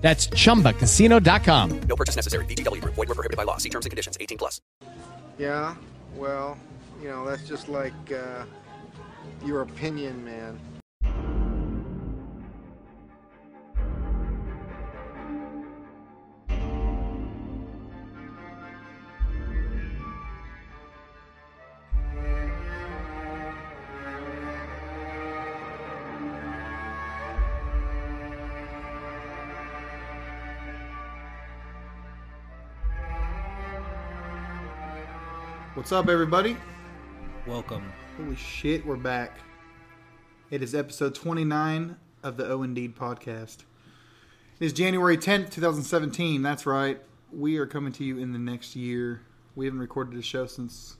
That's chumbacasino.com. No purchase necessary. VGW Group. Void were prohibited by law. See terms and conditions. 18 plus. Yeah, well, you know, that's just like uh, your opinion, man. What's up, everybody? Welcome. Holy shit, we're back. It is episode 29 of the O Indeed podcast. It is January 10th, 2017. That's right. We are coming to you in the next year. We haven't recorded a show since,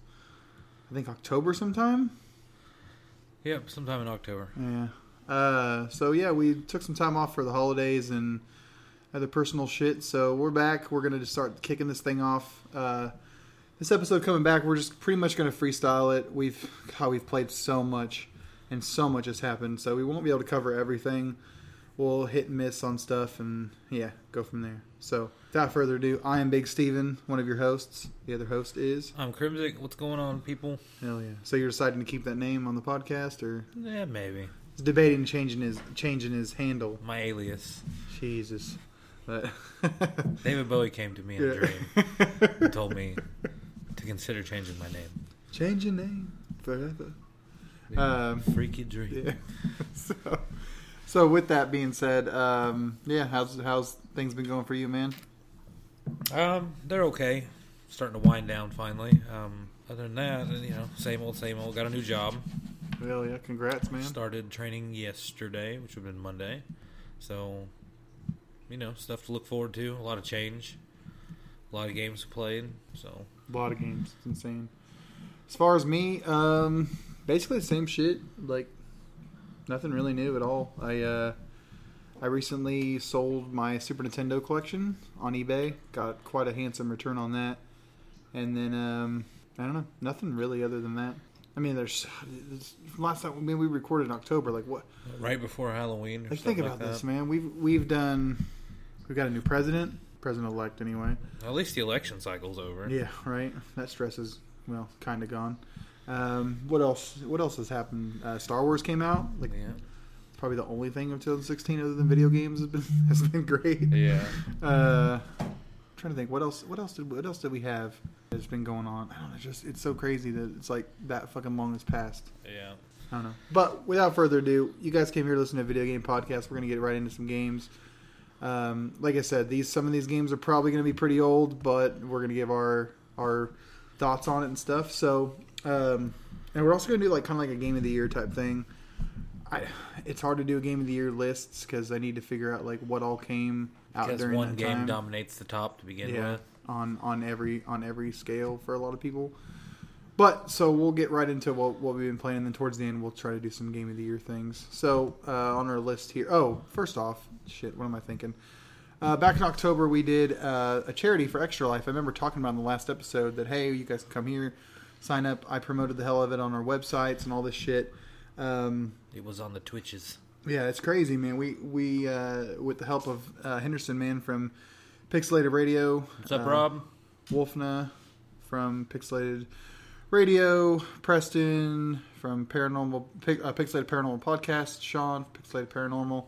I think, October sometime. Yep, sometime in October. Yeah. Uh, so, yeah, we took some time off for the holidays and other personal shit. So, we're back. We're going to just start kicking this thing off. Uh, this episode coming back, we're just pretty much going to freestyle it. We've how we've played so much, and so much has happened, so we won't be able to cover everything. We'll hit and miss on stuff, and yeah, go from there. So, without further ado, I am Big Steven, one of your hosts. The other host is I'm Krymsic. What's going on, people? hell yeah. So you're deciding to keep that name on the podcast, or Yeah, maybe. he's debating changing his changing his handle? My alias. Jesus, but David Bowie came to me in a dream and told me to consider changing my name. change your name forever. A Um, freaky dream. Yeah. so, so with that being said, um, yeah, how's how's things been going for you, man? Um, they're okay. Starting to wind down finally. Um, other than that, you know, same old, same old. Got a new job. Well, yeah, congrats, man. Started training yesterday, which would have been Monday. So, you know, stuff to look forward to. A lot of change. A lot of games played. So, A lot of games, it's insane. As far as me, um, basically the same shit. Like nothing really new at all. I uh, I recently sold my Super Nintendo collection on eBay. Got quite a handsome return on that. And then um, I don't know, nothing really other than that. I mean, there's, there's last time. I mean, we recorded in October. Like what? right before Halloween. Or Like think like about that. this, man. We've we've done. We've got a new president, president elect anyway. At least the election cycle's over. Yeah, right. That stress is well, kind of gone. Um, what else? What else has happened? Uh, Star Wars came out. Like Yeah. probably the only thing of 2016 other than video games has been has been great. Yeah. Uh, trying to think what else. What else did what else did we have that's been going on? I don't know. It's just it's so crazy that it's like that fucking long has passed. Yeah. I don't know. But without further ado, you guys came here to listen to a video game podcast. We're gonna get right into some games. Um, like I said, these some of these games are probably gonna be pretty old, but we're gonna give our our thoughts on it and stuff. So, um, and we're also gonna do like kind of like a game of the year type thing. I, it's hard to do a game of the year lists because I need to figure out like what all came out Because during one game time dominates the top to begin yeah, with. on on every on every scale for a lot of people. But so we'll get right into what, what we've been playing, and then towards the end we'll try to do some game of the year things. So uh, on our list here, oh, first off, shit, what am I thinking? Uh, back in October, we did uh, a charity for Extra Life. I remember talking about in the last episode that hey, you guys can come here, sign up. I promoted the hell of it on our websites and all this shit. Um, It was on the Twitches. yeah, it's crazy, man. We we uh, with the help of uh, Henderson, man, from Pixelated Radio. What's up, uh, Rob? Wolfna from Pixelated Radio, Preston from Paranormal uh, Pixelated Paranormal Podcast, Sean Pixelated Paranormal,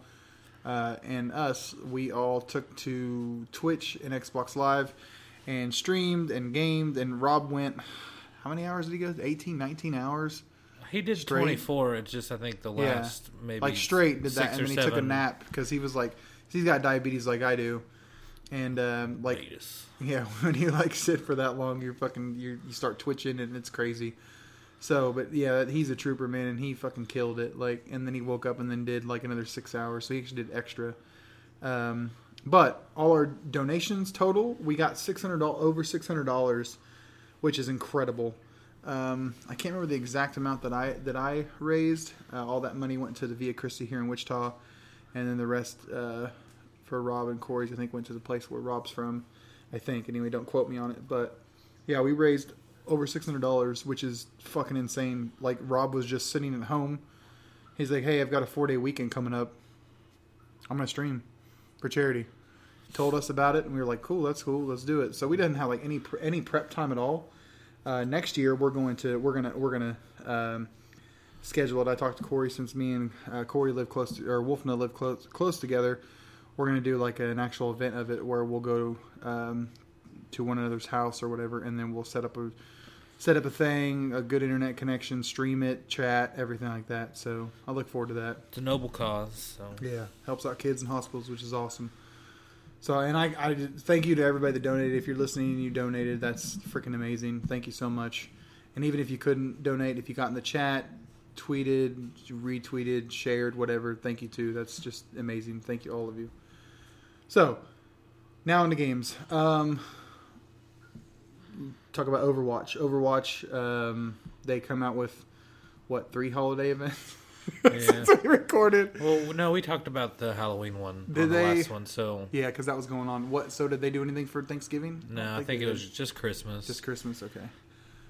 uh, and us. We all took to Twitch and Xbox Live and streamed and gamed. And Rob went. How many hours did he go? 18, 19 hours. He did straight- 24. It's just, I think, the last maybe like straight did that, and then he took a nap because he was like, he's got diabetes like I do, and um, like. Yeah, when you like sit for that long, you're fucking you you start twitching and it's crazy. So, but yeah, he's a trooper, man, and he fucking killed it. Like, and then he woke up and then did like another six hours, so he actually did extra. Um, but all our donations total, we got six hundred over six hundred dollars which is incredible. Um, I can't remember the exact amount that I that I raised. Uh, all that money went to the Via Christi here in Wichita, and then the rest uh, for Rob and Corey's. I think went to the place where Rob's from. I think anyway. Don't quote me on it, but yeah, we raised over six hundred dollars, which is fucking insane. Like Rob was just sitting at home. He's like, "Hey, I've got a four day weekend coming up. I'm gonna stream for charity." Told us about it, and we were like, "Cool, that's cool. Let's do it." So we didn't have like any pre- any prep time at all. Uh, next year, we're going to we're gonna we're gonna um, schedule it. I talked to Corey since me and uh, Corey live close to, or Wolf and I live close close together. We're gonna do like an actual event of it where we'll go um, to one another's house or whatever, and then we'll set up a set up a thing, a good internet connection, stream it, chat, everything like that. So I look forward to that. It's a noble cause. So Yeah, helps out kids in hospitals, which is awesome. So, and I, I thank you to everybody that donated. If you're listening and you donated, that's freaking amazing. Thank you so much. And even if you couldn't donate, if you got in the chat, tweeted, retweeted, shared, whatever, thank you too. That's just amazing. Thank you, all of you. So, now into games. Um, talk about Overwatch. Overwatch, um, they come out with what three holiday events Yeah. we recorded. Well, no, we talked about the Halloween one Did on the last one. So Yeah, because that was going on. What? So did they do anything for Thanksgiving? no, I think they it was just Christmas. just Christmas. Okay.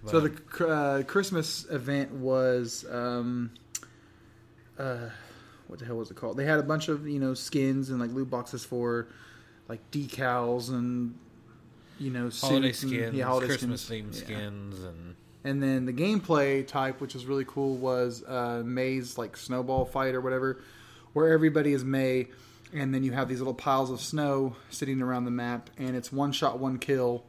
But- So the uh, Christmas event was, um, uh, what the hell was it called? They had a bunch of you know skins and like loot boxes for like decals and you know holiday suits and- skins, yeah, holiday Christmas skins. themed Yeah. skins, and And then the gameplay type, which was really cool, was uh, Mei's like snowball fight or whatever, where everybody is May, and then you have these little piles of snow sitting around the map, and it's one shot, one kill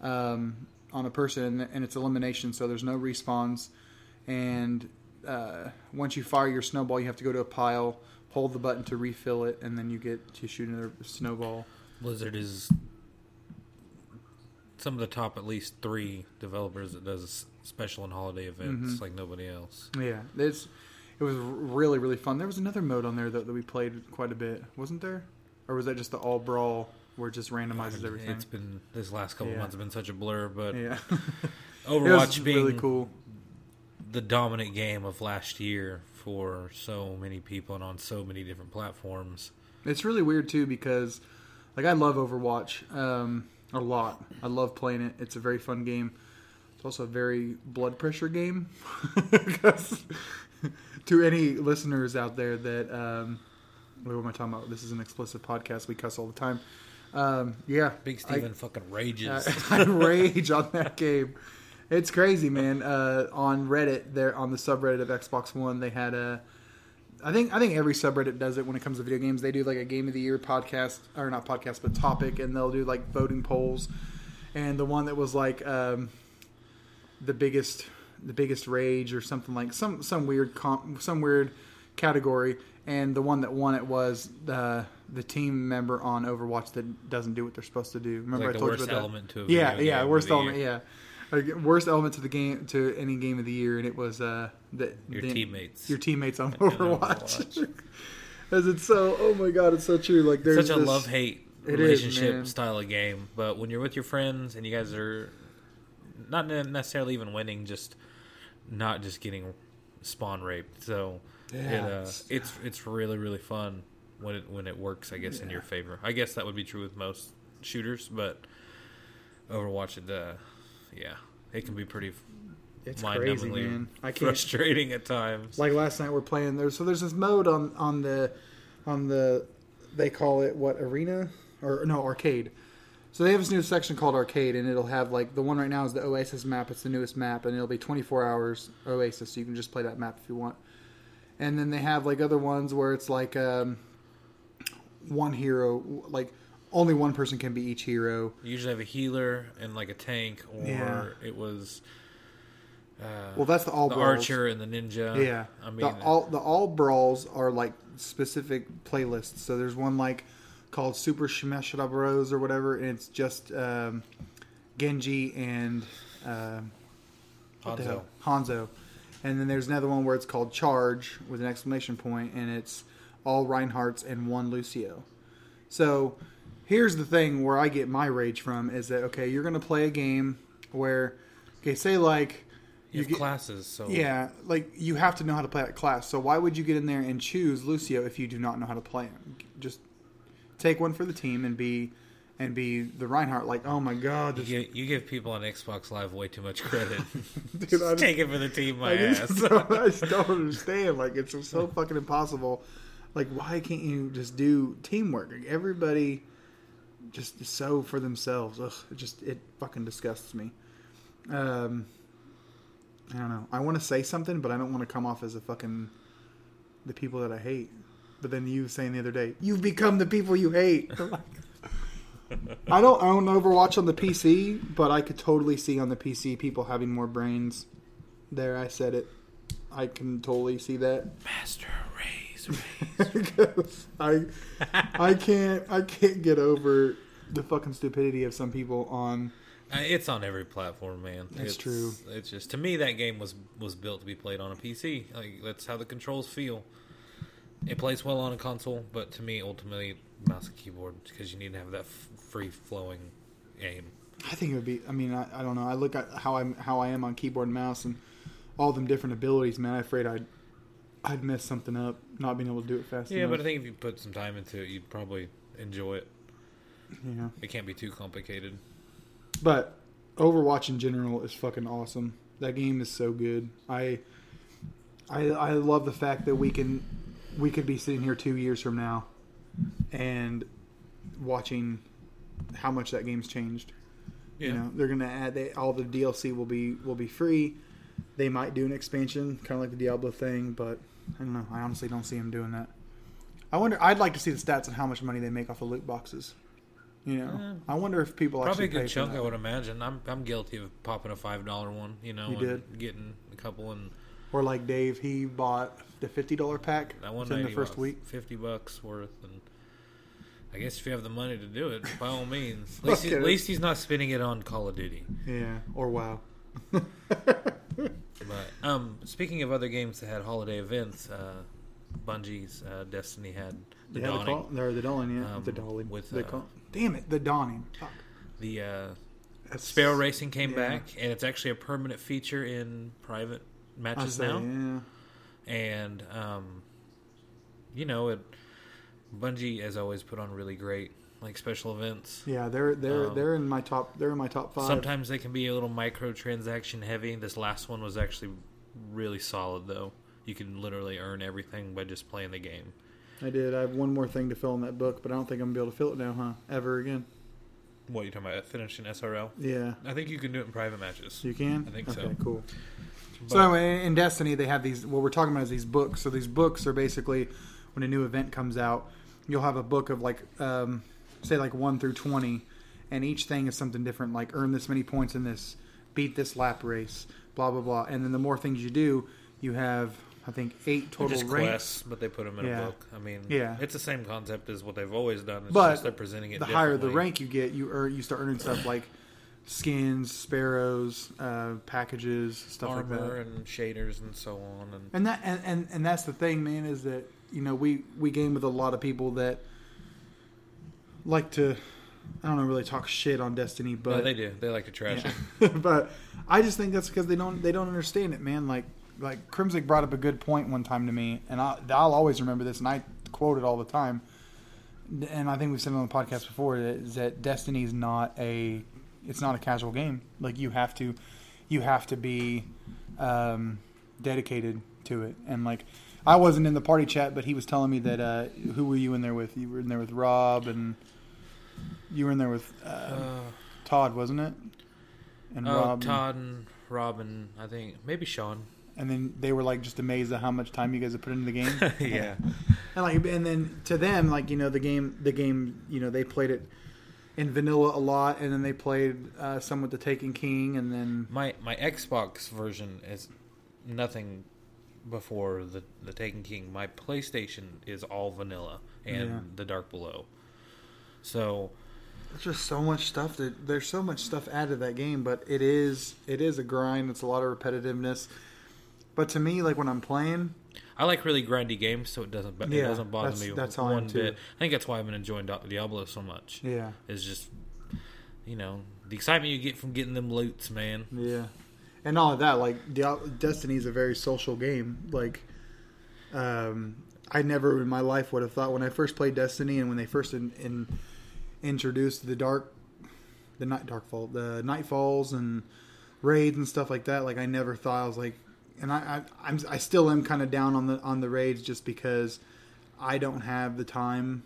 um, on a person, and it's elimination, so there's no respawns. And uh, once you fire your snowball, you have to go to a pile, hold the button to refill it, and then you get to shoot another snowball. Blizzard is some of the top at least three developers that does special and holiday events Mm-hmm. like nobody else. Yeah, it's it was really really fun. There was another mode on there that, that we played quite a bit, wasn't there? Or was that just the all brawl where it just randomizes everything? It's been this last couple Yeah. months have been such a blur, but yeah, Overwatch being really cool. the dominant game of last year for so many people and on so many different platforms. It's really weird too because, like, I love Overwatch um, a lot. I love playing it. It's a very fun game. It's also a very blood pressure game. to any listeners out there that, um, what am I talking about? This is an explicit podcast. We cuss all the time. Um, yeah, Big I- Steven fucking rages. I, I rage on that game. It's crazy, man. Uh, on Reddit, there on the subreddit of Xbox One, they had a. I think I think every subreddit does it when it comes to video games. They do like a game of the year podcast or not podcast, but topic, and they'll do like voting polls. And the one that was like um, the biggest the biggest rage or something like some some weird comp, some weird category. And the one that won it was the the team member on Overwatch that doesn't do what they're supposed to do. Remember like I told you about that? element to a yeah, yeah, worst element, yeah. Worst element to the game to any game of the year, and it was uh, the, Your the- teammates. your teammates on Overwatch. As it's so, oh my god, it's so true. Like there's Such a love hate relationship man. style of game, but when you're with your friends and you guys are not necessarily even winning, just not just getting spawn raped. So it, uh, it's- it's really really fun when it when it works. I guess in your favor. I guess that would be true with most shooters, but Overwatch it uh, yeah, it can be pretty It's crazy, man. I can't. frustrating at times. Like last night, we're playing there. So there's this mode on on the on the they call it what arena or no arcade. So they have this new section called arcade, and it'll have like the one right now is the Oasis map. It's the newest map, and it'll be 24 hours Oasis, so you can just play that map if you want. And then they have like other ones where it's like um, one hero, like only one person can be each hero. You usually have a healer and like a tank, or Yeah. it was uh, Well, that's the all the brawls. archer and the ninja. Yeah, I mean, the all the all brawls are like specific playlists. So there's one like called Super Smash Bros or whatever, and it's just um, Genji and the Hanzo. Hanzo. And then there's another one where it's called Charge with an exclamation point, and it's all Reinhardts and one Lucio. So here's the thing where I get my rage from is that okay, you're going to play a game where okay, say like You have get- classes, so Yeah, like you have to know how to play that class. So why would you get in there and choose Lucio if you do not know how to play him? Just take one for the team and be and be the Reinhardt. Like, oh my god, You give, you give people on Xbox Live way too much credit. dude, just, Take it for the team, my I ass. don't, I just don't understand. Like, it's so fucking impossible. Like, why can't you just do teamwork? Like, everybody just so for themselves. Ugh, it just it fucking disgusts me. Um, I don't know. I want to say something, but I don't want to come off as a fucking the people that I hate. But then you saying the other day, you've become the people you hate. I don't own Overwatch on the PC, but I could totally see on the PC people having more brains. There, I said it. I can totally see that. Master Raise. Because I, I can't, I can't get over the fucking stupidity of some people on. Uh, It's on every platform, man. That's it's, true. It's just to me that game was was built to be played on a PC. Like that's how the controls feel. It plays well on a console, but to me, ultimately, mouse and keyboard because you need to have that f- free flowing aim. I think it would be. I mean, I, I don't know. I look at how I'm, how I am on keyboard and mouse, and all them different abilities. Man, I'm afraid I'd, I'd mess something up, not being able to do it fast Yeah, enough. but I think if you put some time into it, you'd probably enjoy it. yeah. It can't be too complicated. But Overwatch in general is fucking awesome. That game is so good. I I I love the fact that we can we could be sitting here 2 years from now and watching how much that game's changed. Yeah. You know, they're going to add they, all the DLC will be will be free. They might do an expansion kind of like the Diablo thing, but I don't know. I honestly don't see him doing that. I wonder I'd like to see the stats on how much money they make off the loot boxes. You know, I wonder if people Probably a actually pay good for chunk. I would imagine. I'm I'm guilty of popping a five dollar one, you know, You and did? getting a couple, and Or like Dave, he bought the fifty dollar pack that one within night the he first week. fifty bucks worth, and I guess if you have the money to do it, by all means. At least, he- at least he's not spending it on Call of Duty. Yeah, or WoW. But um, speaking of other games that had holiday events, uh, Bungie's uh, Destiny had the yeah, the Dawning, call, or the Dawning, yeah, Um, the Dawning. with, the uh, call. Damn it, the Dawning. Fuck. the uh, Sparrow Racing came yeah. back, and it's actually a permanent feature in private matches say, now. yeah. and um, you know it. Bungie, has always, put on really great like special events. Yeah, they're they're Um, they're in my top. They're in my top five. Sometimes they can be a little microtransaction heavy. This last one was actually really solid, though. You can literally earn everything by just playing the game. I did. I have one more thing to fill in that book, but I don't think I'm gonna be able to fill it now, huh? Ever again? What are you talking about? Finishing SRL? Yeah, I think you can do it in private matches. you can. I think okay, so. Cool. But- So anyway, in Destiny, they have these. What we're talking about is these books. So these books are basically when a new event comes out, you'll have a book of like, um, say like one through twenty, and each thing is something different. Like earn this many points in this, beat this lap race, blah blah blah. And then the more things you do, you have I think eight total just ranks. quests, but they put them in Yeah. a book. I mean, Yeah. it's the same concept as what they've always done. It's But just they're presenting it. the higher the rank you get, you earn, you start earning stuff like skins, sparrows, uh, packages, stuff like that. and shaders and so on. And And that and, and, and that's the thing, man, is that you know we we game with a lot of people that like to I don't know really talk shit on Destiny, but but they do. They like to trash it. but I just think that's because they don't they don't understand it, man. Like like Krymsic brought up a good point one time to me, and I, I'll always remember this, and I quote it all the time. And I think we've said it on the podcast before that, is that Destiny is not a it's not a casual game. Like you have to you have to be um, dedicated to it, and like. I wasn't in the party chat, but he was telling me that uh, who were you in there with? You were in there with Rob, and you were in there with uh, Uh, Todd, wasn't it? And oh, Rob, and- Todd and Robin, I think maybe Sean. and then they were like just amazed at how much time you guys have put into the game. yeah, and like, and then to them, like you know, the game, the game, you know, they played it in vanilla a lot, and then they played uh, some with the Taken King, and then my my Xbox version is nothing before the the Taken King. My PlayStation is all vanilla and Yeah. the Dark Below. So there's just so much stuff that there's so much stuff added to that game, but it is it is a grind. It's a lot of repetitiveness. But to me, like when I'm playing, I like really grindy games, so it doesn't it Yeah, doesn't bother that's- me that's how I one too. bit. I think that's why I've been enjoying Di- Diablo so much. yeah, Is just you know the excitement you get from getting them loots, man. yeah, and all of that. Like Destiny is a very social game. Like, um, I never in my life would have thought when I first played Destiny and when they first in, in introduced the dark, the night darkfall, the nightfalls and raids and stuff like that. Like I never thought I was like, and I, I I'm I still am kind of down on the on the raids just because I don't have the time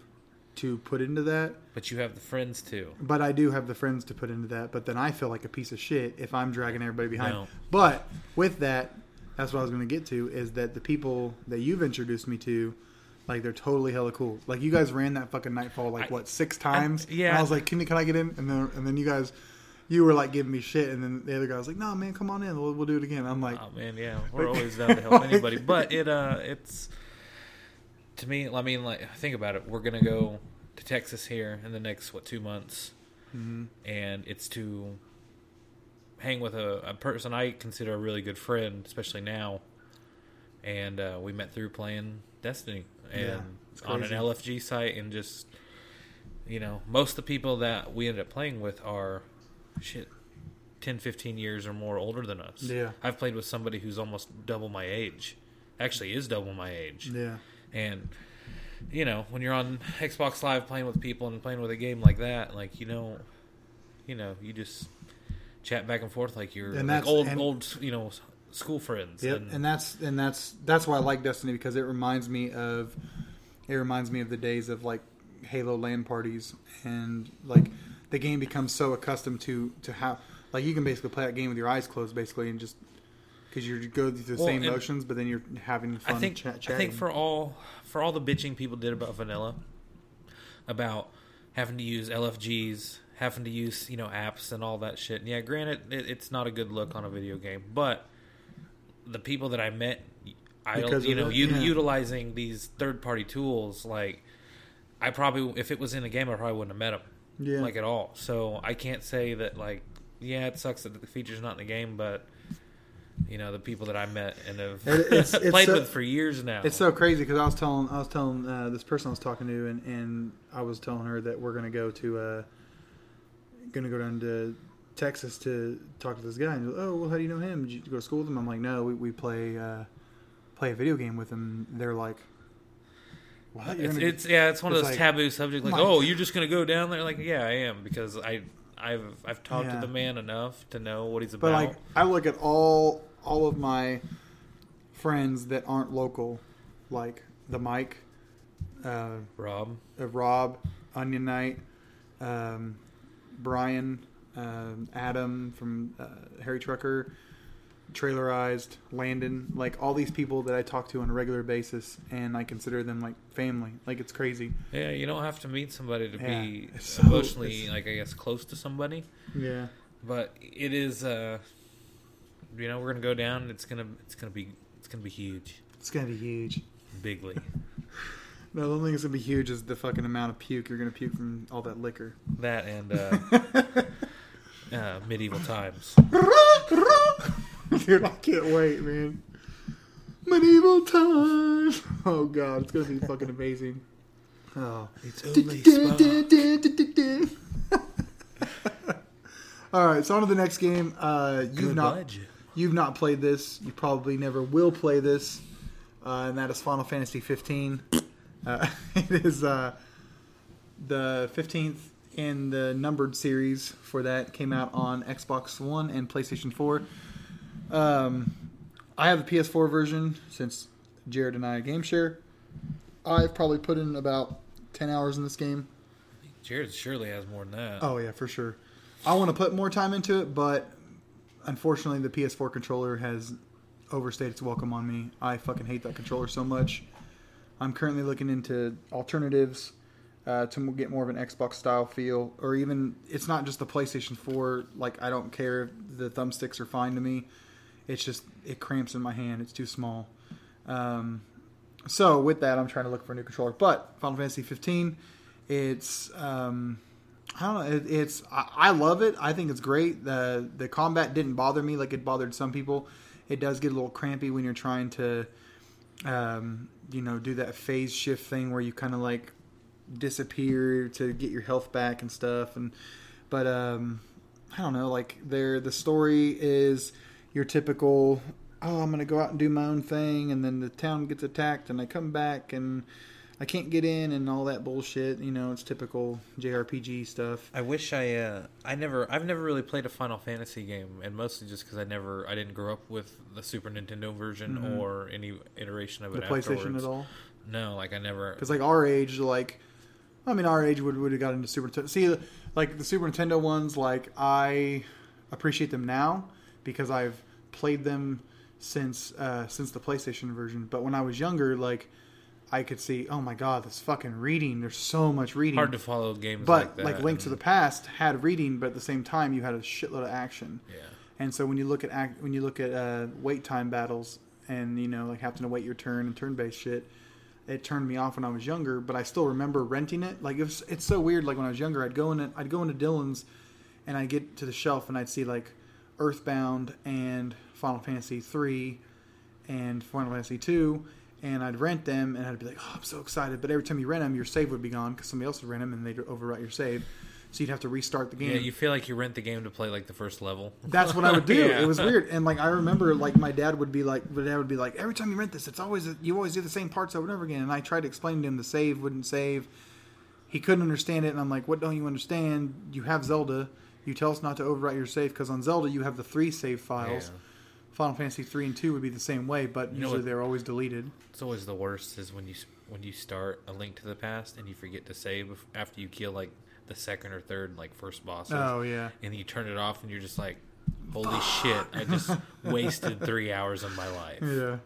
to put into that. But you have the friends too. But I do have the friends to put into that. But then I feel like a piece of shit if I'm dragging everybody behind. No. But with that, that's what I was going to get to is that the people that you've introduced me to, like they're totally hella cool. Like you guys ran that fucking Nightfall like I- what six times? yeah. And I was like, can can I get in? And then and then you guys, you were like giving me shit, and then the other guy was like, no man, come on in, we'll, we'll do it again. I'm like, Oh man, yeah, we're always down to help anybody. But it, uh, it's to me. I mean, like, think about it. We're gonna go to Texas here in the next what two months, and it's to hang with a, a person I consider a really good friend, especially now. And uh, we met through playing Destiny and Yeah, on an. LFG site, and just you know, most of the people that we ended up playing with are shit 10, 15 years or more older than us. Yeah. I've played with somebody who's almost double my age. Actually, is double my age. yeah, And you know, when you're on Xbox Live playing with people and playing with a game like that, like you know, you know, you just chat back and forth like you're And like old, and- old, you know, school friends. Yep, And, and that's and that's that's why I like Destiny because it reminds me of it reminds me of the days of like Halo LAN parties and like the game becomes so accustomed to to how like you can basically play that game with your eyes closed basically and just because you go through the Well, same motions but then you're having fun I think chat, I think for all for all the bitching people did about vanilla, about having to use LFGs, having to use you know apps and all that shit. And yeah, granted, it, it's not a good look on a video game, but the people that I met, I you know u- yeah. utilizing these third party tools, like I probably if it was in a game, I probably wouldn't have met them, Yeah. like at all. So I can't say that like yeah, it sucks that the feature's not in the game, but. You know the people that I met and have it's- it's played so- with for years now. It's so crazy because I was telling I was telling uh, this person I was talking to, and, and I was telling her that we're gonna go to uh, gonna go down to Texas to talk to this guy. And oh, well, how do you know him? Did you go to school with him? I'm like, no, we, we play uh, play a video game with him. They're like, what? It's, it's yeah, it's one of those like- taboo subjects. Like, oh, you're just gonna go down there? Like, yeah, I am because I, I've I've talked Yeah. to the man enough to know what he's about. But like, I look at all all of my friends that aren't local, like the Mike, uh, Rob, uh, Rob, Onion Knight, um, Brian, um, Adam from uh, Harry Trucker, Trailerized, Landon, like all these people that I talk to on a regular basis, and I consider them like family. Like it's crazy. yeah, you don't have to meet somebody to Yeah, be so- emotionally, like I guess, close to somebody. Yeah. But it is, uh you know, we're gonna go down. It's gonna it's gonna be it's gonna be huge, It's gonna be huge. bigly. The only thing that's gonna be huge is the fucking amount of puke you're gonna puke from all that liquor. that and uh, uh, medieval times. Dude, I can't wait, man. Medieval times. Oh god, it's gonna be fucking amazing. Oh. It's only All right, so on to the next game. Uh, you've Good not. You've not played this. You probably never will play this, uh, and that is Final Fantasy 15. Uh, it is uh, the 15th in the numbered series for that. Came out on Xbox One and PlayStation 4. Um, I have the PS4 version since Jared and I game share. I've probably put in about 10 hours in this game. Jared surely has more than that. Oh yeah, for sure. I want to put more time into it, but unfortunately, the PS4 controller has overstayed its welcome on me. I fucking hate that controller so much. I'm currently looking into alternatives uh, to get more of an Xbox style feel, or even it's not just the PlayStation 4. Like I don't care if the thumbsticks are fine to me. It's just it cramps in my hand. It's too small. Um, so with that, I'm trying to look for a new controller. But Final Fantasy 15, it's um, I don't know. It, it's I, I love it. I think it's great. the The combat didn't bother me like it bothered some people. It does get a little crampy when you're trying to, um, you know, do that phase shift thing where you kind of like disappear to get your health back and stuff. And but um, I don't know. Like there, the story is your typical oh i'm gonna go out and do my own thing and then the town gets attacked and i come back and i can't get in and all that bullshit you know it's typical jrpg stuff I wish I uh, I never I've never really played a Final Fantasy game, and mostly just because I never I didn't grow up with the Super Nintendo version or any iteration of it. the it. playstation at all No, like I never. because like our age like i mean our age would would have got into super nintendo see like the super nintendo ones like i appreciate them now because i've played them since uh since the playstation version but when i was younger like i could see oh my god this fucking reading there's so much reading Hard to follow games but like like, link to the past had reading but at the same time you had a shitload of action Yeah. and so when you look at act, when you look at uh, wait time battles and you know like having to wait your turn and turn based shit, it turned me off when I was younger. But I still remember renting it. Like it was, it's so weird. Like when I was younger, I'd go in I'd go into Dillon's, and I'd get to the shelf and I'd see like Earthbound and Final Fantasy three, and Final Fantasy two. And I'd rent them, and I'd be like, "Oh, I'm so excited!" But every time you rent them, your save would be gone because somebody else would rent them, and they'd overwrite your save. So you'd have to restart the game. Yeah, you feel like you rent the game to play like the first level. That's what I would do. Yeah. It was weird, and like I remember, like my dad would be like, my dad would be like, every time you rent this, it's always you always do the same parts over and over again. And I tried to explain to him the save wouldn't save. He couldn't understand it, and I'm like, what don't you understand? You have Zelda. You tell us not to overwrite your save because on Zelda you have the three save files. Yeah. Final Fantasy three and two would be the same way, but know usually what- they're always deleted. It's always the worst is when you when you start a Link to the Past and you forget to save after you kill like the second or third like first bosses. Oh yeah. and you turn it off and you're just like, holy shit! I just wasted three hours of my life. Yeah.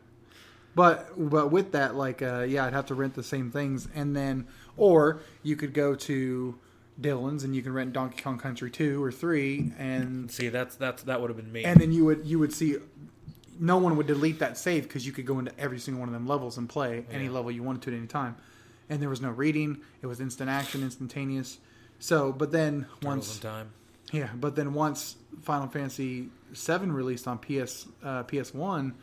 But but with that, like uh, yeah, I'd have to rent the same things, and then or you could go to Dillon's and you can rent Donkey Kong Country two or three, and See, that's that's that would have been me. and then you would you would see no one would delete that save because you could go into every single one of them levels and play any level you wanted to at any time, and there was no reading. It was instant action, instantaneous. So, but then Turtles once in time. yeah, but then once Final Fantasy VII released on PS uh, PS One,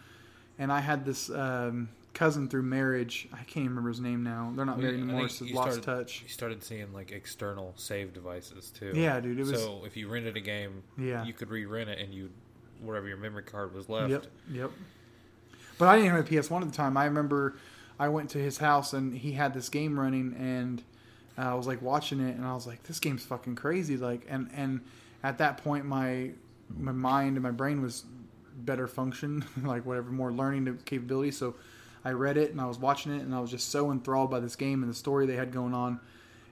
and I had this um, cousin through marriage. I can't even remember his name now. They're not married anymore. So lost started- touch. You started seeing like external save devices too. Yeah, dude, it was- so if you rented a game, Yeah. you could re-rent it and you wherever your memory card was left. Yep, yep. But I didn't have a PS One at the time. I remember I went to his house and he had this game running, and uh, I was like watching it, and I was like, "This game's fucking crazy!" Like, and and at that point, my my mind and my brain was better function, like whatever, more learning capability. So I read it and I was watching it, and I was just so enthralled by this game and the story they had going on.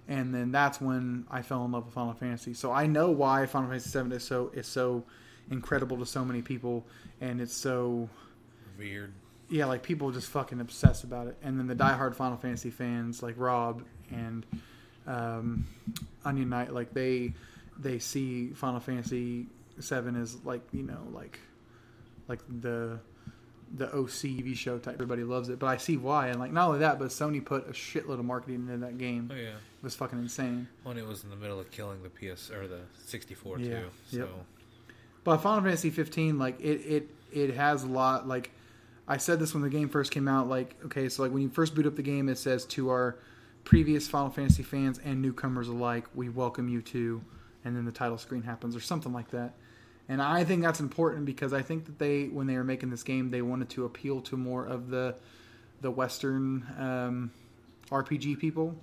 And then that's when I fell in love with Final Fantasy. So I know why Final Fantasy VII is so is so incredible to so many people, and it's so Weird. yeah, like people just fucking obsess about it. And then the diehard Final Fantasy fans like Rob and um, Onion Knight, like they they see Final Fantasy Seven as like you know like like the the OC TV show type. Everybody loves it, but I see why. And like not only that, but Sony put a shitload of marketing into that game. Oh yeah. It was fucking insane. When it was in the middle of killing the PS or the 64 Yeah, too. So yep. But Final Fantasy 15, like it, it, it has a lot. Like I said this when the game first came out. Like okay, so like when you first boot up the game, it says to our previous Final Fantasy fans and newcomers alike, we welcome you to, and then the title screen happens or something like that. And I think that's important because I think that they, when they were making this game, they wanted to appeal to more of the, the Western um, RPG people,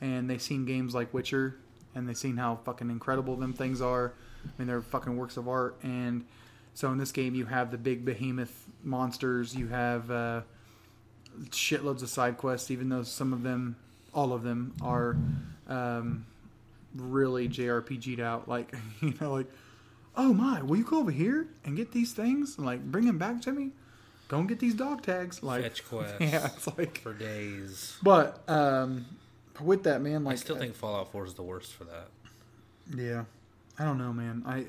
and they've seen games like Witcher, and they've seen how fucking incredible them things are. I mean, they're fucking works of art. And so in this game, you have the big behemoth monsters. You have uh, shitloads of side quests, even though some of them, all of them, are um, really JRPG'd out. Like you know, like oh my, will you go over here and get these things and like bring them back to me? Go and get these dog tags. Like Fetch quests. Yeah, it's like. for days. But um, with that man, like I still think Fallout 4 is the worst for that. Yeah, I don't know, man. I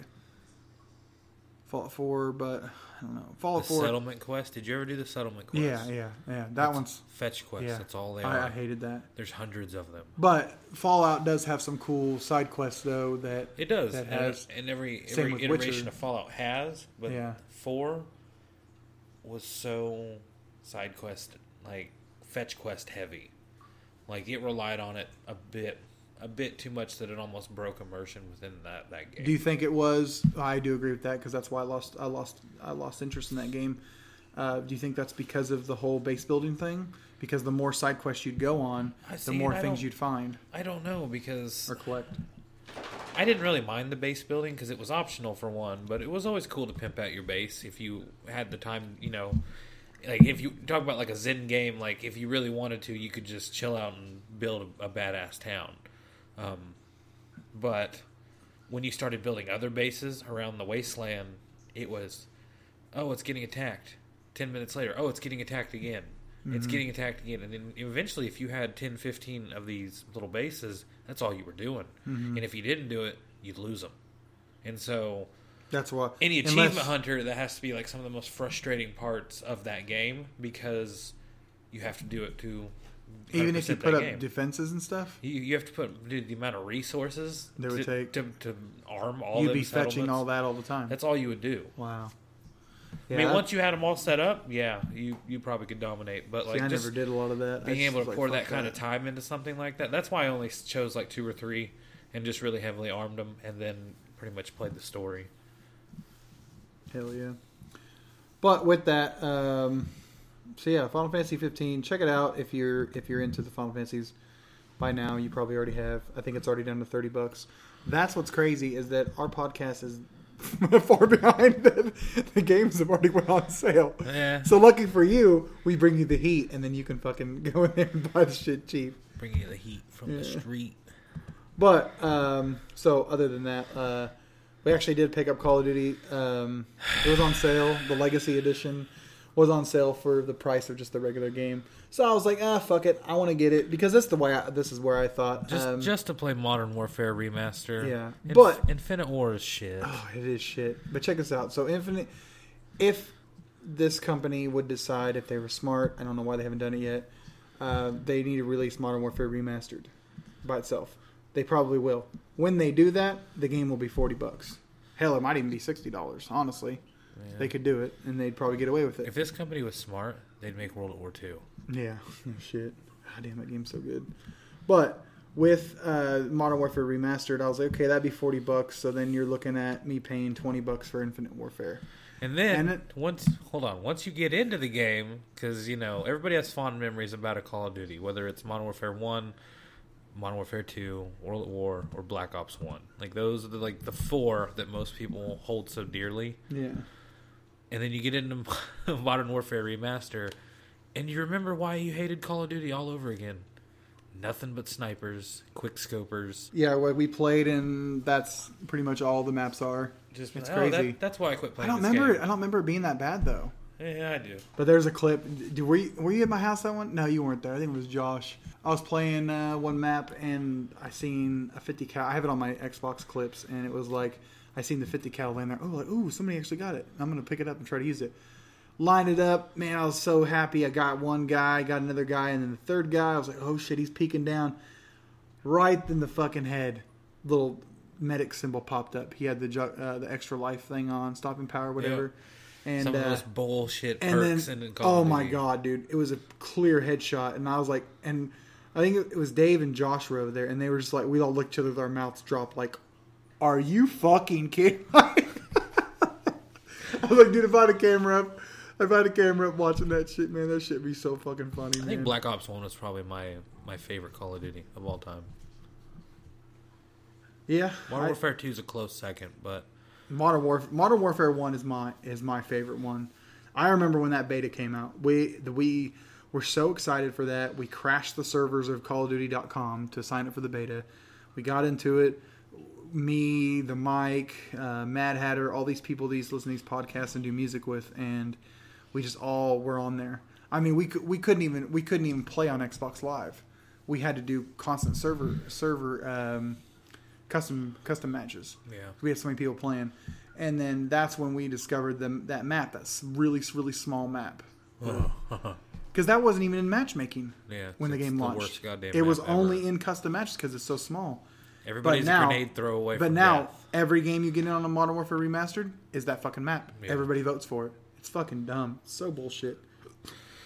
Fallout Four, but I don't know. The Fallout Four. settlement quest. Did you ever do the settlement quest? Yeah, yeah, yeah. That one's Fetch Quest. yeah. That's all they are. I, I hated that. There's hundreds of them. But Fallout does have some cool side quests though. That It does. That has and every every iteration Witcher. of Fallout has, but Yeah. four was so side quest like fetch quest heavy. Like it relied on it a bit a bit too much that it almost broke immersion within that that game. Do you think it was? I do agree with that because that's why I lost. I lost. I lost interest in that game. Uh, do you think that's because of the whole base building thing? Because the more side quests you'd go on, I the more things you'd find I don't know because or collect. I didn't really mind the base building because it was optional for one, but it was always cool to pimp out your base if you had the time. You know, like if you talk about like a Zen game, like if you really wanted to, you could just chill out and build a, a badass town. Um, but when you started building other bases around the wasteland, it was, oh, it's getting attacked. Ten minutes later, oh, it's getting attacked again. It's getting attacked again. And then eventually, if you had 10, 15 of these little bases, that's all you were doing. And if you didn't do it, you'd lose them. And so, That's why any unless- achievement hunter, that has to be like some of the most frustrating parts of that game because you have to do it to even if you put up game. defenses and stuff, You, you have to put dude, the amount of resources They would to, take- to, to arm all of you'd be fetching all that all the time. That's all you would do. wow. I mean, once you had them all set up, yeah, you you probably could dominate. But See, like I just never did a lot of that. Being able to like, pour that kind of time into something like that, that's why I only chose like two or three and just really heavily armed them, and then pretty much played the story. Hell yeah. But with that, um, so yeah, Final Fantasy 15. Check it out if you're if you're into the Final Fantasies. By now, you probably already have. I think it's already down to 30 bucks. That's what's crazy is that our podcast is far behind. The, the games have already went on sale. Yeah. So lucky for you, we bring you the heat, and then you can fucking go in there and buy the shit cheap. Bringing the heat from the street. But um, so other than that, uh, we actually did pick up Call of Duty. Um, it was on sale. The Legacy Edition was on sale for the price of just the regular game. So I was like, ah, fuck it, I want to get it because that's the way. I, this is where I thought. Just um, just to play Modern Warfare Remaster. Yeah, Inf- but- Infinite War is shit. Oh, it is shit. But check this out. So Infinite, if this company would decide if they were smart, I don't know why they haven't done it yet. Uh, they need to release Modern Warfare Remastered by itself. They probably will. When they do that, the game will be forty bucks. Hell, it might even be sixty dollars. Honestly, they could do it, and they'd probably get away with it. If this company was smart, they'd make World War II. Yeah, oh, shit. God damn, that game's so good. But with uh, Modern Warfare Remastered, I was like, okay, that'd be forty bucks. So then you're looking at me paying twenty bucks for Infinite Warfare. And then And it- once hold on, once you get into the game, because you know everybody has fond memories about a Call of Duty, whether it's Modern Warfare One, Modern Warfare Two, World at War, or Black Ops One. Like those are the, like the four that most people hold so dearly. Yeah. And then you get into Modern Warfare Remaster, and you remember why you hated Call of Duty all over again. Nothing but snipers, quick scopers. Yeah, what we played, and that's pretty much all the maps are. Just It's oh, crazy. That, that's why I quit playing. I don't this remember. game. I don't remember it being that bad though. Yeah, I do. But there's a clip. Do, were you, were you at my house that one? No, you weren't there. I think it was Josh. I was playing uh, one map, and I seen a 50 cal. I have it on my Xbox clips, and it was like I seen the 50 cal laying there. Oh, like ooh, somebody actually got it. I'm gonna pick it up and try to use it. Line it up, man. I was so happy. I got one guy, got another guy, and then the third guy. I was like, oh shit, he's peeking down. Right in the fucking head, little medic symbol popped up. He had the ju- uh, the extra life thing on, stopping power, whatever. And Some of uh, those bullshit perks and then, Call oh my Duty. god, dude, it was a clear headshot, and I was like, and I think it was Dave and Josh were over there, and they were just like, we all looked each other with our mouths dropped, like, are you fucking kidding? I was like, dude, if I had a camera up, if I had a camera up watching that shit, man, that shit be so fucking funny, I man. think Black Ops One is probably my my favorite Call of Duty of all time. yeah, Modern I- Warfare Two is a close second, but Modern Warfare Modern Warfare One is my is my favorite one. I remember when that beta came out. We the we were so excited for that. We crashed the servers of Call of CallOfDuty.com to sign up for the beta. We got into it. Me, the Mike, uh, Mad Hatter, all these people these listen to these podcasts and do music with, and we just all were on there. I mean, we could, we couldn't even we couldn't even play on Xbox Live. We had to do constant server server um, custom custom matches. Yeah. we had so many people playing, and then that's when we discovered them that map. That's really really small map. Because that wasn't even in matchmaking. Yeah, when the game launched, it was map ever. only in custom matches because it's so small. Everybody's but now, a grenade throwaway. But from now death. every game you get in on a Modern Warfare Remastered is that fucking map. Yeah. Everybody votes for it. It's fucking dumb. It's so bullshit.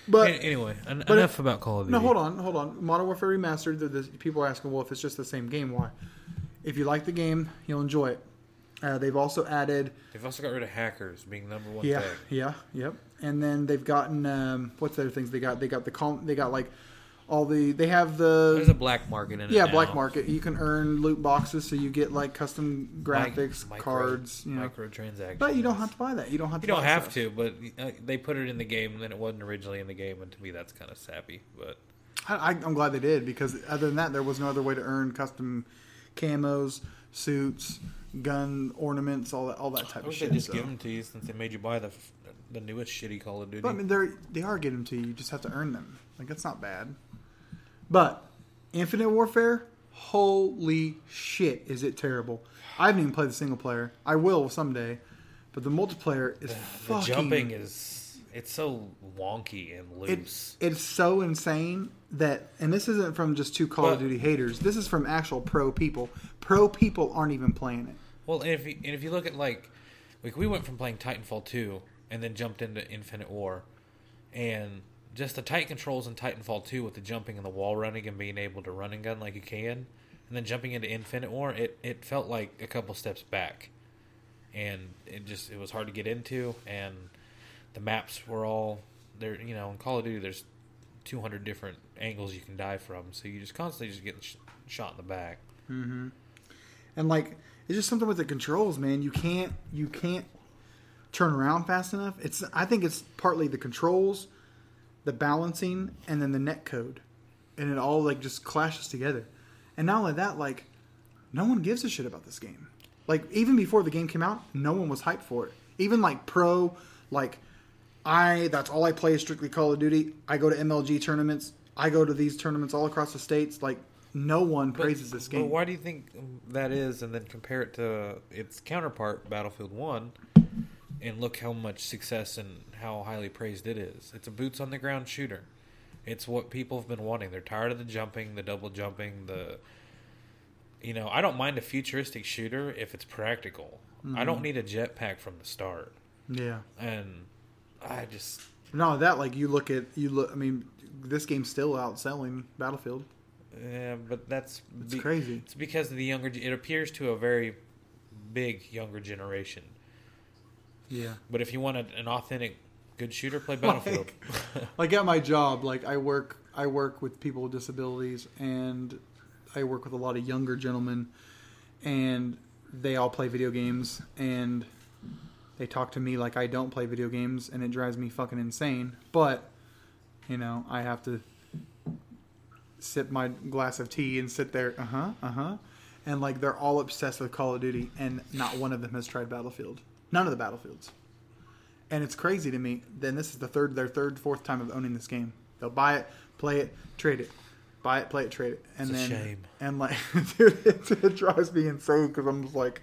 But anyway, en- but enough it- about Call of Duty. no, hold on, hold on. Modern Warfare Remastered. The, the, people are asking, well, if it's just the same game, why? If you like the game, you'll enjoy it. Uh, they've also added, They've also got rid of hackers being number one yeah, thing. yeah, yep. And then they've gotten um, what's the other things they got? They got the col- they got like all the they have the There's the a black market in it. yeah now. black market. You can earn loot boxes, so you get like custom graphics, micro- cards, you know. microtransactions. But you don't have to buy that. You don't have to. You don't have stuff. to, but uh, they put it in the game, and then it wasn't originally in the game, and to me, that's kind of sappy. But I, I'm glad they did because other than that, there was no other way to earn custom camos, suits, gun ornaments, all that, all that type I of shit. they just so. give them to you since they made you buy the the newest shitty Call of Duty. But I mean, they're they are getting them to you. You just have to earn them. Like that's not bad. But Infinite Warfare, holy shit, is it terrible? I haven't even played the single player. I will someday, but the multiplayer is the fucking. jumping is it's so wonky and it, loose. it's so insane that, and this isn't from just two Call of Duty haters. This is from actual pro people. Pro people aren't even playing it. Well, and if you, and if you look at like like we went from playing Titanfall two and then jumped into Infinite War, and just the tight controls in Titanfall two with the jumping and the wall running and being able to run and gun like you can, and then jumping into Infinite War, it it felt like a couple steps back, and it just it was hard to get into, and the maps were all there. You know, in Call of Duty, there's 200 different angles you can die from, so you just constantly just getting sh- shot in the back. Mm-hmm. and like it's just something with the controls man you can't you can't turn around fast enough it's i think it's partly the controls the balancing and then the net code. And it all like just clashes together. And not only that like no one gives a shit about this game. Like even before the game came out no one was hyped for it. Even like pro like i that's all i play is strictly call of duty. I go to mlg tournaments. I go to these tournaments all across the states. Like no one praises this game. But why do you think that is? And then compare it to its counterpart, Battlefield One, and look how much success and how highly praised it is. It's a boots on the ground shooter. It's what people have been wanting. They're tired of the jumping, the double jumping, the you know. I don't mind a futuristic shooter if it's practical. I don't mm-hmm. need a jetpack from the start, yeah and I just only that, like you look at you look. I mean, this game's still outselling Battlefield. Yeah, but that's It's crazy. It's because of the younger. It appears to a very big younger generation. Yeah. But if you want an authentic good shooter, play Battlefield. Like at my job, like I work, I work with people with disabilities, and I work with a lot of younger gentlemen, and they all play video games, and they talk to me like I don't play video games, and it drives me fucking insane. But you know, I have to sip my glass of tea and sit there, uh huh, uh huh, and like they're all obsessed with Call of Duty, and not one of them has tried Battlefield. None of the Battlefields. And it's crazy to me. Then this is the third, their third, fourth time of owning this game. They'll buy it, play it, trade it, buy it, play it, trade it, and It's a then shame. and like, dude, it, it drives me insane because I'm just like,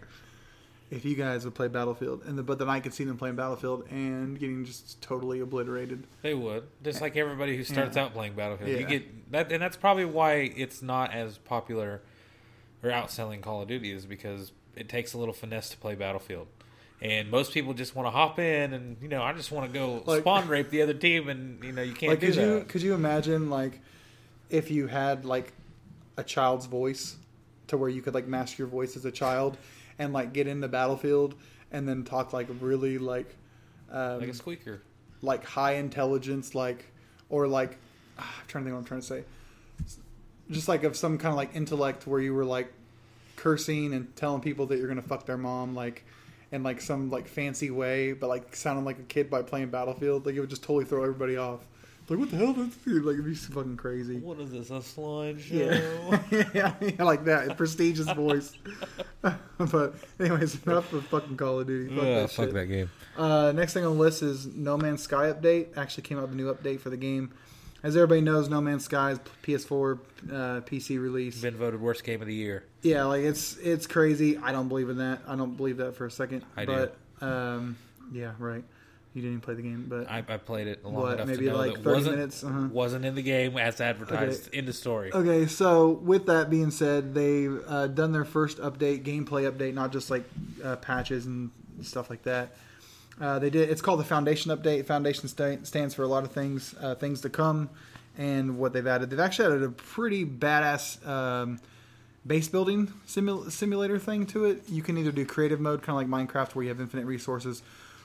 if you guys would play Battlefield, and the, but then I could see them playing Battlefield and getting just totally obliterated. they would, just eh, like everybody who starts Yeah. out playing Battlefield. You Yeah. get that, and that's probably why it's not as popular or outselling Call of Duty is because it takes a little finesse to play Battlefield. And most people just want to hop in, and you know, I just want to go Like- spawn rape the other team, and you know, you can't like, do could that. you could you imagine like if you had like a child's voice to where you could like mask your voice as a child and like get into Battlefield and then talk like really like um, like a squeaker. like high intelligence, like or like ah, I'm trying to think what I'm trying to say. Just like of some kind of like intellect where you were like cursing and telling people that you're gonna fuck their mom, like in like some like fancy way, but like sounding like a kid by playing Battlefield. Like it would just totally throw everybody off. Like what the hell? That's like it'd be fucking crazy. What is this? A slideshow? Yeah, yeah, yeah, like that prestigious voice. but anyways, enough of fucking Call of Duty. Fuck that shit. game. Uh, next thing on the list is No Man's Sky update. Actually, came out the new update for the game. As everybody knows, No Man's Sky is PS4, uh, PC release. Been voted worst game of the year. Yeah, like it's it's crazy. I don't believe in that. I don't believe that for a second. I do. but, Um, yeah, right. You didn't even play the game, but I, I played it long What, enough maybe to know like that 30 wasn't minutes? Uh-huh. wasn't in the game as advertised. in the story. Okay, so with that being said, they've uh, done their first update, gameplay update, not just like uh, patches and stuff like that. Uh, they did. It's called the Foundation Update. Foundation sta- stands for a lot of things, uh, things to come, and what they've added. They've actually added a pretty badass um, base building simul- simulator thing to it. You can either do creative mode, kind of like Minecraft, where you have infinite resources,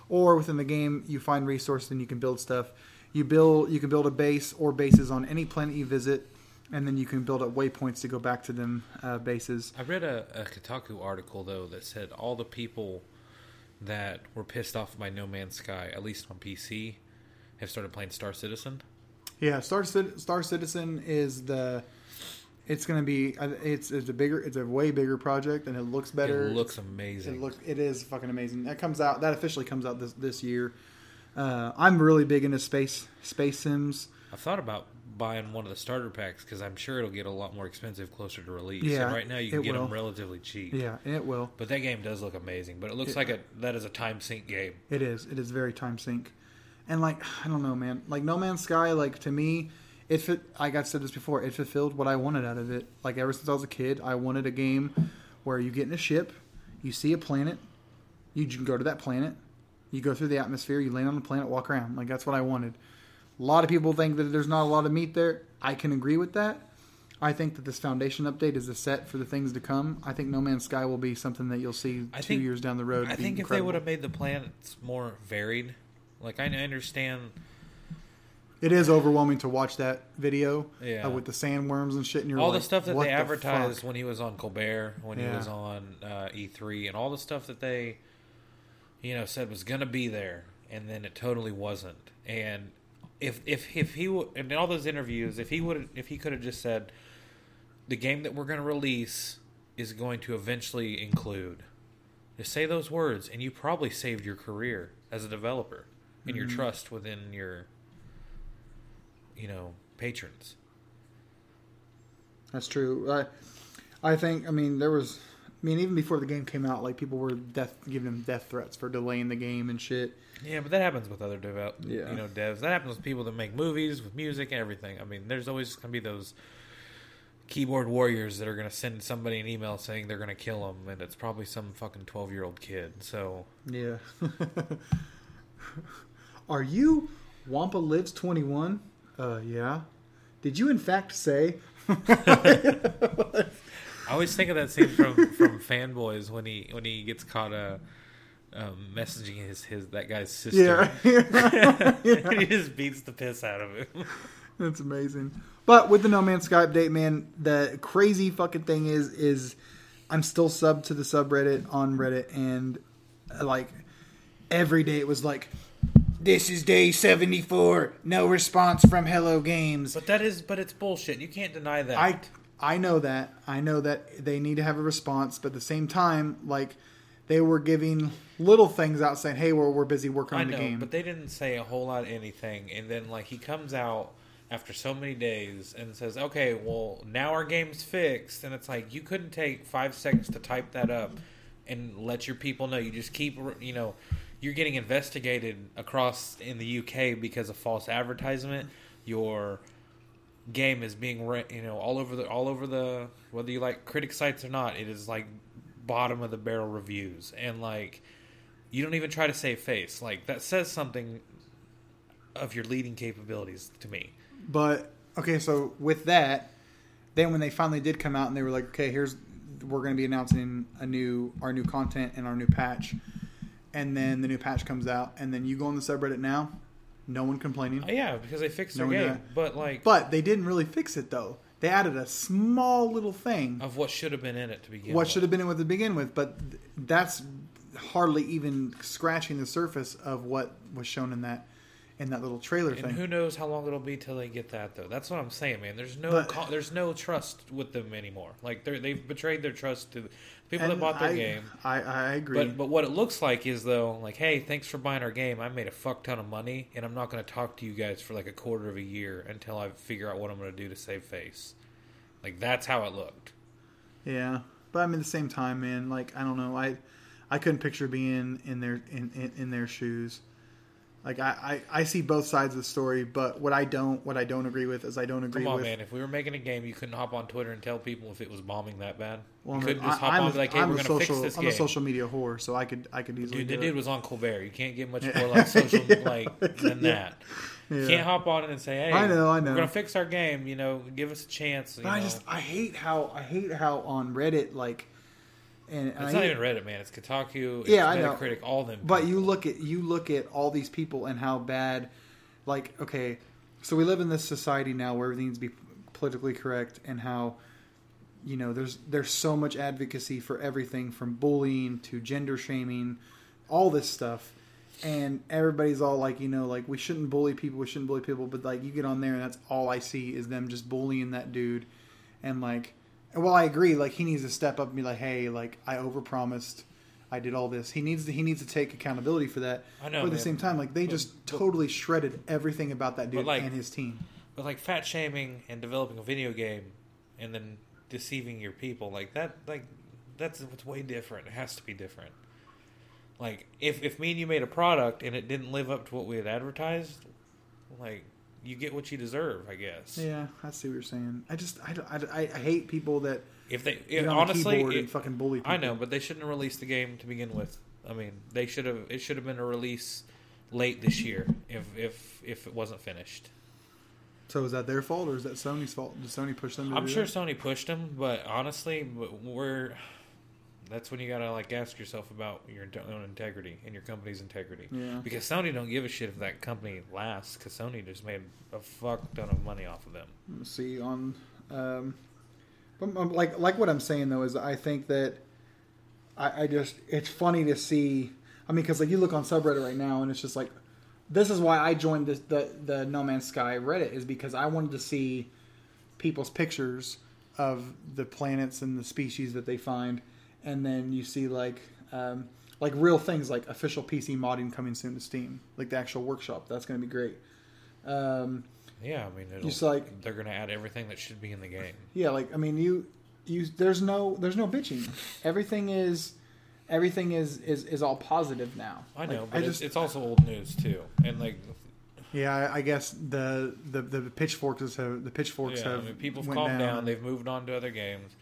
or within the game you find resources and you can build stuff. You build, you can build a base or bases on any planet you visit, and then you can build up waypoints to go back to them uh, bases. I read a, a Kotaku article though that said all the people that were pissed off by No Man's Sky, at least on PC, have started playing Star Citizen. Yeah, Star Star Citizen is the. It's going to be. uh, It's it's a bigger. It's a way bigger project, and it looks better. It looks amazing. It looks. It is fucking amazing. That comes out. That officially comes out this this year. Uh, I'm really big into space space sims. I've thought about buying one of the starter packs because I'm sure it'll get a lot more expensive closer to release. Yeah, and right now you can get will. them relatively cheap. Yeah, it will. But that game does look amazing. But it looks like a that is a time sink game. It is. It is very time sink, and like I don't know, man. Like No Man's Sky, like to me, if it. Like I said this before, it fulfilled what I wanted out of it. Like ever since I was a kid, I wanted a game where you get in a ship, you see a planet, you can go to that planet, you go through the atmosphere, you land on the planet, walk around. Like that's what I wanted. A lot of people think that there's not a lot of meat there. I can agree with that. I think that this foundation update is a set for the things to come. I think No Man's Sky will be something that you'll see I two think- years down the road. I think if they would have made the planets more varied, like I understand It is overwhelming to watch that video Yeah. uh, with the sandworms and shit. And you're all like, the stuff that they the advertised fuck? when he was on Colbert, when he was on uh, E3, and all the stuff that they, you know, said was going to be there, and then it totally wasn't. And if if if he would in all those interviews, if he would if he could have just said, the game that we're going to release is going to eventually include, just say those words, and you probably saved your career as a developer and Mm-hmm. your trust within your, you know, patrons. That's true. I, I think. I mean, there was. I mean, even before the game came out, like people were death giving him death threats for delaying the game and shit. Yeah, but that happens with other dev- Yeah. you know devs. That happens with people that make movies, with music and everything. I mean, there's always going to be those keyboard warriors that are going to send somebody an email saying they're going to kill them, and it's probably some fucking twelve year old kid. So Yeah. Are you Wampa lives twenty one? Uh, yeah. Did you in fact say? I always think of that scene from from Fanboys when he when he gets caught uh, um, messaging his his that guy's sister. Yeah. he just beats the piss out of him. That's amazing. But with the No Man's Sky update, man, the crazy fucking thing is, is I'm still subbed to the subreddit on Reddit, and uh, like every day it was like, "This is day 74, no response from Hello Games." But that is, but it's bullshit. You can't deny that. I I know that I know that they need to have a response, but at the same time, like they were giving little things out saying, "Hey, we're we're busy working I on the know, game." but they didn't say a whole lot of anything. And then, like, he comes out after so many days and says, "Okay, well, now our game's fixed." And it's like you couldn't take five seconds to type that up and let your people know. You just keep, you know, you're getting investigated across in the UK because of false advertisement. Your game is being, you know, all over the all over the whether you like critic sites or not. It is like bottom of the barrel reviews and like you don't even try to save face. Like that says something of your leading capabilities to me. But okay, so with that, then when they finally did come out and they were like, okay, here's we're going to be announcing a new our new content and our new patch, and then the new patch comes out, and then you go on the subreddit now, no one complaining. Uh, yeah, because they fixed their No, game, yeah. but like But they didn't really fix it though. They added a small little thing. of what should have been in it to begin. what with. should have been in with to begin with, but th- that's hardly even scratching the surface of what was shown in that in that little trailer And thing. who knows how long it'll be till they get that though. That's what I'm saying, man. There's no But- co- there's no trust with them anymore. Like they they've betrayed their trust to the people that bought their I, game. I, I agree. But but what it looks like is though, like, hey, thanks for buying our game. I made a fuck ton of money, and I'm not going to talk to you guys for like a quarter of a year until I figure out what I'm going to do to save face. Like that's how it looked. Yeah, but I mean, at the same time, man, like I don't know, I I couldn't picture being in their in in, in their shoes. Like I, I, I see both sides of the story, but what I don't what I don't agree with is I don't agree Come on, with. man. If we were making a game, you couldn't hop on Twitter and tell people if it was bombing that bad. Well, you I'm, couldn't a, just hop I'm, on a- like, "Hey, I'm we're going to social fix this I'm game." a social media whore, so I could I could easily Dude, the dude it. was on Colbert. You can't get much more like social like than that. You can't hop on it and say, "Hey, I know, I know. we're gonna fix our game." You know, give us a chance. I know. just I hate how I hate how on Reddit like, and, it's I not even Reddit, man. It's Kotaku. It's Yeah, I know. Metacritic, all them. But people. you look at you look at all these people and how bad, like okay, so we live in this society now where everything needs to be politically correct and how, you know, there's there's so much advocacy for everything from bullying to gender shaming, all this stuff, and everybody's all like, you know, like we shouldn't bully people, we shouldn't bully people, but like you get on there and that's all I see is them just bullying that dude, and like, and while I agree, like he needs to step up and be like, hey, like I overpromised. I did all this. He needs to he needs to take accountability for that. I know, But at the same time, like they just totally shredded everything about that dude like- and his team. But like fat shaming and developing a video game and then deceiving your people, like that, like that's what's way different. It has to be different. Like if if me and you made a product and it didn't live up to what we had advertised, like you get what you deserve, I guess. Yeah, I see what you're saying. I just I, I, I hate people that If they on honestly, the it- and fucking bully people. I know, but they shouldn't have released the game to begin with. I mean, they should have. It should have been a release late this year if if if it wasn't finished. So is that their fault or is that Sony's fault? Did Sony push them? To I'm sure that? Sony pushed them, but honestly, we're that's when you gotta like ask yourself about your own integrity and your company's integrity. Yeah. Because Sony don't give a shit if that company lasts, because Sony just made a fuck ton of money off of them. Let's see on um um, like like what i'm saying though is i think that i, I just it's funny to see i mean because like you look on subreddit right now and it's just like this is why i joined this the the no man's sky reddit is because i wanted to see people's pictures of the planets and the species that they find and then you see like um, like real things like official pc modding coming soon to steam like the actual workshop that's going to be great um, Yeah, I mean, it'll, Just like- they're gonna add everything that should be in the game. Yeah, like I mean, you you there's no there's no bitching. Everything is everything is is is all positive now. I know, Like, but it's, it's also old news too, and like yeah, I, I guess the the the pitchforks have the pitchforks yeah, I have mean, people calmed down. down. They've moved on to other games,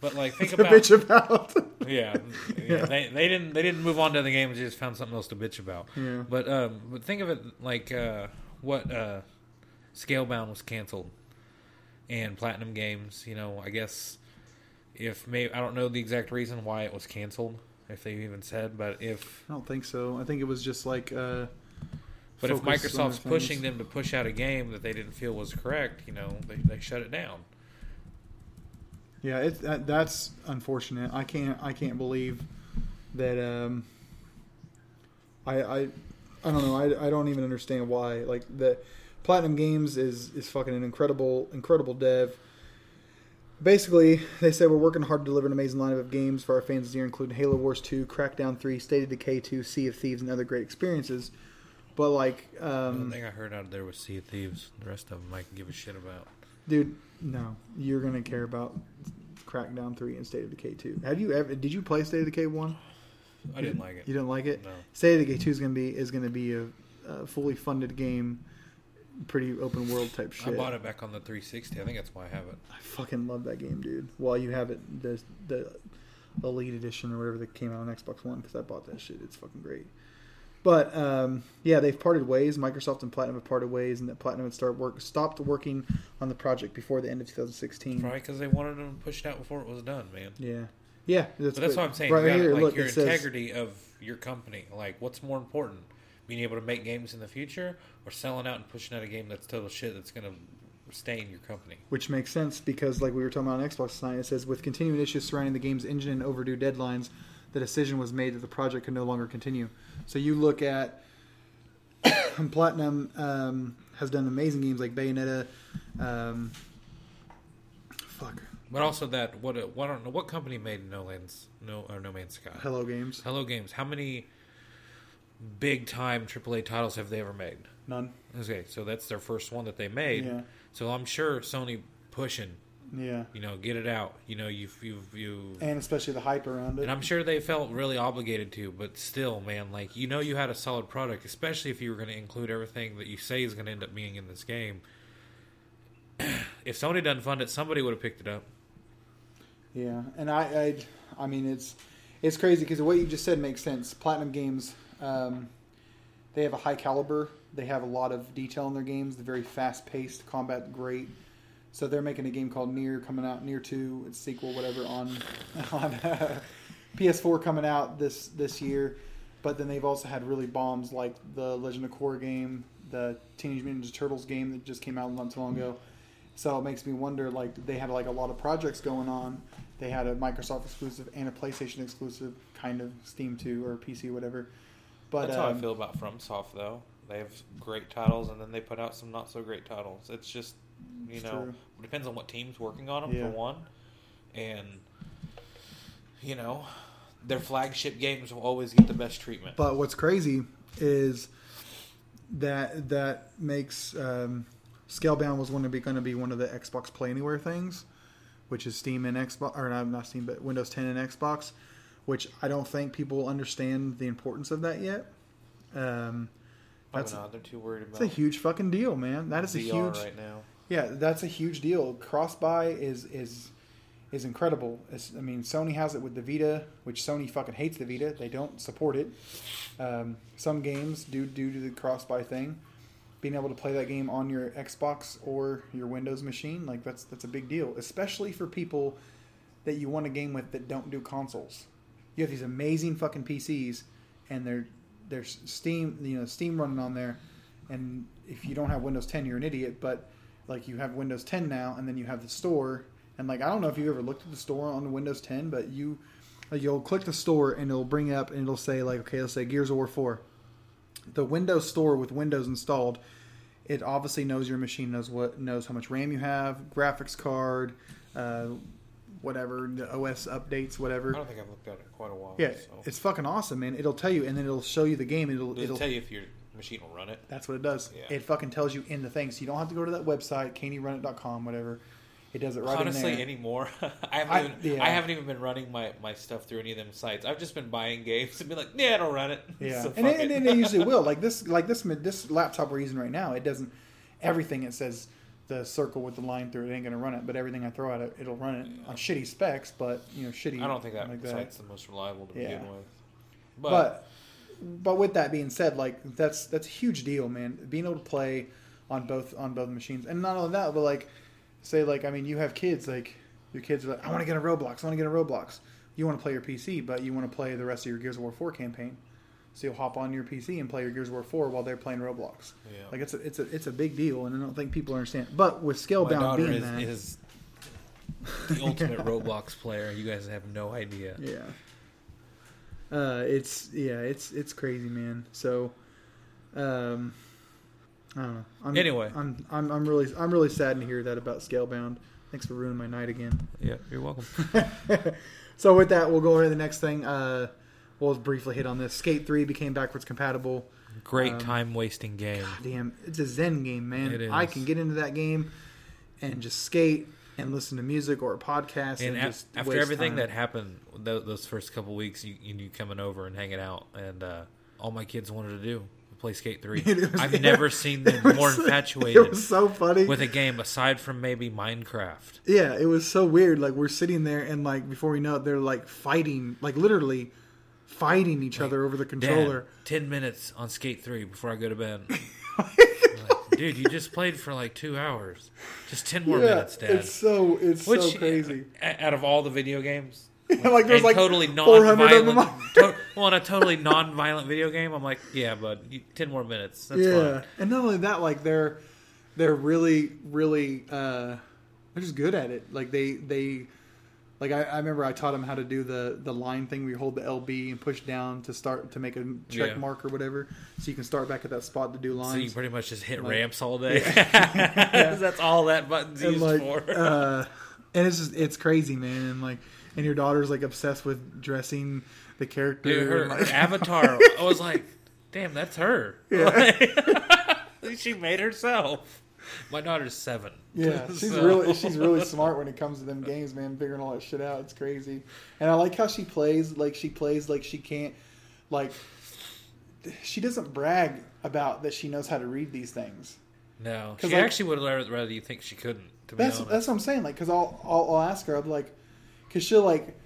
but like think to about bitch about. yeah, yeah. They, they didn't they didn't move on to the games. They just found something else to bitch about. Yeah. But um, but think of it like uh, what uh, Scalebound was canceled, and Platinum Games. You know, I guess if maybe I don't know the exact reason why it was canceled. If they even said, but if I don't think so. I think it was just like. uh but if Microsoft's pushing them to push out a game that they didn't feel was correct, you know, they they shut it down. Yeah, it, that, that's unfortunate. I can't I can't believe that. Um, I I I don't know. I, I don't even understand why. Like the Platinum Games is is fucking an incredible incredible dev. Basically, they say we're working hard to deliver an amazing lineup of games for our fans this year, including Halo Wars 2, Crackdown 3, State of Decay 2, Sea of Thieves, and other great experiences. But like, the um, thing I heard out there was Sea of Thieves. The rest of them I can give a shit about. Dude, no, you're gonna care about Crackdown 3 and State of Decay 2. Have you ever? Did you play State of Decay 1? I didn't like it. You didn't like it? No. State of Decay Two is gonna be is gonna be a, a fully funded game, pretty open world type shit. I bought it back on the 360. I think that's why I have it. I fucking love that game, dude. While you have it, the the Elite Edition or whatever that came out on Xbox One, because I bought that shit. It's fucking great. But um, yeah, they've parted ways. Microsoft and Platinum have parted ways, and that Platinum had start work stopped working on the project before the end of 2016. Probably because they wanted them to push it out before it was done, man. Yeah, yeah. But that's what I'm saying. Right here, like look, your it says- integrity of your company. Like, what's more important, being able to make games in the future, or selling out and pushing out a game that's total shit that's going to stay in your company? Which makes sense because, like we were talking about on Xbox tonight, it says with continuing issues surrounding the game's engine and overdue deadlines, the decision was made that the project could no longer continue. So you look at Platinum um, has done amazing games like Bayonetta. Um, fuck, But also that what what I don't know what company made No Lands No or No Man's Sky. Hello Games, Hello Games. How many big time AAA titles have they ever made? none. Okay, so that's their first one that they made. Yeah. So I'm sure Sony pushing Yeah, You know, get it out. You know, you've you've you. and especially the hype around it. And I'm sure they felt really obligated to, but still, man, like you know, you had a solid product, especially if you were going to include everything that you say is going to end up being in this game. if Sony doesn't fund it, somebody would have picked it up. Yeah, and I, I, I mean, it's it's crazy because what you just said makes sense. Platinum Games, um, they have a high caliber. They have a lot of detail in their games. They're very fast paced, combat great. So they're making a game called Nier coming out, Nier Two, it's sequel, whatever, on on PS4 coming out this this year. But then they've also had really bombs like the Legend of Korra game, the Teenage Mutant Ninja Turtles game that just came out not too long ago. So it makes me wonder, like they had like a lot of projects going on. They had a Microsoft exclusive and a PlayStation exclusive, kind of Steam 2 or PC, whatever. But That's how I um, feel about FromSoft, though. They have great titles, and then they put out some not so great titles. It's just, you It's know, true. it depends on what team's working on them Yeah. for one, and you know, their flagship games will always get the best treatment. But what's crazy is that that makes um, Scalebound was going to be going to be one of the Xbox Play Anywhere things, which is Steam and Xbox, or not, not Steam, but Windows 10 and Xbox, which I don't think people understand the importance of that yet. Um, That's not. They're too worried it's a huge fucking deal, man. That is a huge right now. Yeah, that's a huge deal. Cross buy is is is incredible. It's, I mean, Sony has it with the Vita, which Sony fucking hates the Vita. They don't support it. Um, some games do due to the cross buy thing. Being able to play that game on your Xbox or your Windows machine, like that's that's a big deal, especially for people that you want a game with that don't do consoles. You have these amazing fucking PCs, and they're there's Steam, you know, Steam running on there, and if you don't have Windows 10, you're an idiot. But like you have Windows 10 now, and then you have the store, and like I don't know if you've ever looked at the store on Windows 10, but you like, you'll click the store and it'll bring up and it'll say like, okay, let's say Gears of War 4. The Windows Store with Windows installed, it obviously knows your machine, knows what knows how much RAM you have, graphics card, uh, whatever the OS updates, whatever. I don't think I've looked at it in quite a while. Yeah, so. it's fucking awesome, man. It'll tell you, and then it'll show you the game. It'll, it'll it tell you if your machine will run it? That's what it does. Yeah. It fucking tells you in the thing, so you don't have to go to that website, canyourunit.com, whatever. It does it right Honestly, in there. anymore, I haven't I- even yeah. I haven't even been running my, my stuff through any of them sites. I've just been buying games and be like, yeah, it'll run it. yeah, So and, fuck it, and it. it, it usually will. Like this, like this, this laptop we're using right now, it doesn't. Everything it says the circle with the line through it ain't gonna run it, but everything I throw at it, it'll run it on shitty specs, but you know, shitty. I don't think that like site's the most reliable to Yeah. begin with. But, but but with that being said, like that's that's a huge deal, man. Being able to play on both on both machines, and not only that, but like say like I mean, you have kids like your kids are like, I want to get a Roblox, I want to get a Roblox. You want to play your PC, but you want to play the rest of your Gears of War Four campaign. So you'll hop on your PC and play your Gears of War Four while they're playing Roblox. Yeah. Like it's a it's a it's a big deal, and I don't think people understand. But with Scalebound being is, that, is the ultimate Roblox player. You guys have no idea. Yeah. Uh, it's yeah, it's it's crazy, man. So, um, I don't know. I'm, Anyway. I'm I'm I'm really I'm really saddened to hear that about Scalebound. Thanks for ruining my night again. Yeah, you're welcome. so with that, we'll go over to the next thing. Uh, we'll briefly hit on this. Skate Three became backwards compatible. Great Um, time wasting game. Damn, it's a Zen game, man. It is. I can get into that game and just skate and listen to music or a podcast and, And just after everything time. that happened, th- those first couple weeks, you, you coming over and hanging out, and uh, all my kids wanted to do play Skate Three. Was- I've never seen them It was- more It infatuated was so funny with a game aside from maybe Minecraft. Yeah, it was so weird. Like we're sitting there, and like before we know it, they're like fighting, like literally fighting each other over the controller. Dad, ten minutes on Skate Three before I go to bed. Like, Dude, you just played for like two hours. Just ten more yeah, minutes, Dad. it's so it's Which, so crazy. Out of all the video games, like there's like totally 400 of them. non-violent. to, well, in a totally non-violent video game, I'm like, yeah, bud, you, ten more minutes. That's yeah, fine. and not only that, like they're they're really really uh they're just good at it. Like they they like I, I remember I taught him how to do the the line thing where you hold the LB and push down to start to make a check Yeah. mark or whatever, so you can start back at that spot to do lines. So you pretty much just hit Like- ramps all day. That's all that button's and used like for. uh and it's just it's crazy man and like and your daughter's like obsessed with dressing the character Dude, her, and, her like, avatar. I was like, damn, that's her. Yeah. she made herself. My daughter's seven. Yeah, she's So- really she's really smart when it comes to them games, man. Figuring all that shit out, it's crazy. And I like how she plays. Like she plays like she can't, like she doesn't brag about that she knows how to read these things. No, she like- actually would rather, rather you think she couldn't. To That's that's what I'm saying. Like, cause I'll, I'll I'll ask her. I'll be like, cause she'll like,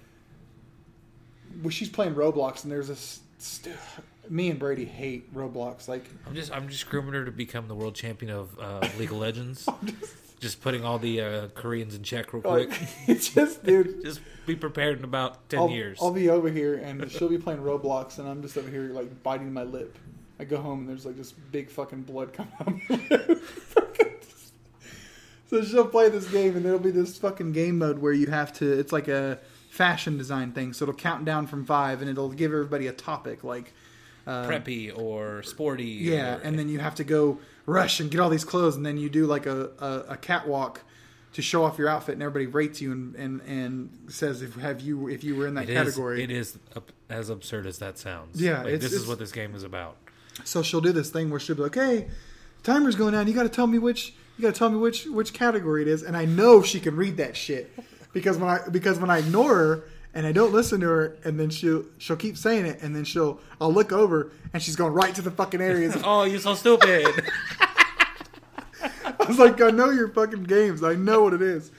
well, she's playing Roblox and there's this. St- me and Brady hate Roblox. Like, I'm just I'm just grooming her to become the world champion of uh, League of Legends. just putting all the uh, Koreans in check real quick. like just, dude. just be prepared in about 10 I'll, years. I'll be over here and she'll be playing Roblox and I'm just over here like biting my lip. I go home and there's like this big fucking blood coming out of my lip. so she'll play this game and there'll be this fucking game mode where you have to. It's like a fashion design thing, so it'll count down from five and it'll give everybody a topic like. Uh, Preppy or sporty. yeah, or- and then you have to go rush and get all these clothes, and then you do like a, a, a catwalk to show off your outfit, and everybody rates you and, and, and says if have you if you were in that It is- category. it is as absurd as that sounds. Yeah, Like, this is what this game is about. So she'll do this thing where she'll be like, "Hey, timer's going down. You got to tell me which you got to tell me which which category it is." And I know she can read that shit because when I because when I ignore her and I don't listen to her, and then she'll she'll keep saying it, and then she'll I'll look over and she's going right to the fucking areas. Oh, you're so stupid. I was like, I know your fucking games. I know what it is.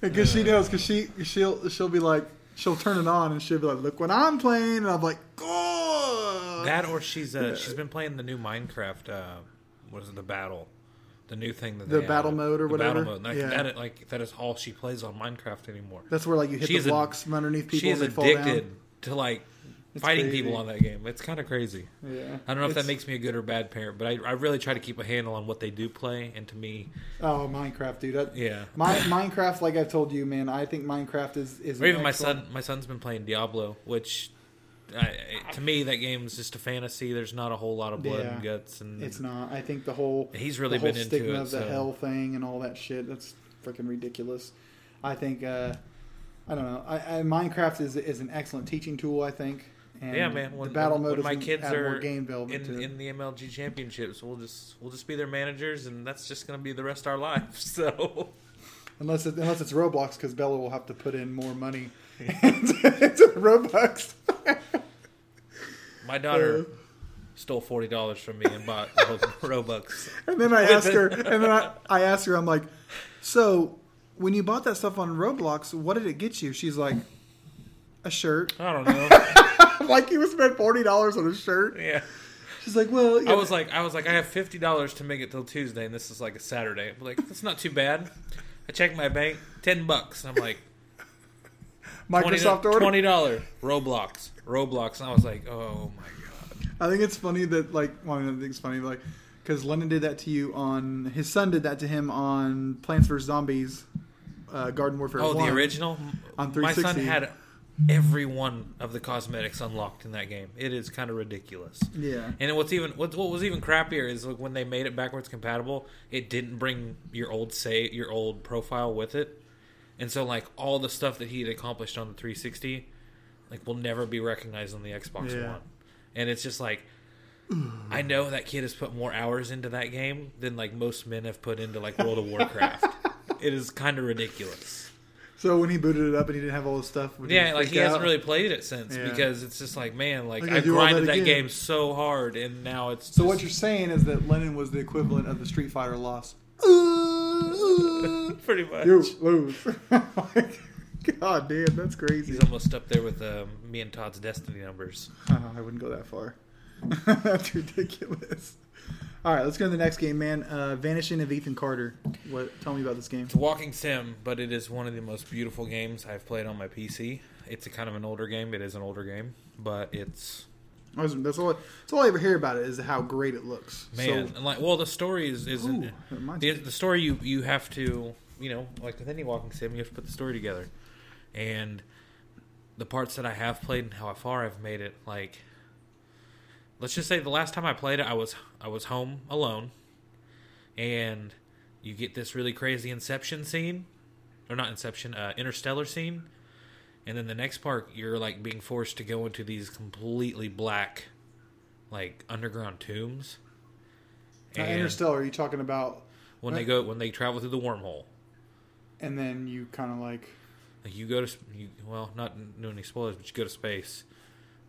Because she knows, because she she'll she'll be like she'll turn it on and she'll be like, "Look what I'm playing," and I'm like, "Oh." that or she's uh, she's been playing the new Minecraft. Uh, what is it? The battle. The new thing that The battle added. mode or The whatever? Battle mode. Like, Yeah. that, like that is all she plays on Minecraft anymore. That's where like you hit She's the a- blocks from underneath people She's and they fall addicted down. to like fighting crazy. people on that game. It's kind of crazy. Yeah, I don't know if that makes me a good or bad parent, but I, I really try to keep a handle on what they do play, and to me, Oh, Minecraft, dude. That, yeah. My Minecraft, like I've told you, man. I think Minecraft is is. Or even my son, my son's been playing Diablo, which I, to me that game is just a fantasy. There's not a whole lot of blood Yeah. and guts, and It's not. I think the whole He's really the whole been into stigma it, of the so- hell thing and all that shit. That's freaking ridiculous. I think. uh I don't know. I, I, Minecraft is is an excellent teaching tool. I think. And yeah, man. When, the battle when, mode when my kids are game in, in the MLG championships, we'll just we'll just be their managers, and that's just going to be the rest of our lives. So Unless it, unless it's Roblox, because Bella will have to put in more money into Robux. my daughter Uh. stole forty dollars from me and bought Ro- Robux. And then I ask her, and then I, I ask her, I'm like, so when you bought that stuff on Roblox, what did it get you? She's like, a shirt. I don't know. Like, you would spend forty dollars on a shirt. yeah. She's like, well, I was like, I was like, I have fifty dollars to make it till Tuesday, and this is like a Saturday. I'm like, that's not too bad. I check my bank, ten bucks. I'm like, Microsoft order. twenty dollar Roblox, Roblox, and I was like, oh my god. I think it's funny that like one of the things funny like because Lennon did that to you on his son did that to him on Plants vs Zombies, uh, Garden Warfare. Oh, 1. the original. On 360. My son had every one of the cosmetics unlocked in that game. It is kind of ridiculous. Yeah. And what's even what, what was even crappier is like when they made it backwards compatible, it didn't bring your old say your old profile with it, and so like all the stuff that he had accomplished on the 360, like will never be recognized on the Xbox Yeah. One, and it's just like. I know that kid has put more hours into that game than like most men have put into like World of Warcraft. it is kind of ridiculous. So when he booted it up and he didn't have all this stuff, would Yeah, like freak he hasn't really played it since Yeah. because it's just like, man, like I I do all that grinded that, game so hard and now it's So just, what you're saying is that Lennon was the equivalent of the Street Fighter loss. pretty much. You lose. God damn, that's crazy. He's almost up there with um, me and Todd's Destiny numbers. Uh, I wouldn't go that far. that's ridiculous. All right, let's go to the next game, man. Uh, Vanishing of Ethan Carter. What? Tell me about this game. It's a walking sim, but it is one of the most beautiful games I've played on my PC. It's a kind of an older game. It is an older game, but it's I was- That's all. That's all I ever hear about it is how great it looks. man, So, and like well, the story is isn't Ooh, the, the story you you have to you know like with any walking sim you have to put the story together, and the parts that I have played and how far I've made it like. Let's just say the last time I played it, I was I was home alone, and you get this really crazy Inception scene, or not Inception, uh, Interstellar scene, and then the next part you're like being forced to go into these completely black, like underground tombs, Now, And Interstellar, are you talking about? when they go when they travel through the wormhole, And then you kind of like, like you go to you, well, not doing any spoilers, but you go to space,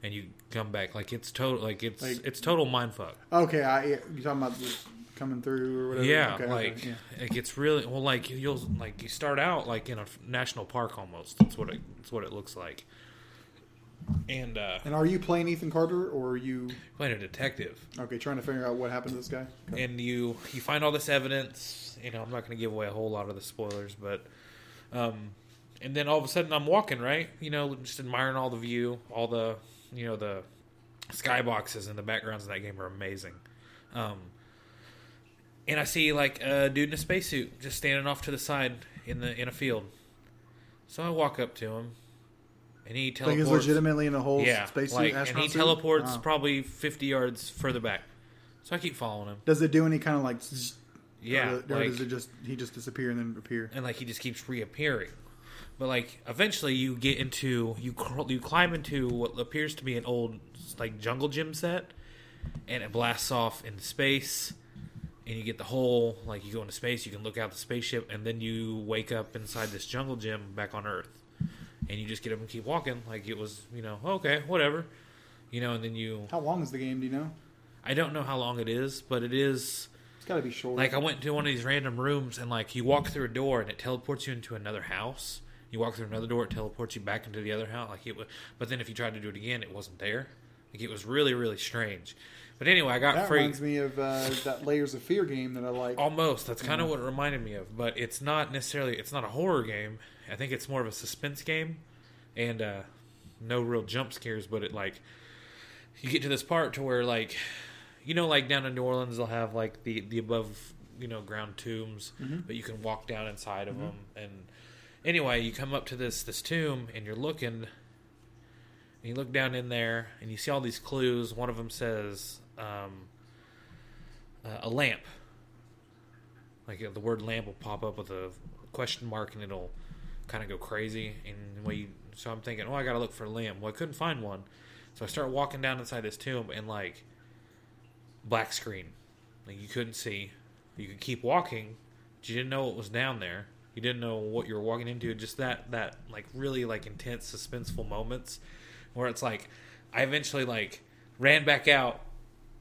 and you come back like it's total like it's Like- it's total mind fuck. okay, I you talking about just coming through or whatever? Yeah, Okay, okay, like yeah. like it's really well. Like you'll like you start out like in a national park almost. That's what it. That's what it looks like. And uh, And are you playing Ethan Carter or are you playing a detective, okay trying to figure out what happened to this guy? Okay. and you you find all this evidence. You know, I'm not going to give away a whole lot of the spoilers, but um, and then all of a sudden I'm walking right. You know, just admiring all the view, all the you know the skyboxes and the backgrounds in that game are amazing. Um, and I see like a dude in a spacesuit just standing off to the side in the in a field. So I walk up to him, and he Like teleports. he's legitimately in a whole yeah, spacesuit like, and he suit? teleports Wow. probably 50 yards further back. So I keep following him. Does it do any kind of like? Yeah, Or, or like, does it just he just disappear and then appear? and like he just keeps reappearing. But like eventually you get into you you climb into what appears to be an old like jungle gym set, and it blasts off into space, and you get the whole like you go into space, you can look out the spaceship, and then you wake up inside this jungle gym back on Earth, and you just get up and keep walking like it was you know okay whatever, you know, and then you How long is the game? Do you know? I don't know how long it is, but it is It's got to be short. like I went to one of these random rooms and like you walk through a door and it teleports you into another house. You walk through another door, it teleports you back into the other house. Like it, wa- but then if you tried to do it again, it wasn't there. Like it was really really strange. But anyway, I got that free. reminds me of uh, that Layers of Fear game that I like. Almost. That's kind of what it reminded me of. But it's not necessarily. It's not a horror game. I think it's more of a suspense game, and uh, no real jump scares. But it like you get to this part to where like you know like down in New Orleans they'll have like the the above you know ground tombs, but you can walk down inside of them. And anyway, you come up to this this tomb and you're looking. And you look down in there and you see all these clues. One of them says um, uh, a lamp. Like the word lamp will pop up with a question mark and it'll kind of go crazy. And you, so i'm thinking oh i gotta look for a lamp. Well i couldn't find one. So i start walking down inside this tomb and like black screen. Like you couldn't see. You could keep walking but you didn't know what was down there. You didn't know what you were walking into. Just that that like really like intense suspenseful moments where it's like i eventually like ran back out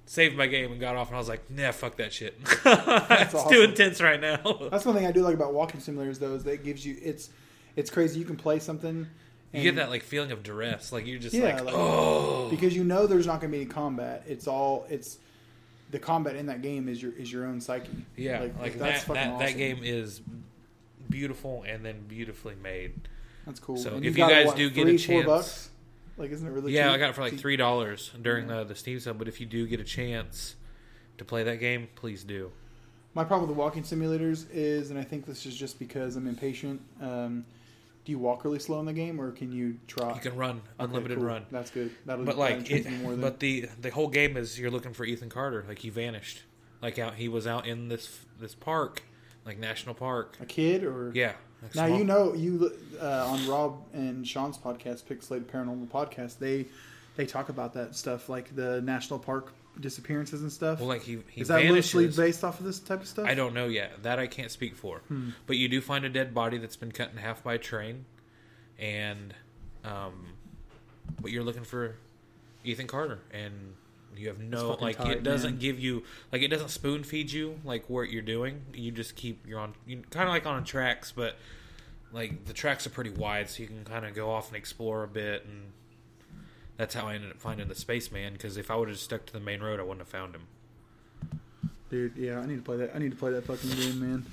saved my game and got off and i was like nah fuck that shit it's too intense right now That's one thing I do like about walking simulators, though, is that it gives you it's it's crazy. You can play something. you get that like feeling of duress like you're just yeah, like, like, oh because you know there's not going to be any combat. It's all it's the combat in that game is your is your own psyche. yeah like, that, fucking that, that game is beautiful and then beautifully made That's cool. So And if you guys what, do get a three, chance- like isn't it really? yeah cheap? i got it for like three dollars during the, the steam sale but if you do get a chance to play that game please do My problem with the walking simulators is, and I think this is just because I'm impatient. Um, do you walk really slow in the game, or can you trot? you can run Okay, unlimited cool. run That's good. That'll but like it, more than but the the whole game is you're looking for ethan carter like he vanished like out he was out in this this park like national park a kid or yeah Now you know you uh, on Rob and Sean's podcast, Pixelated Paranormal Podcast. They they talk about that stuff, like the national park disappearances and stuff. well like he, he is that loosely vanishes. based off of this type of stuff? I don't know yet. That I can't speak for. Hmm. But you do find a dead body that's been cut in half by a train, and um, but you're looking for Ethan Carter, and you have no like tight, it doesn't man. give you like it doesn't spoon feed you like what you're doing. You just keep you're on you kind of like on tracks, but like the tracks are pretty wide, so you can kind of go off and explore a bit and. That's how I ended up finding the spaceman. Because if I would have stuck to the main road, I wouldn't have found him. Dude, yeah, I need to play that. I need to play that fucking game, man.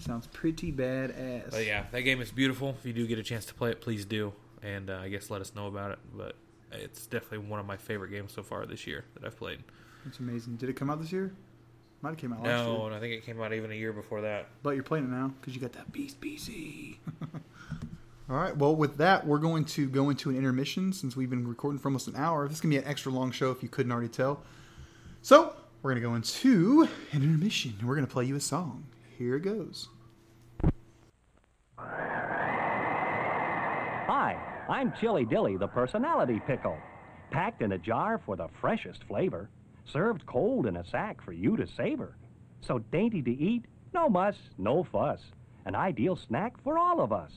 Sounds pretty badass. But yeah, that game is beautiful. If you do get a chance to play it, please do, and uh, I guess let us know about it. But it's definitely one of my favorite games so far this year that I've played. It's amazing. Did it come out this year? Might have came out last No, year. and I think it came out even a year before that. But you're playing it now because you got that beast PC. All right. Well, with that, we're going to go into an intermission since we've been recording for almost an hour. This is going to be an extra long show if you couldn't already tell. So, we're going to go into an intermission and we're going to play you a song. Here it goes. Hi, I'm Chili Dilly, the personality pickle. Packed in a jar for the freshest flavor. served cold in a sack for you to savor. So dainty to eat, no muss, no fuss. An ideal snack for all of us.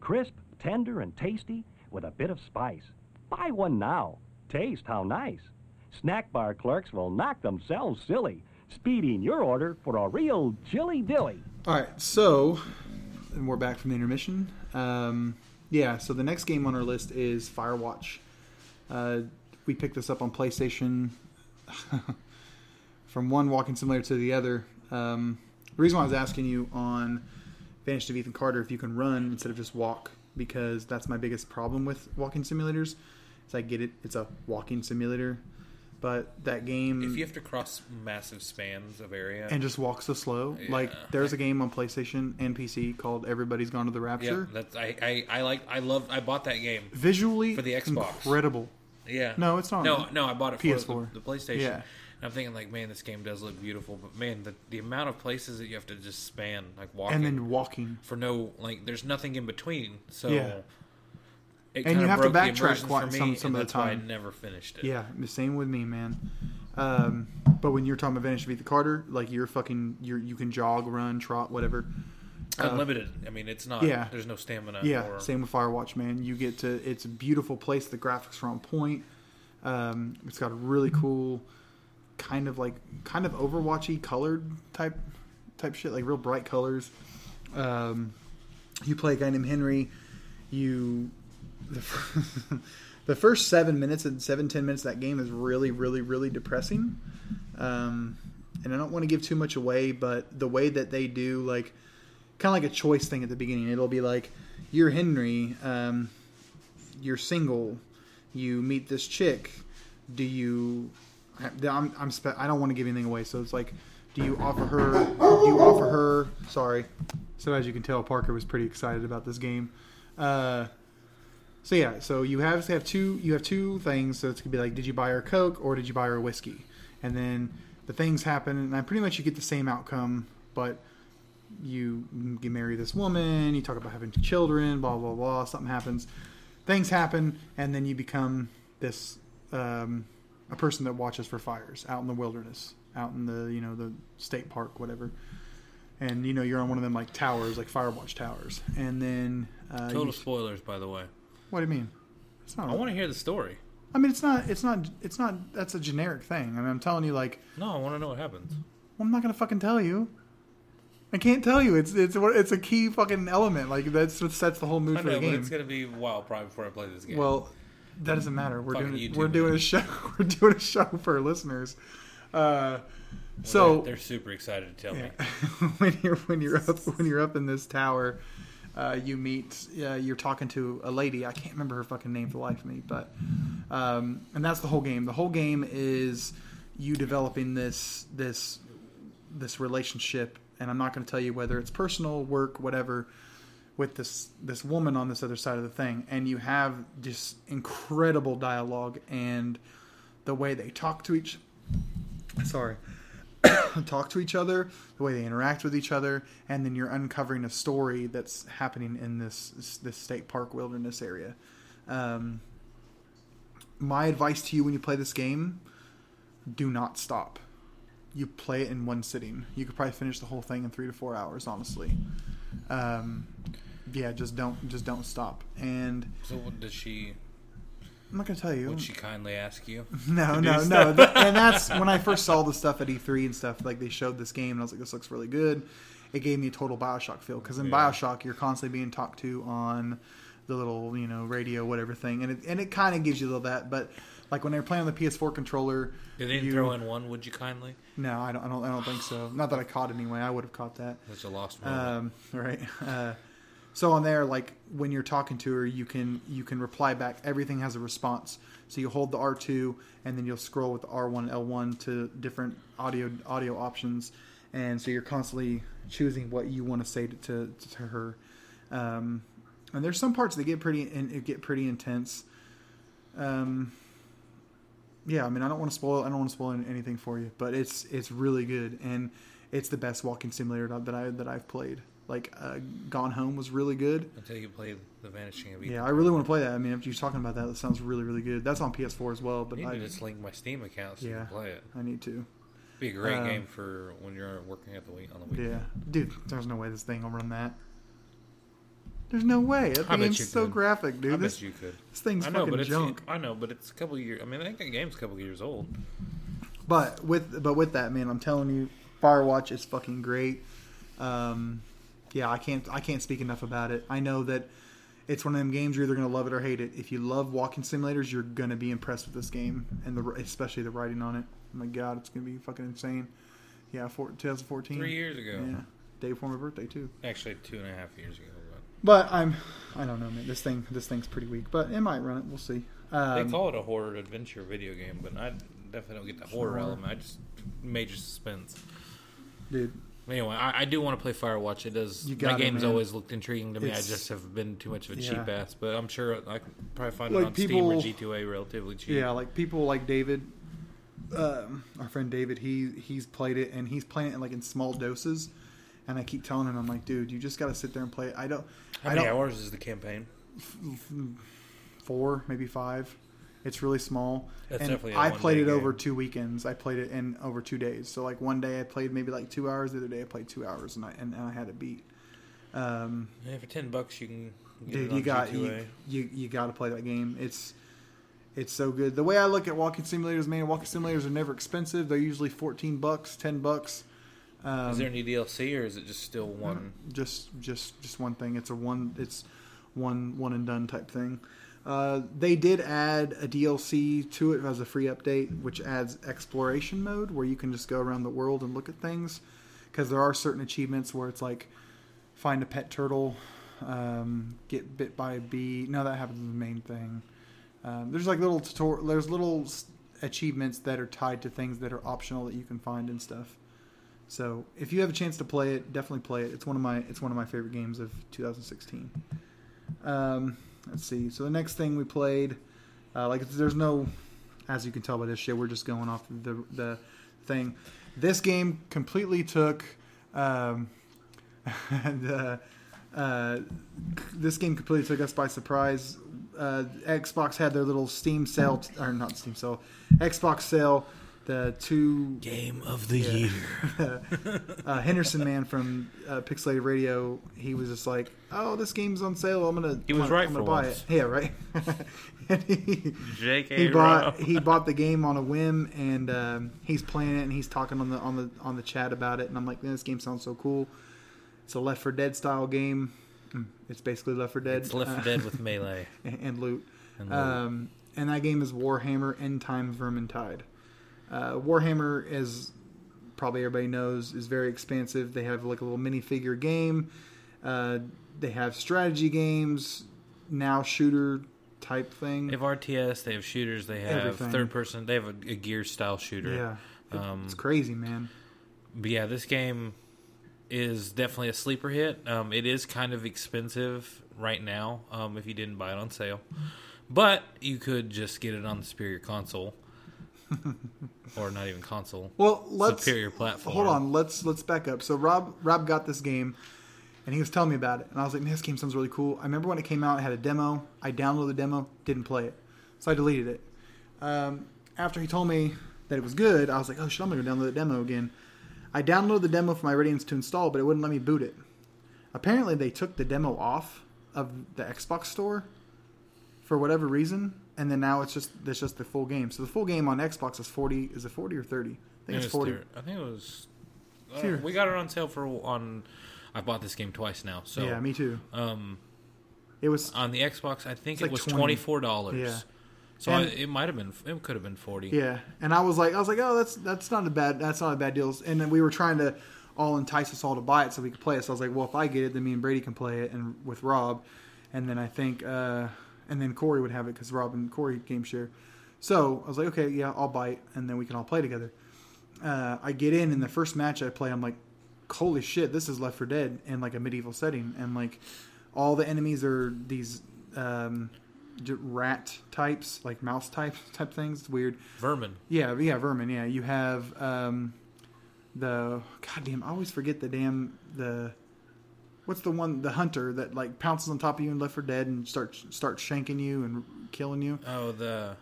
Crisp, tender, and tasty with a bit of spice. Buy one now. Taste how nice. Snack bar clerks will knock themselves silly, speeding your order for a real chili dilly. All right, so and we're back from the intermission. Um, yeah, so the next game on our list is Firewatch. Uh, we picked this up on PlayStation from one walking simulator to the other. Um, the reason why I was asking you on Vanished of Ethan Carter if you can run instead of just walk, because that's my biggest problem with walking simulators. Is I get it, it's a walking simulator, but that game If you have to cross massive spans of area, and just walk so slow. Like there's a game on PlayStation and PC called Everybody's Gone to the yeah, Rapture. that's I, I I like I love I bought that game. Visually For the Xbox. incredible. Yeah. No, it's not. No, no, I bought it for PS4. the, the PlayStation. Yeah. And I'm thinking like, man, this game does look beautiful, but man, the the amount of places that you have to just span, like walking, And then walking. for no like, there's nothing in between. So. Yeah. And you have to backtrack quite me, some- some of the time. I never finished it. Yeah, the same with me, man. Um, but when you're talking about Vanishing of Ethan Carter, like you're fucking, you're you can jog, run, trot, whatever. unlimited. I mean, it's not. yeah. There's no stamina. Yeah, or, same with Firewatch, man. You get to it's a beautiful place. The graphics are on point. Um, it's got a really cool, kind of like kind of Overwatchy colored type type shit, like real bright colors. Um, you play a guy named Henry. You the, the first seven minutes and seven ten minutes of that game is really really really depressing. Um, and I don't want to give too much away, but the way that they do like kind of like a choice thing at the beginning. It'll be like, you're Henry, um, you're single, you meet this chick. Do you? I'm, I'm spe- I don't want to give anything away, so it's like, do you offer her? Do you offer her? Sorry. So as you can tell, Parker was pretty excited about this game. Uh, so yeah, so you have have two you have two things. So it's gonna be like, did you buy her a Coke or did you buy her a whiskey? And then the things happen, and pretty much you get the same outcome, but you you marry this woman, you talk about having children, blah blah blah. Something happens, things happen, and then you become this um, a person that watches for fires out in the wilderness, out in the you know the state park, whatever. And you know you're on one of them like towers, like Firewatch towers, and then uh, Total you- spoilers, by the way. What do you mean? It's not. I want to hear the story. I mean, it's not. It's not. It's not. That's a generic thing. I mean, I'm telling you, like, No, I want to know what happens. well, I'm not gonna fucking tell you. I can't tell you. It's it's it's a key fucking element. Like that's what sets the whole mood I for know, the game. it's gonna be a while probably before I play this game. Well, that doesn't matter. We're Fucking doing YouTube we're doing a show. We're doing a show for our listeners. Uh, so they're, they're super excited to tell me. when you're when you're up when you're up in this tower, uh, you meet uh, you're talking to a lady. I can't remember her fucking name for the life of me, but um, and that's the whole game. The whole game is you developing this this this relationship, and I'm not going to tell you whether it's personal, work, whatever, with this this woman on this other side of the thing, and you have just incredible dialogue and the way they talk to each. Sorry talk to each other, the way they interact with each other, and then you're uncovering a story that's happening in this this state park wilderness area. Um, my advice to you when you play this game: do not stop. You play it in one sitting. You could probably finish the whole thing in three to four hours, honestly. Um, yeah, just don't just don't stop. And So, what does she? I'm not gonna tell you. Would she kindly ask you? No, no, no. and that's when I first saw the stuff at E3 and stuff. Like they showed this game, and I was like, "This looks really good." It gave me a total Bioshock feel because in Yeah. Bioshock, you're constantly being talked to on the little, you know, radio, whatever thing, and it and it kind of gives you a little that. But like when they were playing on the PS4 controller, Did they you- throw in one? Would you kindly? No, I don't. I don't. I don't think so. Not that I caught anyway. I would have caught that. That's a lost moment. Um, right. Uh, so on there, like when you're talking to her, you can you can reply back. Everything has a response. So you hold the R two, and then you'll scroll with the R one and L one to different audio audio options, and so you're constantly choosing what you want to say to to, to her. Um, and there's some parts that get pretty and it get pretty intense. Um, yeah, I mean, I don't want to spoil. I don't want to spoil anything for you, but it's it's really good, and it's the best walking simulator that I that I've played. Like uh, Gone Home was really good. Until you play The Vanishing of Ethan. Yeah, I really want to play that. I mean, if you're talking about that, that sounds really really good. That's on PS4 as well. But I need I, to just link my Steam account so you can play it. I need to. Be a great Um, game for when you're working at the week on the weekend. Yeah, dude, there's no way this thing will run that. There's no way. That I bet game's so could. graphic, dude. I this, bet you could. this thing's I know, fucking but it's junk. I know, but it's a couple of years. I mean, I think the game's a couple of years old. But with but with that, man, I'm telling you, Firewatch is fucking great. Um, yeah, I can't I can't speak enough about it. I know that it's one of them games you're either gonna love it or hate it. If you love walking simulators, you're gonna be impressed with this game, and the especially the writing on it. Oh my god, it's gonna be fucking insane. Yeah, four, 2014. Three years ago. Yeah, day before my birthday too. Actually, two and a half years ago. But I'm I don't know, man. This thing this thing's pretty weak, but it might run it. We'll see. Um, they call it a horror adventure video game, but I definitely don't get the horror Horror. element. I just major suspense. dude, Anyway, I, I do want to play Firewatch. It does. You my it, game's man. always looked intriguing to me. It's- I just have been too much of a Yeah. cheap ass. But I'm sure I can probably find Like it on Steam or people- G2A relatively cheap. Yeah, like people like David, um, our friend David, he he's played it and he's playing it like in small doses. And I keep telling him, I'm like, dude, you just got to sit there and play it. I don't. How I many don't. hours is the campaign? Four, maybe five. It's really small. That's and definitely a I played it game. over two weekends. I played it in over two days. So like one day I played maybe like two hours. The other day I played two hours, and I and, and I had it beat. Um, Yeah, for ten bucks you can. Get dude you got G2A. you, you you got to play that game it's it's so good the way i look at walking simulators man walking simulators are never expensive they're usually 14 bucks 10 bucks um, is there any DLC or is it just still one? just just just one thing it's a one it's one one and done type thing uh, they did add a DLC to it as a free update, which adds exploration mode where you can just go around the world and look at things. Because there are certain achievements where it's like find a pet turtle, um, get bit by a bee. No, that happens in the main thing. Um, there's like little tutor- there's little achievements that are tied to things that are optional that you can find and stuff. So if you have a chance to play it, definitely play it. It's one of my it's one of my favorite games of 2016. Um, let's see. So the next thing we played, uh, like there's no, as you can tell by this shit, we're just going off the the thing. This game completely took. Um, the, uh, this game completely took us by surprise. Uh, Xbox had their little Steam sale, or not Steam sale, Xbox sale. The two Game of the year. uh, Henderson man from uh, Pixelated Radio, he was just like, "Oh, this game's on sale. I'm gonna." He was I'm right gonna for buy once. it. Yeah, right. and he, J.K. he bought Rowe. he bought the game on a whim, and um, he's playing it, and he's talking on the on the on the chat about it, and I'm like, "Man, this game sounds so cool." It's a Left 4 Dead style game. Mm, It's basically Left 4 Dead. It's Left 4 uh, Dead with melee. and loot. And loot. Um, and that game is Warhammer End Time Vermintide. Uh, Warhammer, as probably everybody knows, is very expansive. They have like a little minifigure game. Uh, they have strategy games, now shooter type thing. They have RTS. They have shooters. They have Everything. third person. They have a, a gear style shooter. yeah, Um, it's crazy, man. But yeah, this game is definitely a sleeper hit. Um, it is kind of expensive right now um, if you didn't buy it on sale, but you could just get it on the superior console, or not even console. Well, let's superior platform. Hold on, let's let's back up. So Rob Rob got this game, and he was telling me about it, and I was like, "Man, this game sounds really cool." I remember when it came out, it had a demo. I downloaded the demo, didn't play it, so I deleted it. Um, after he told me that it was good, I was like, "Oh shit, I'm gonna go download the demo again." I downloaded the demo for my Radiance to install, but it wouldn't let me boot it. Apparently, they took the demo off of the Xbox store for whatever reason, and then now it's just it's just the full game. So the full game on Xbox is forty. Is it forty or thirty? I think It it's was forty. there- I think it was. uh, we got it on sale for on. I bought this game twice now. So yeah, me too. um, It was on the Xbox, I think it like was twenty four dollars. Yeah. So I, it might have been. It could have been forty. yeah, and I was like, I was like, oh, that's that's not a bad that's not a bad deal. And then we were trying to all entice us all to buy it so we could play it. So I was like, well, if I get it, then me and Brady can play it, and with Rob, and then I think, uh, and then Corey would have it because Rob and Corey game share. So I was like, okay, yeah, I'll buy it, and then we can all play together. Uh, I get in, and the first match I play, I'm like, holy shit, this is Left 4 Dead in like a medieval setting, and like all the enemies are these um, rat types, like mouse type type things. It's weird. Vermin. Yeah, yeah, vermin. Yeah, you have um, the goddamn. I always forget the damn the what's the one the hunter that like pounces on top of you in Left 4 Dead and starts starts shanking you and killing you? Oh, the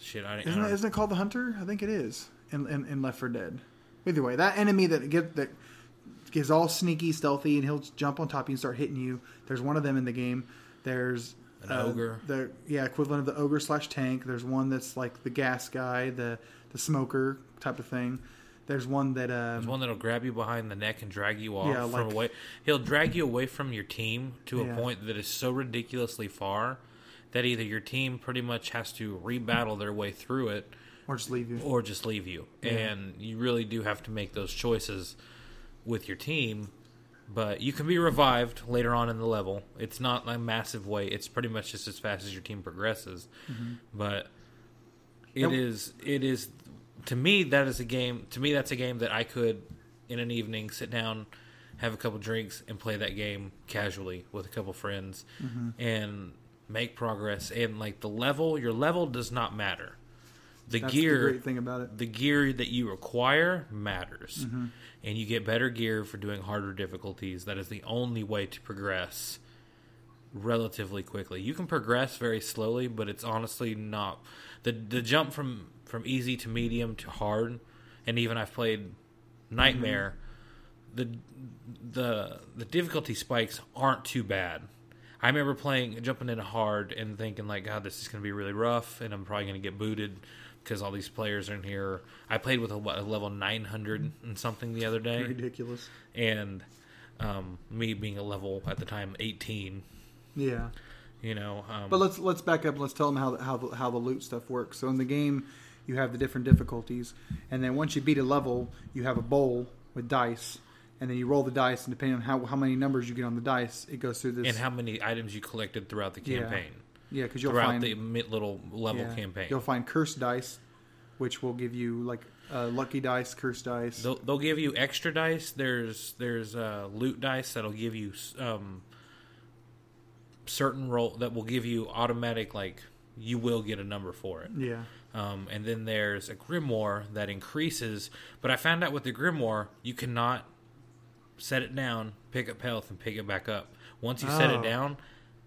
shit. I, I Isn't don't it, isn't it called the hunter? I think it is in, in, in Left 4 Dead. Either way, that enemy that get that is all sneaky, stealthy, and he'll jump on top of you and start hitting you. There's one of them in the game. There's An uh, ogre. The yeah, equivalent of the ogre slash tank. There's one that's like the gas guy, the the smoker type of thing. There's one that um, There's one that'll grab you behind the neck and drag you off Yeah, from like- away. He'll drag you away from your team to a Yeah. point that is so ridiculously far that either your team pretty much has to rebattle their way through it or just leave you. or just leave you. And you really do have to make those choices with your team. But you can be revived later on in the level. It's not a massive way. It's pretty much just as fast as your team progresses. But it is it is to me that is a game to me that's a game that I could in an evening sit down have a couple drinks and play that game casually with a couple friends and make progress. And like the level your level does not matter. The That's gear the great thing about it. the gear that you require matters. Mm-hmm. and you get better gear for doing harder difficulties. That is the only way to progress relatively quickly. You can progress very slowly but it's honestly not the the jump from from easy to medium to hard and even i've played nightmare the the the difficulty spikes aren't too bad. I remember playing jumping into hard and thinking like god this is going to be really rough and i'm probably going to get booted because all these players are in here. I played with a, what, a level 900 and something the other day. Ridiculous. and um, me being a level at the time 18 Yeah. you know um, But let's let's back up. and Let's tell them how the, how the, how the loot stuff works. So in the game, you have the different difficulties, and then once you beat a level, you have a bowl with dice, and then you roll the dice, and depending on how how many numbers you get on the dice, it goes through this. and how many items you collected throughout the campaign yeah, because you'll throughout find the little level yeah, campaign You'll find cursed dice, which will give you like uh, lucky dice, cursed dice. They'll, they'll give you extra dice. There's there's uh, loot dice that'll give you um, certain role that will give you automatic like you will get a number for it. yeah, Um, and then there's a grimoire that increases. But I found out with the grimoire you cannot set it down, pick up health, and pick it back up. Once you set Oh. it down,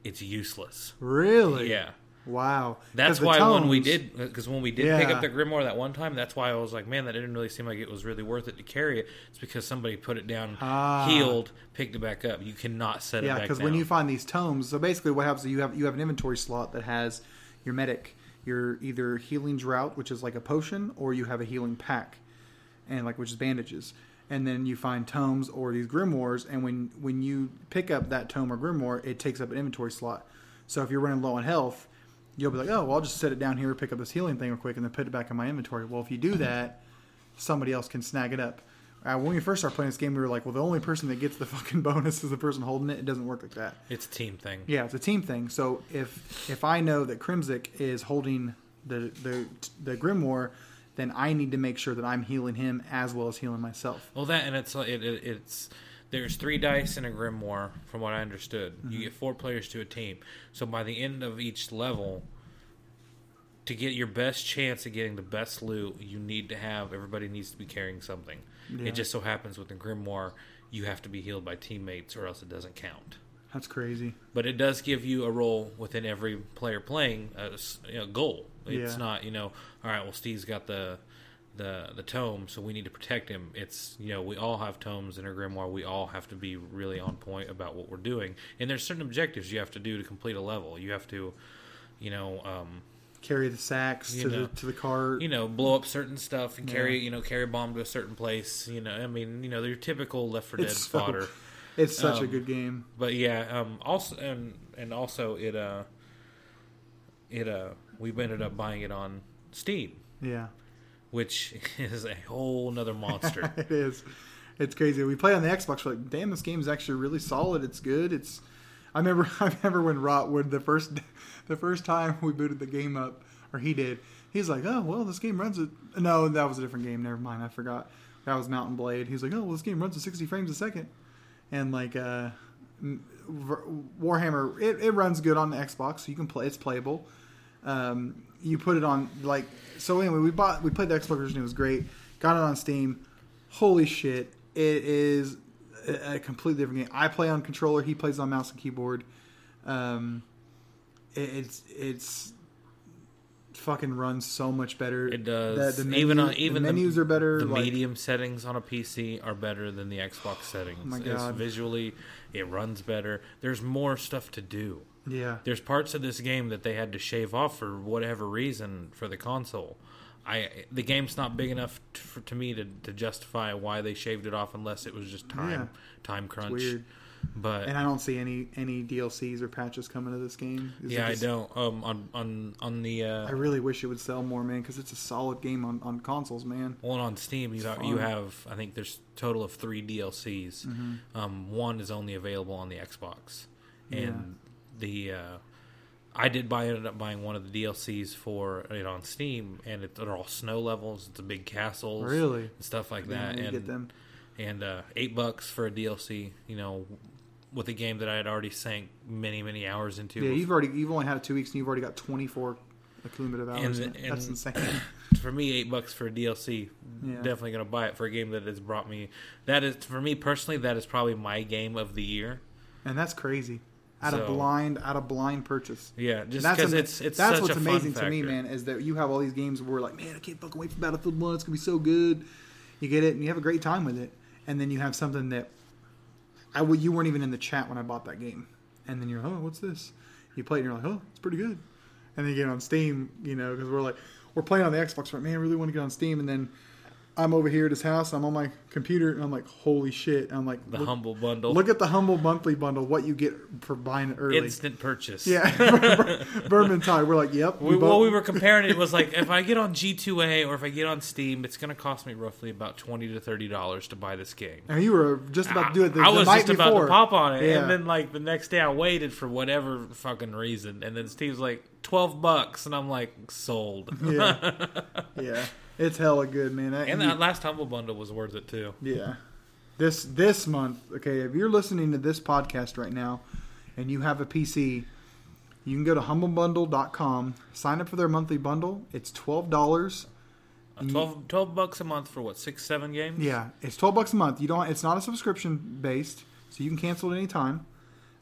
it's useless. really. Yeah. Wow. That's why when we did, because when we did pick up the grimoire that one time, that's why I was like, man, that didn't really seem like it was really worth it to carry it. It's because somebody put it down, Ah. healed, picked it back up. You cannot set it Yeah, because when you find these tomes, so basically what happens is you have you have an inventory slot that has your medic, your either healing drought, which is like a potion, or you have a healing pack, and like which is bandages. And then you find tomes or these grimoires, and when when you pick up that tome or grimoire, it takes up an inventory slot. So if you're running low on health, you'll be like, oh, well, I'll just set it down here, pick up this healing thing real quick, and then put it back in my inventory. Well, if you do that, somebody else can snag it up. Uh, when we first started playing this game, we were like, well, the only person that gets the fucking bonus is the person holding it. It doesn't work like that. it's a team thing. Yeah, it's a team thing. So if if I know that Krymsic is holding the the the grimoire, then I need to make sure that I'm healing him as well as healing myself. Well, that and it's it, it, it's there's three dice in a grimoire, from what I understood. Mm-hmm. You get four players to a team. So by the end of each level, to get your best chance of getting the best loot, you need to have everybody needs to be carrying something. Yeah. It just so happens with the grimoire, you have to be healed by teammates, or else it doesn't count. That's crazy. But it does give you a role within every player playing a you know, goal. It's Yeah. not you know, all right. Well, Steve's got the the the tome, so we need to protect him. It's you know, we all have tomes in our grimoire. We all have to be really on point about what we're doing. And there's certain objectives you have to do to complete a level. You have to, you know, um, Carry the sacks to know. the to the cart. you know, blow up certain stuff and carry Yeah. you know carry a bomb to a certain place. You know, I mean, you know, your typical Left 4 Dead It's so- fodder. it's such a um, good game. But yeah, um, also and and also it uh it uh we ended up buying it on Steam, Yeah, which is a whole nother monster. it is. It's crazy. We play on the Xbox. We're like, damn, this game is actually really solid. It's good. It's. I remember. I remember when Rotwood the first, the first time we booted the game up, or he did. He's like, oh well, this game runs. No, that was a different game. Never mind. I forgot. That was Mount & Blade. He's like, oh well, this game runs at sixty frames a second, and like uh, Warhammer, it, it runs good on the Xbox. So you can play. It's playable. Um, you put it on like so. Anyway, we bought we played the Xbox version. It was great. Got it on Steam. Holy shit! It is a, a completely different game. I play on controller. He plays on mouse and keyboard. Um, it, it's it's fucking runs so much better. It does. The, the even on even the menus are better. The like- medium settings on a PC are better than the Xbox settings. Oh my It's God. visually, it runs better. There's more stuff to do. Yeah, There's parts of this game that they had to shave off for whatever reason for the console. I the game's not big enough t- for, to me to, to justify why they shaved it off unless it was just time Yeah. time crunch. weird. But and I don't see any any DLCs or patches coming to this game. Is yeah, I don't. Um, on on on the uh, I really wish it would sell more, man, because it's a solid game on, on consoles, man. One on Steam, you, you have I think there's a total of three DLCs. Mm-hmm. Um, one is only available on the Xbox, and the uh, I did buy ended up buying one of the DLCs for it on Steam, and it, they're all snow levels. It's a big castles, Really? and stuff like that. and get them. and uh, eight bucks for a DLC. You know, with a game that I had already sank many many hours into. Yeah, you've already you've only had it two weeks and you've already got twenty four accumulative hours. And- in. That's insane. for me, eight bucks for a DLC. Yeah. Definitely gonna buy it for a game that has brought me. That is for me personally. That is probably my game of the year. and that's crazy. Out of So- blind, out of blind purchase. Yeah, just That's because it's it's that's such what's amazing to me, man, is that you have all these games where like, man, I can't fucking wait for Battlefield One. It's gonna be so good. You get it, and you have a great time with it, and then you have something that I you weren't even in the chat when I bought that game, and then you're, like, oh, what's this? You play it, and you're like, oh, it's pretty good, and then you get on Steam, you know, because we're like, we're playing on the Xbox, right? Man, I really want to get on Steam, and then. I'm over here at his house. I'm on my computer, and I'm like, "Holy shit!" I'm like, The look, humble bundle, Look at the humble monthly bundle. What you get for buying it early? instant purchase. Yeah, Vermintide. We're like, yep. We, both- well, we were comparing it. was like if I get on G2A or if I get on Steam, it's going to cost me roughly about twenty to thirty dollars to buy this game. And you were just about to do it. The, I was night just about before. to pop on it, Yeah. and then like the next day, I waited for whatever fucking reason, and then Steve's like twelve bucks, and I'm like sold. yeah, yeah, it's hella good, man. And that last humble bundle was worth it too. yeah, this this month. Okay, if you're listening to this podcast right now, and you have a PC, you can go to humblebundle.com, sign up for their monthly bundle. It's twelve dollars. Uh, 12, 12 bucks a month for what six, seven games? Yeah, it's twelve bucks a month. You don't. It's not a subscription based, so you can cancel at any time.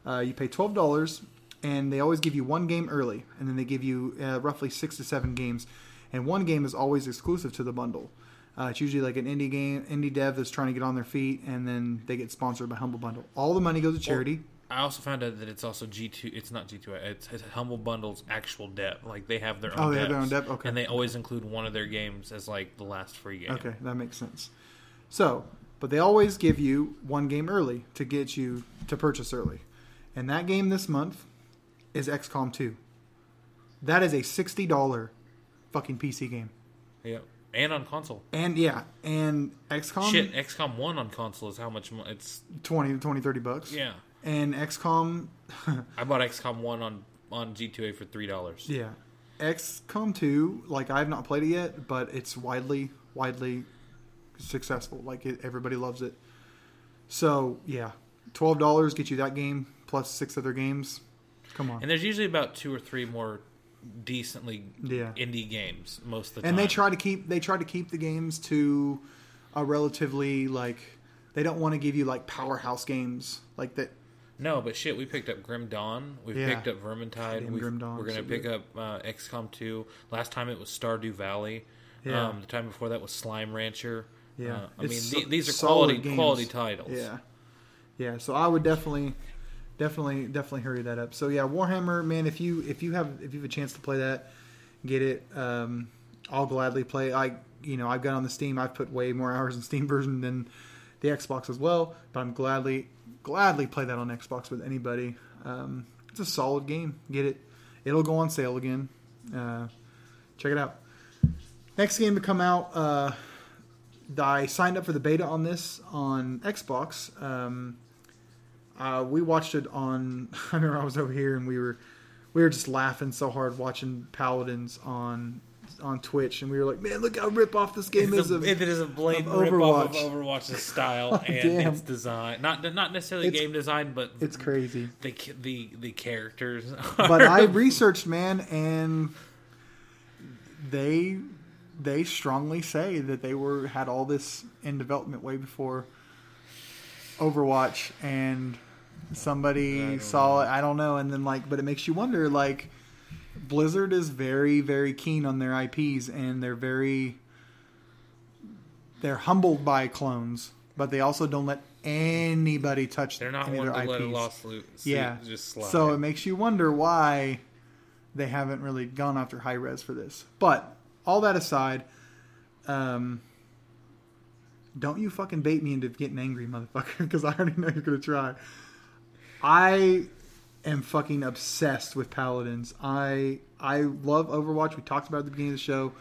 Uh, you pay twelve dollars, and they always give you one game early, and then they give you uh, roughly six to seven games, and one game is always exclusive to the bundle. Uh, it's usually like an indie game, indie dev that's trying to get on their feet, and then they get sponsored by Humble Bundle. All the money goes to charity. I also found out that it's also G two. It's not G two. It's, it's Humble Bundle's actual dev. Like they have their own. Oh, they have their own dev? Okay. And they always include one of their games as like the last free game. Okay, that makes sense. So, but they always give you one game early to get you to purchase early. And that game this month is XCOM 2. That is a $60 fucking PC game. Yeah, And on console. And yeah, and XCOM Shit, XCOM One on console is how much? Mo- it's 20 20 30 bucks. yeah. And XCOM I bought XCOM One on on G two A for three dollars. yeah. XCOM 2 like I've not played it yet, but it's widely widely successful. Like it, everybody loves it. So, yeah. $12 get you that game plus six other games. Come on. And there's usually about two or three more decently Yeah. indie games most of the time. and they try to keep they try to keep the games to a relatively like they don't want to give you like powerhouse games like that No, but shit, we picked up Grim Dawn. We Yeah. picked up Vermintide. We've- Grim Dawn, We're gonna so pick good. up uh, XCOM two. Last time it was Stardew Valley. Yeah. Um, the time before that was Slime Rancher. yeah Uh, I mean, It's the- so- these are quality games. quality titles. yeah yeah so i would definitely definitely definitely hurry that up. So yeah warhammer man if you if you have if you have a chance to play that get it. Um i'll gladly play. I you know i've got on the steam i've put way more hours in steam version than the xbox as well but i'm gladly gladly play that on xbox with anybody. Um it's a solid game. Get it. It'll go on sale again. Uh check it out. Next game to come out uh I signed up for the beta on this on Xbox. Um, uh, we watched it on. I remember I was over here and we were we were just laughing so hard watching Paladins on on Twitch, and we were like, "Man, look how rip off this game It's is!" a, Of, it is a blatant of rip off of Overwatch. Overwatch's style and damn. its design. Not not necessarily It's- game design, but it's crazy. the the the characters. But I researched, man, and they they strongly say that they were had all this in development way before Overwatch and somebody saw it. I don't know, and then like, but it makes you wonder. Like, Blizzard is very, very keen on their IPs, and they're very they're humbled by clones, but they also don't let anybody touch. They're not one to their let a IPs. lawsuit Yeah, just slide. so it makes you wonder why they haven't really gone after Hi-Rez for this. But all that aside, um, don't you fucking bait me into getting angry, motherfucker, because I already know you're gonna try. I am fucking obsessed with paladins. I I love Overwatch. We talked about it at the beginning of the show.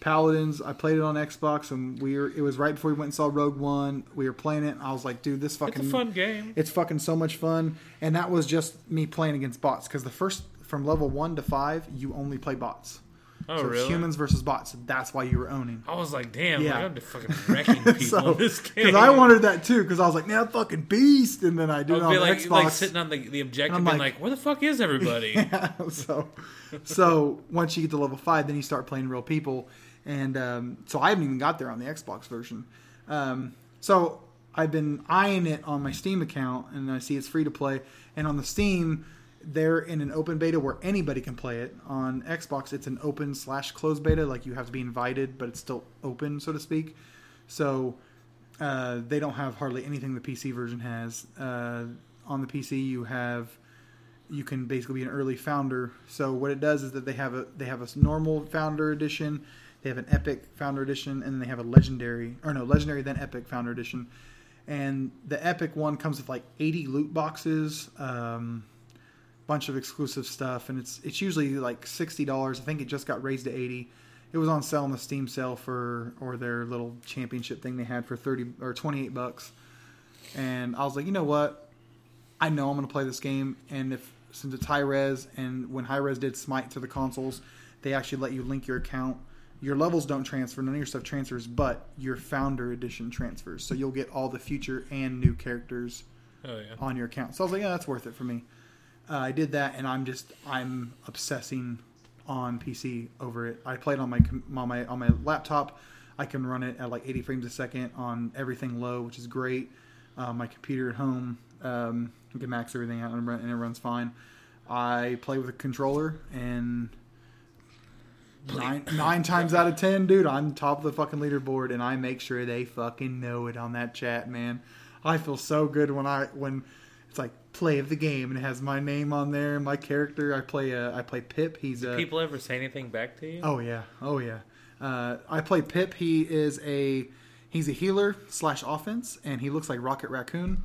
Paladins. I played it on Xbox, and we were. It was right before we went and saw Rogue One. We were playing it. And I was like, dude, this fucking it's a fun game. it's fucking so much fun. And that was just me playing against bots because the first from level one to five, you only play bots. Oh, so really? humans versus bots. That's why you were owning. I was like, damn, Yeah. like, I'm fucking wrecking people so in this game. because I wanted that too because I was like, man, fucking beast. And then I I do it on like, Xbox. like sitting on the, the objective, being like- like, where the fuck is everybody? so, so once you get to level five, then you start playing real people, and um, so I haven't even got there on the Xbox version. Um, so I've been eyeing it on my Steam account, and I see it's free to play. And on the Steam, they're in an open beta where anybody can play it. On Xbox, it's an open slash closed beta, like you have to be invited, but it's still open, so to speak. So uh, they don't have hardly anything the PC version has. Uh, on the PC, you have you can basically be an early founder. So what it does is that they have a they have a normal founder edition, they have an epic founder edition, and they have a legendary or no legendary then epic founder edition. And the epic one comes with like 80 loot boxes, um, bunch of exclusive stuff, and it's it's usually like sixty dollars. I think it just got raised to 80. It was on sale on the Steam sale for or their little championship thing they had for 30 or 28 bucks. And I was like, you know what? I know I'm going to play this game, and if since it's Hi-Rez, and when Hi-Rez did Smite to the consoles, they actually let you link your account. Your levels don't transfer, none of your stuff transfers, but your Founder Edition transfers. So you'll get all the future and new characters oh yeah. on your account. So I was like, yeah, that's worth it for me. Uh, I did that, and I'm just I'm obsessing on PC over it. I played on my on my on my laptop. I can run it at like 80 frames a second on everything low, which is great. Uh, my computer at home um, you can max everything out and, run, and it runs fine. I play with a controller and. Nine, nine times out of ten, dude, I'm top of the fucking leaderboard, and I make sure they fucking know it on that chat, man. I feel so good when I when play of the game and it has my name on there, and my character. I play uh, I play Pip. He's a People ever say anything back to you? Oh yeah, oh yeah. Uh, I play Pip. He is a he's a healer slash offense, and he looks like Rocket Raccoon.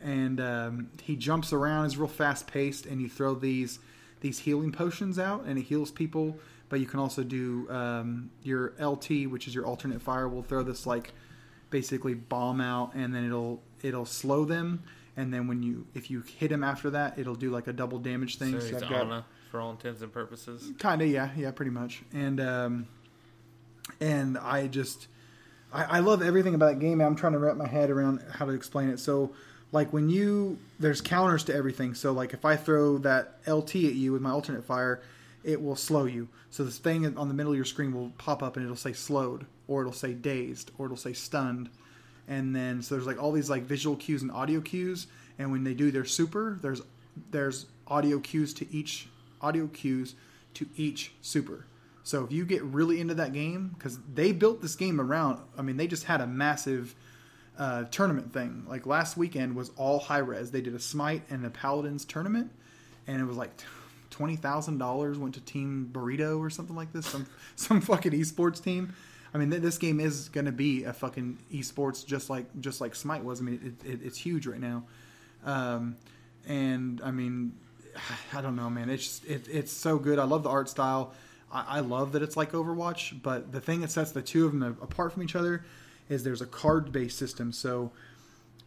And um, he jumps around, is real fast paced, and you throw these these healing potions out, and it heals people. But you can also do um, your LT, which is your alternate fire. Will throw this like basically bomb out, and then it'll it'll slow them. And then when you if you hit him after that, it'll do like a double damage thing. So So he's I've got- for all intents and purposes. kind of yeah yeah pretty much. And um and i just I, I love everything about that game i'm trying to wrap my head around how to explain it. So like when you there's counters to everything. So like if i throw that lt at you with my alternate fire it will slow you. So this thing on the middle of your screen will pop up and it'll say slowed or it'll say dazed or it'll say stunned and then so there's like all these like visual cues and audio cues. And when they do their super there's there's audio cues to each audio cues to each super. So if you get really into that game because they built this game around i mean they just had a massive uh, tournament thing. Like last weekend was all Hi-Rez. They did a smite and a paladins tournament. And it was like twenty thousand dollars went to Team Burrito or something like this, some some fucking esports team. I mean, th- this game is going to be a fucking esports just like just like Smite was. I mean, it, it, it's huge right now, um, and I mean, I don't know, man. It's just, it, it's so good. I love the art style. I, I love that it's like Overwatch, but the thing that sets the two of them apart from each other is there's a card based system. So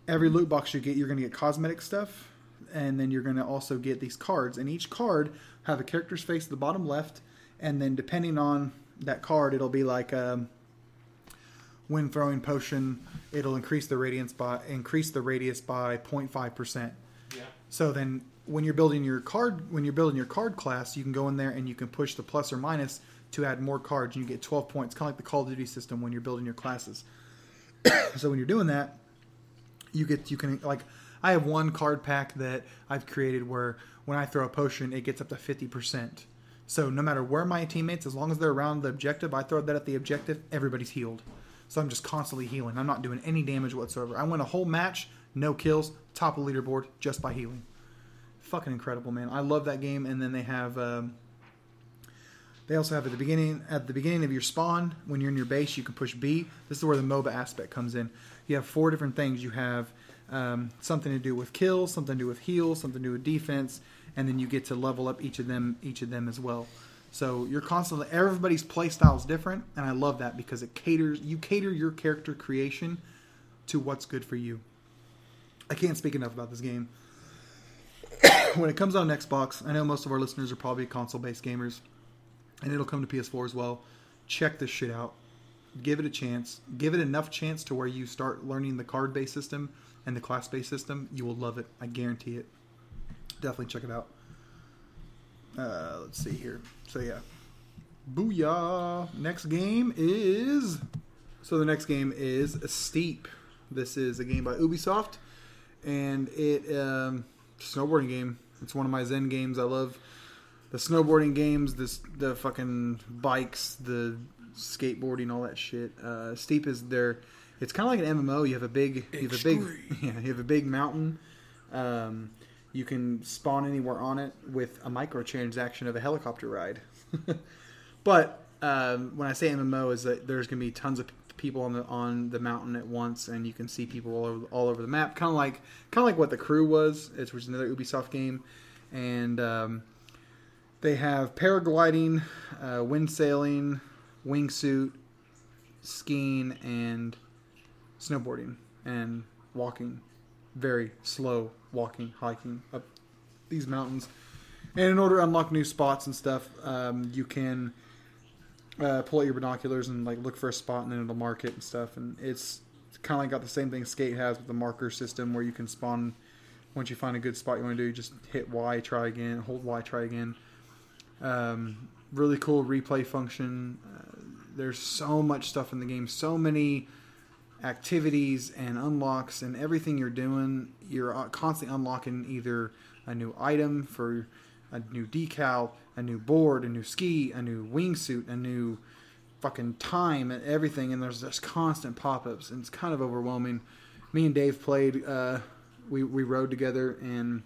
every loot box you get, you're going to get cosmetic stuff, and then you're going to also get these cards. And each card have a character's face at the bottom left, and then depending on that card, it'll be like um, when throwing potion, it'll increase the radiance by increase the radius by 0.5 percent. Yeah. So then, when you're building your card, when you're building your card class, you can go in there and you can push the plus or minus to add more cards, and you get 12 points, kind of like the Call of Duty system when you're building your classes. so when you're doing that, you get you can like I have one card pack that I've created where when I throw a potion, it gets up to fifty percent. So no matter where my teammates, as long as they're around the objective, I throw that at the objective, everybody's healed. So I'm just constantly healing. I'm not doing any damage whatsoever. I win a whole match, no kills, top of leaderboard just by healing. Fucking incredible, man. I love that game. And then they have. Um, they also have at the beginning at the beginning of your spawn when you're in your base you can push B. This is where the MOBA aspect comes in. You have four different things. You have um, something to do with kills, something to do with heals, something to do with defense, and then you get to level up each of them each of them as well. So you're constantly everybody's play style is different, and I love that because it caters you cater your character creation to what's good for you. I can't speak enough about this game. when it comes on Xbox, I know most of our listeners are probably console based gamers and it'll come to PS4 as well. Check this shit out. Give it a chance. Give it enough chance to where you start learning the card based system and the class based system. You will love it. I guarantee it. Definitely check it out. Uh, let's see here. So yeah, booyah! Next game is so the next game is Steep. This is a game by Ubisoft, and it um, snowboarding game. It's one of my Zen games. I love the snowboarding games, this the fucking bikes, the skateboarding, all that shit. Uh, Steep is there. It's kind of like an MMO. You have a big, you have a big, yeah, you have a big mountain. Um, you can spawn anywhere on it with a microtransaction of a helicopter ride. but um, when I say MMO, is that there's gonna be tons of people on the on the mountain at once, and you can see people all over all over the map. Kind of like kind of like what the crew was. Which is another Ubisoft game, and um, they have paragliding, uh, wind sailing, wingsuit, skiing, and snowboarding and walking. Very slow walking, hiking up these mountains. And in order to unlock new spots and stuff, um, you can uh, pull out your binoculars and like look for a spot, and then it'll mark it and stuff. And it's kind of like got the same thing Skate has with the marker system, where you can spawn once you find a good spot you want to do. You just hit Y, try again, hold Y, try again. Um, really cool replay function. Uh, there's so much stuff in the game, so many activities and unlocks, and everything you're doing, you're constantly unlocking either a new item for a new decal, a new board, a new ski, a new wingsuit, a new fucking time, and everything. And there's just constant pop ups, and it's kind of overwhelming. Me and Dave played, uh, we, we rode together, and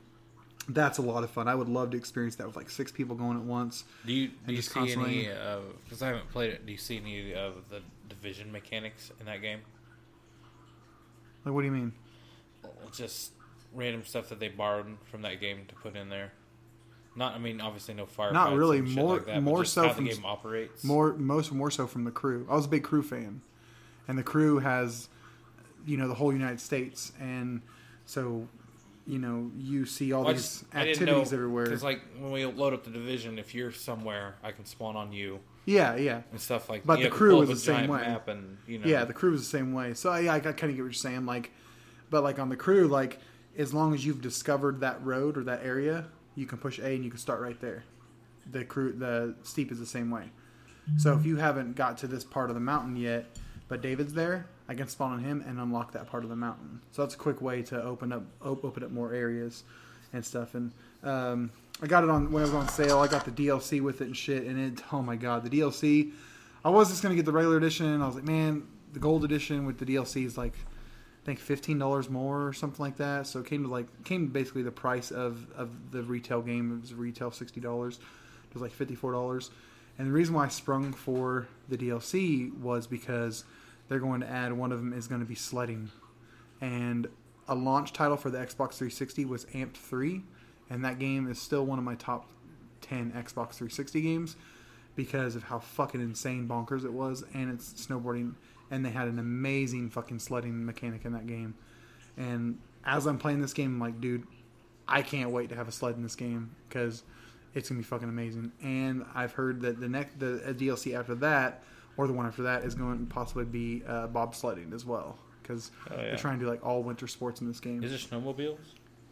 that's a lot of fun. I would love to experience that with like six people going at once. Do you do you see constantly- any because I haven't played it? Do you see any of the division mechanics in that game? Like, what do you mean? Just random stuff that they borrowed from that game to put in there. Not, I mean, obviously no fire. Not really. More- like that, more so how from the game operates. More, most, more so from the crew. I was a big crew fan, and the crew has, you know, the whole United States, and so, you know, you see all Well, these just- activities know, everywhere. Because like when we load up the division, if you're somewhere, I can spawn on you yeah, yeah, and stuff like. That. But the to crew was the same way. Map and you know, yeah. The crew is the same way. So yeah, I, I kind of get what you're saying. Like, but like on the crew, like as long as you've discovered that road or that area, you can push A and you can start right there. The crew, the steep is the same way. So if you haven't got to this part of the mountain yet, but David's there, I can spawn on him and unlock that part of the mountain. So that's a quick way to open up op- open up more areas and stuff. And um, I got it on when it was on sale. I got the DLC with it and shit. And it, oh my god, the DLC. I was just gonna get the regular edition. I was like, man, the gold edition with the DLC is like, I think fifteen dollars more or something like that. So it came to like came to basically the price of of the retail game. It was retail sixty dollars. It was like fifty four dollars. And the reason why I sprung for the DLC was because they're going to add one of them is going to be sledding, and a launch title for the Xbox 360 was Amped 3, and that game is still one of my top 10 Xbox 360 games because of how fucking insane bonkers it was, and it's snowboarding, and they had an amazing fucking sledding mechanic in that game. And as I'm playing this game, I'm like, dude, I can't wait to have a sled in this game because it's gonna be fucking amazing. And I've heard that the next the DLC after that, or the one after that, is going to possibly be uh, bobsledding as well because Oh, yeah. they're trying to do like all winter sports in this game. Is there snowmobiles?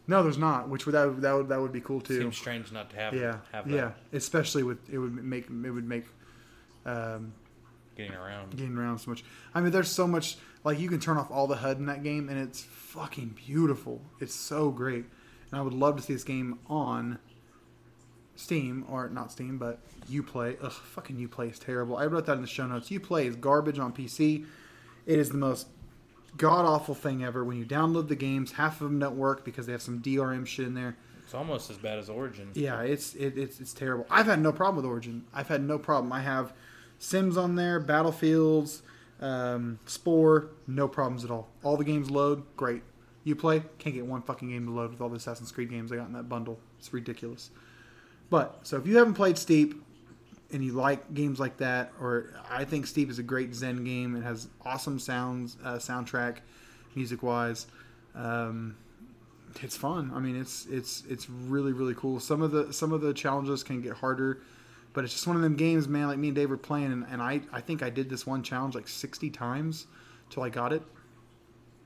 No, there's not. Which would that would, that would that would be cool too. Seems strange not to have. yeah, have that yeah. Especially with it would make it would make um, getting around. getting around so much. I mean, there's so much Like you can turn off all the HUD in that game, and it's fucking beautiful. It's so great, and I would love to see this game on Steam or not Steam, but UPlay. Ugh, fucking UPlay is terrible. I wrote that in the show notes. UPlay is garbage on PC. It is the most god awful thing ever. When you download the games, half of them don't work because they have some DRM shit in there. It's almost as bad as Origin. Yeah, it's it, it's it's terrible. I've had no problem with Origin. I've had no problem. I have Sims on there, Battlefields, um, Spore, no problems at all. All the games load, great. You play, can't get one fucking game to load with all the Assassin's Creed games I got in that bundle. It's ridiculous. But so if you haven't played Steep and you like games like that, or I think Steep is a great Zen game. It has awesome sounds, uh, soundtrack, music wise. Um, it's fun. I mean, it's it's it's really really cool. Some of the some of the challenges can get harder, but it's just one of them games, man. Like me and Dave were playing, and, and I I think I did this one challenge like sixty times till I got it,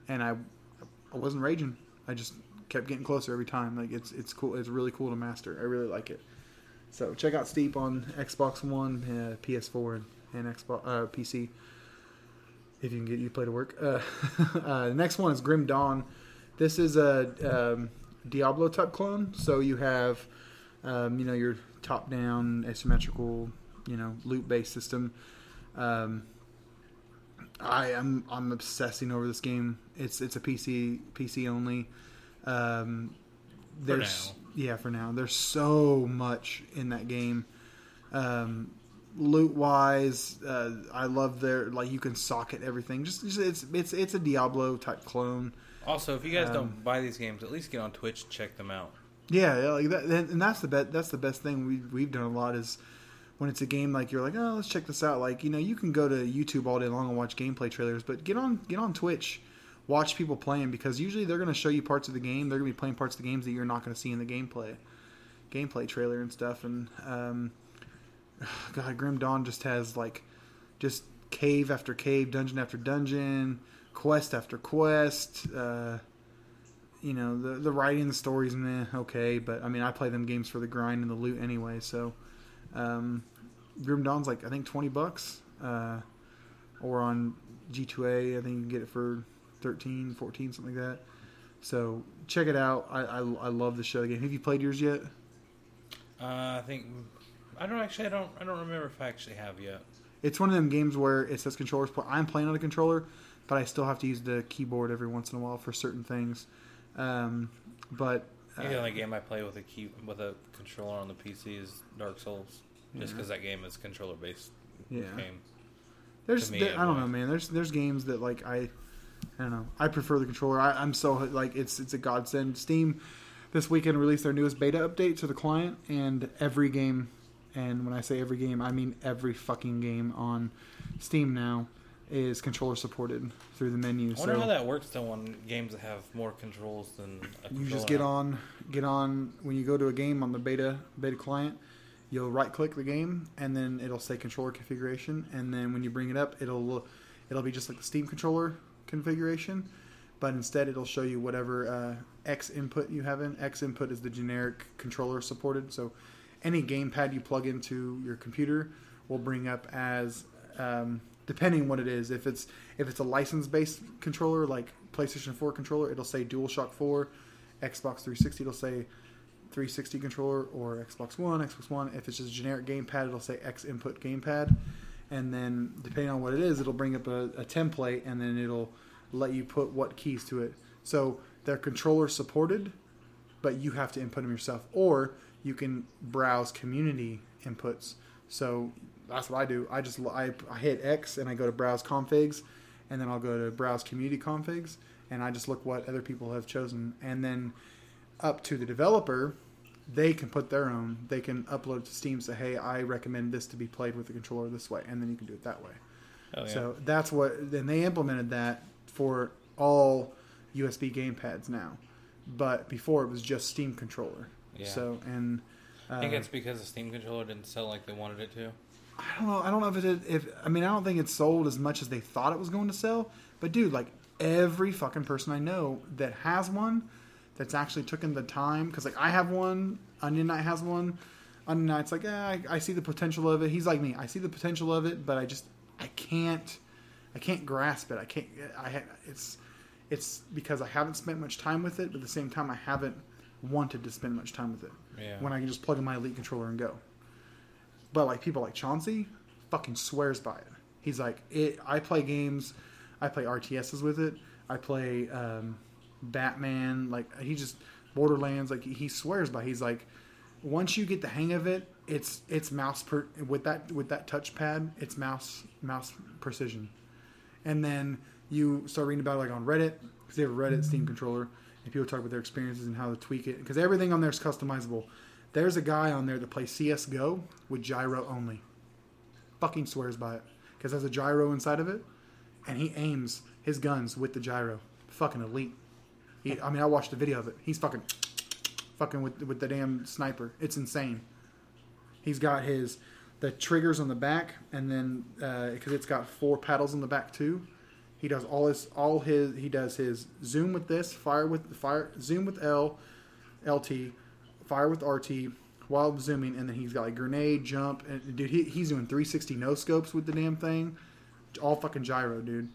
and I I wasn't raging. I just kept getting closer every time. Like it's it's cool. It's really cool to master. I really like it. So check out Steep on Xbox One, uh, PS4, and, and Xbox uh, PC. If you can get Uplay to work. Uh, uh, the next one is Grim Dawn. This is a um, Diablo type clone. So you have, um, you know, your top down asymmetrical, you know, loot based system. Um, I am I'm obsessing over this game. It's it's a PC PC only. Um, there's yeah for now. There's so much in that game. Um, loot wise, uh, I love their like you can socket everything. Just, just it's it's it's a Diablo type clone. Also, if you guys Um, don't buy these games, at least get on Twitch and check them out. Yeah, yeah, like that, and that's the bet. That's the best thing we we've done a lot is when it's a game like you're like, oh, let's check this out. Like you know, you can go to YouTube all day long and watch gameplay trailers, but get on get on Twitch, watch people playing because usually they're going to show you parts of the game. They're going to be playing parts of the games that you're not going to see in the gameplay, gameplay trailer and stuff. And um, God, Grim Dawn just has like just cave after cave, dungeon after dungeon, quest after quest. Uh, you know the the writing, the stories, meh, okay, but I mean I play them games for the grind and the loot anyway. So, um, Grim Dawn's like I think twenty bucks, uh, or on G2A I think you can get it for 13, 14, something like that. So check it out. I I, I love the show again. Have you played yours yet? Uh, I think I don't actually. I don't. I don't remember if I actually have yet. It's one of them games where it says controllers. But I'm playing on a controller, but I still have to use the keyboard every once in a while for certain things. Um, but think the uh, only game I play with a key with a controller on the PC is Dark Souls, just because that game is controller based Yeah. game. There's, me, there, I don't know, man. There's there's games that like I, I don't know. I prefer the controller. I, I'm so like it's it's a godsend. Steam this weekend released their newest beta update to the client, and every game, and when I say every game, I mean every fucking game on Steam now is controller supported through the menu. I wonder so how that works though on games that have more controls than a you just get has. on get on when you go to a game on the beta beta client you'll right click the game and then it'll say controller configuration and then when you bring it up it'll it'll be just like the steam controller configuration but instead it'll show you whatever uh, x input you have in. X input is the generic controller supported. So any gamepad you plug into your computer will bring up as um, depending what it is. If it's if it's a license based controller like playstation 4 controller it'll say DualShock 4 xbox 360 it'll say 360 controller or xbox one xbox one. If it's just a generic gamepad it'll say x input gamepad and then depending on what it is it'll bring up a, a template and then it'll let you put what keys to it. So they're controller supported but you have to input them yourself. Or you can browse community inputs. So that's what i do. I just I, I hit x and i go to browse configs and then i'll go to browse community configs and i just look what other people have chosen. And then up to the developer they can put their own they can upload to steam say hey i recommend this to be played with the controller this way and then you can do it that way Oh, yeah. so that's what then they implemented that for all USB gamepads now. But before it was just Steam controller. Yeah. So and uh, I think it's because the Steam controller didn't sell like they wanted it to. I don't know. I don't know if it did, if I mean I don't think it sold as much as they thought it was going to sell. But dude, like every fucking person I know that has one, that's actually taken the time because like I have one, Onion Knight has one. Onion Knight's like, eh, I, I see the potential of it. He's like me. I see the potential of it, but I just I can't. I can't grasp it. I can't. I it's it's because I haven't spent much time with it, but at the same time, I haven't wanted to spend much time with it. Yeah. When I can just plug in my Elite controller and go. But like people like Chauncey, fucking swears by it. He's like, it. I play games. I play RTSs with it. I play um, Batman. Like he just Borderlands. Like he swears by. He's like, once you get the hang of it, it's it's mouse per with that with that touchpad. It's mouse mouse precision. And then you start reading about it like on Reddit because they have a Reddit Steam controller, and people talk about their experiences and how to tweak it because everything on there is customizable. There's a guy on there that plays CS:GO with gyro only. Fucking swears by it because there's a gyro inside of it, and he aims his guns with the gyro. Fucking elite. He, I mean, I watched the video of it. He's fucking, fucking with with the damn sniper. It's insane. He's got his the triggers on the back, and then uh, because it's got four paddles on the back too. He does all his all his he does his zoom with this, fire with fire, zoom with L, LT, fire with RT while zooming, and then he's got like grenade, jump, and dude, he, he's doing 360 no scopes with the damn thing, all fucking gyro, dude.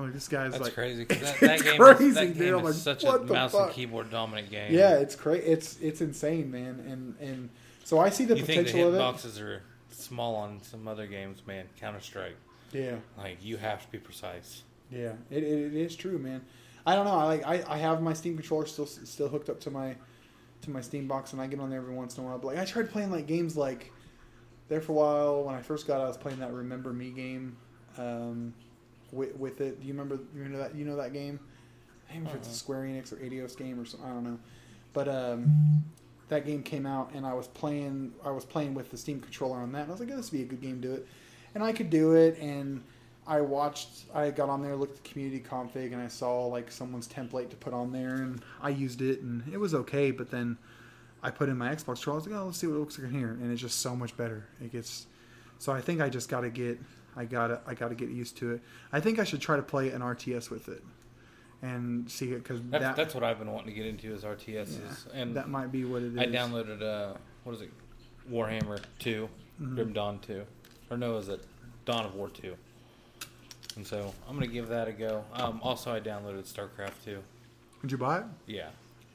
I'm like, this guy's That's like crazy. 'cause That, game, crazy, is, that dude. game is like, such a mouse fuck? and keyboard dominant game. Yeah, it's crazy. It's it's insane, man. And and so I see the you think the potential of it. Boxes are small on some other games, man? Counter Strike. Yeah, Like you have to be precise. yeah, it, it, it is true, man. I don't know. I like I, I have my Steam controller still still hooked up to my to my Steam box, and I get on there every once in a while. But like I tried playing like games like there for a while. When I first got, it, I was playing that Remember Me game um, with with it. Do you remember you know that you know that game? I don't know if it's a Square Enix or Eidos game or something. I don't know, but um, that game came out, and I was playing. I was playing with the Steam controller on that, and I was like, oh, "This would be a good game to do it," and I could do it. And I watched. I got on there, looked at the community config, and I saw like someone's template to put on there, and I used it, and it was okay. But then I put in my Xbox controller. I was like, "Oh, let's see what it looks like in here," and it's just so much better. It gets. So I think I just got to get. I gotta. I gotta get used to it. I think I should try to play an RTS with it, and see it because That's, that that's what I've been wanting to get into is RTSs, yeah, and that might be what it is. I downloaded uh, what is it, Warhammer 2 Mm-hmm. Grim Dawn two, or no, is it Dawn of War two? And so I'm gonna give that a go. Um, also, I downloaded StarCraft two. Did you buy it? Yeah,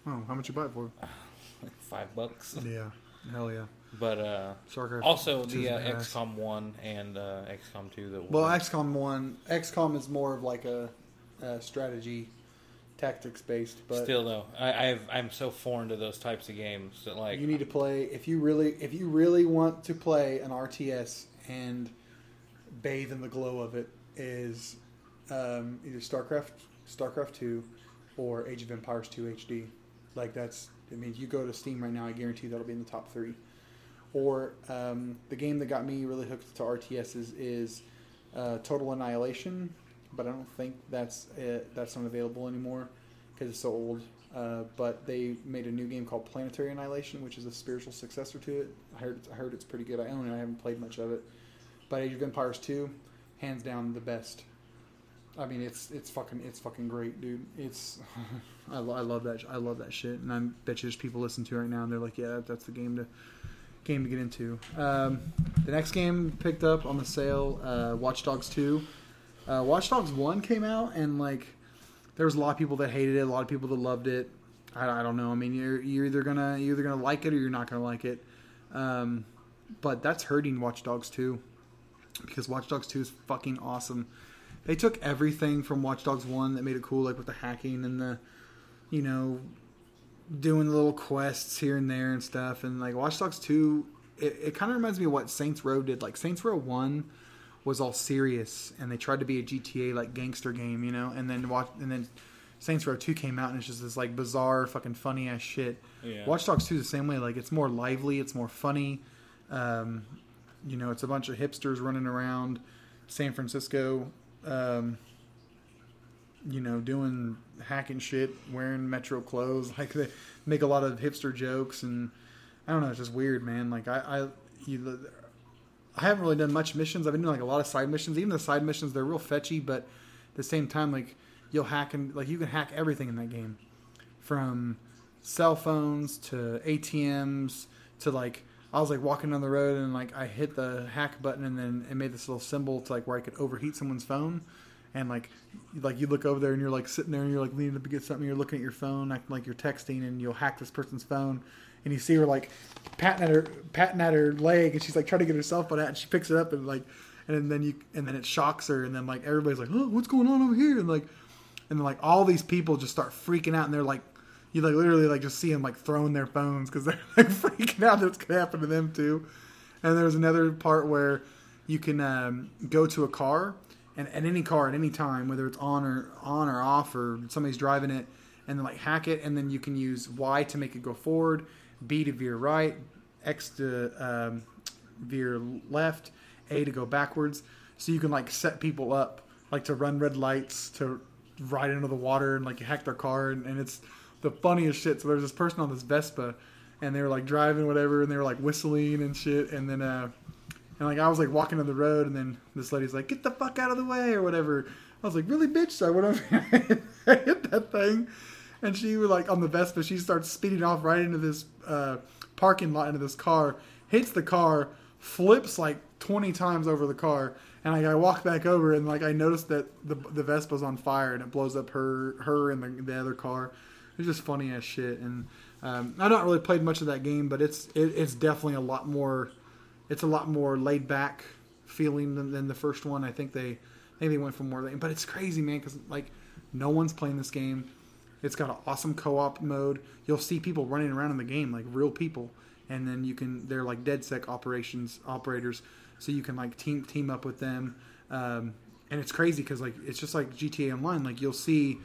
Oh, how much you buy it for? like five bucks. Yeah, hell yeah. But uh, StarCraft also the uh. XCOM one and uh, XCOM two that Well, XCOM one, XCOM is more of like a, a strategy, tactics based. But still though, I, I've I'm so foreign to those types of games that like you need to play if you really if you really want to play an RTS and bathe in the glow of it is um, either StarCraft StarCraft two or Age of Empires two HD. Like that's I mean you go to Steam right now, I guarantee that'll be in the top three. Or um, the game that got me really hooked to RTS is, is uh, Total Annihilation, but I don't think that's uh that's not available anymore because it's so old. Uh, but they made a new game called Planetary Annihilation, which is a spiritual successor to it. I heard I heard it's pretty good. I it. I haven't played much of it. But Age of Empires 2, hands down the best. I mean, it's it's fucking it's fucking great, dude. It's I, lo- I love that I love that shit, and I bet you there's people listening to it right now, and they're like, yeah, that's the game to game to get into. Um, the next game picked up on the sale, uh, Watch Dogs 2. Uh, Watch Dogs 1 came out, and like there was a lot of people that hated it, a lot of people that loved it. I, I don't know. I mean, you're you're either gonna you're either gonna like it or you're not gonna like it. Um, but that's hurting Watch Dogs 2 because Watch Dogs 2 is fucking awesome. They took everything from Watch Dogs 1 that made it cool, like with the hacking and the, you know, doing little quests here and there and stuff. And like Watch Dogs 2, it, it kind of reminds me of what Saints Row did. Like Saints Row 1 was all serious and they tried to be a GTA like gangster game, you know, and then watch and then Saints Row 2 came out and it's just this like bizarre fucking funny ass shit. Yeah. Watch Dogs 2 is the same way, like it's more lively, it's more funny. Um, you know, it's a bunch of hipsters running around San Francisco um, you know, doing hacking shit, wearing metro clothes. Like they make a lot of hipster jokes, and I don't know, it's just weird, man. Like I, I, you, I haven't really done much missions. I've been doing like a lot of side missions. Even the side missions, they're real fetchy, but at the same time, like you'll hack and like you can hack everything in that game, from cell phones to ATMs to like. I was like walking down the road and like I hit the hack button and then it made this little symbol to like where I could overheat someone's phone and like like you look over there and you're like sitting there and you're like leaning up against something, you're looking at your phone, acting like you're texting, and you'll hack this person's phone, and you see her like patting at her patting at her leg, and she's like trying to get herself out, and she picks it up and like, and then you and then it shocks her, and then like everybody's like, oh, what's going on over here, and like, and like all these people just start freaking out, and they're like. You like literally like just see them like throwing their phones because they're like freaking out that it's gonna happen to them too. And there's another part where you can um, go to a car and any car at any time, whether it's on or on or off or somebody's driving it, and then like hack it, and then you can use Y to make it go forward, B to veer right, X to um, veer left, A to go backwards. So you can like set people up like to run red lights to ride into the water and like hack their car, and, and it's the funniest shit. So there's this person on this Vespa, and they were like driving whatever, and they were like whistling and shit, and then uh, and like I was like walking on the road, and then this lady's like, "Get the fuck out of the way" or whatever. I was like, "Really, bitch?" So I went over and I hit that thing, and she was like on the Vespa. She starts speeding off right into this uh, parking lot into this car, hits the car, flips like twenty times over the car, and like, I walk back over, and like I noticed that the the Vespa's on fire, and it blows up her her and the, the other car. It's just funny as shit, and um, I've not really played much of that game, but it's it, it's definitely a lot more. It's a lot more laid back feeling than, than the first one. I think they they went for more, but it's crazy, man, because like no one's playing this game. It's got an awesome co-op mode. You'll see people running around in the game like real people, and then you can they're like DedSec operations operators, so you can like team team up with them. Um, and it's crazy because like it's just like GTA Online. Like you'll see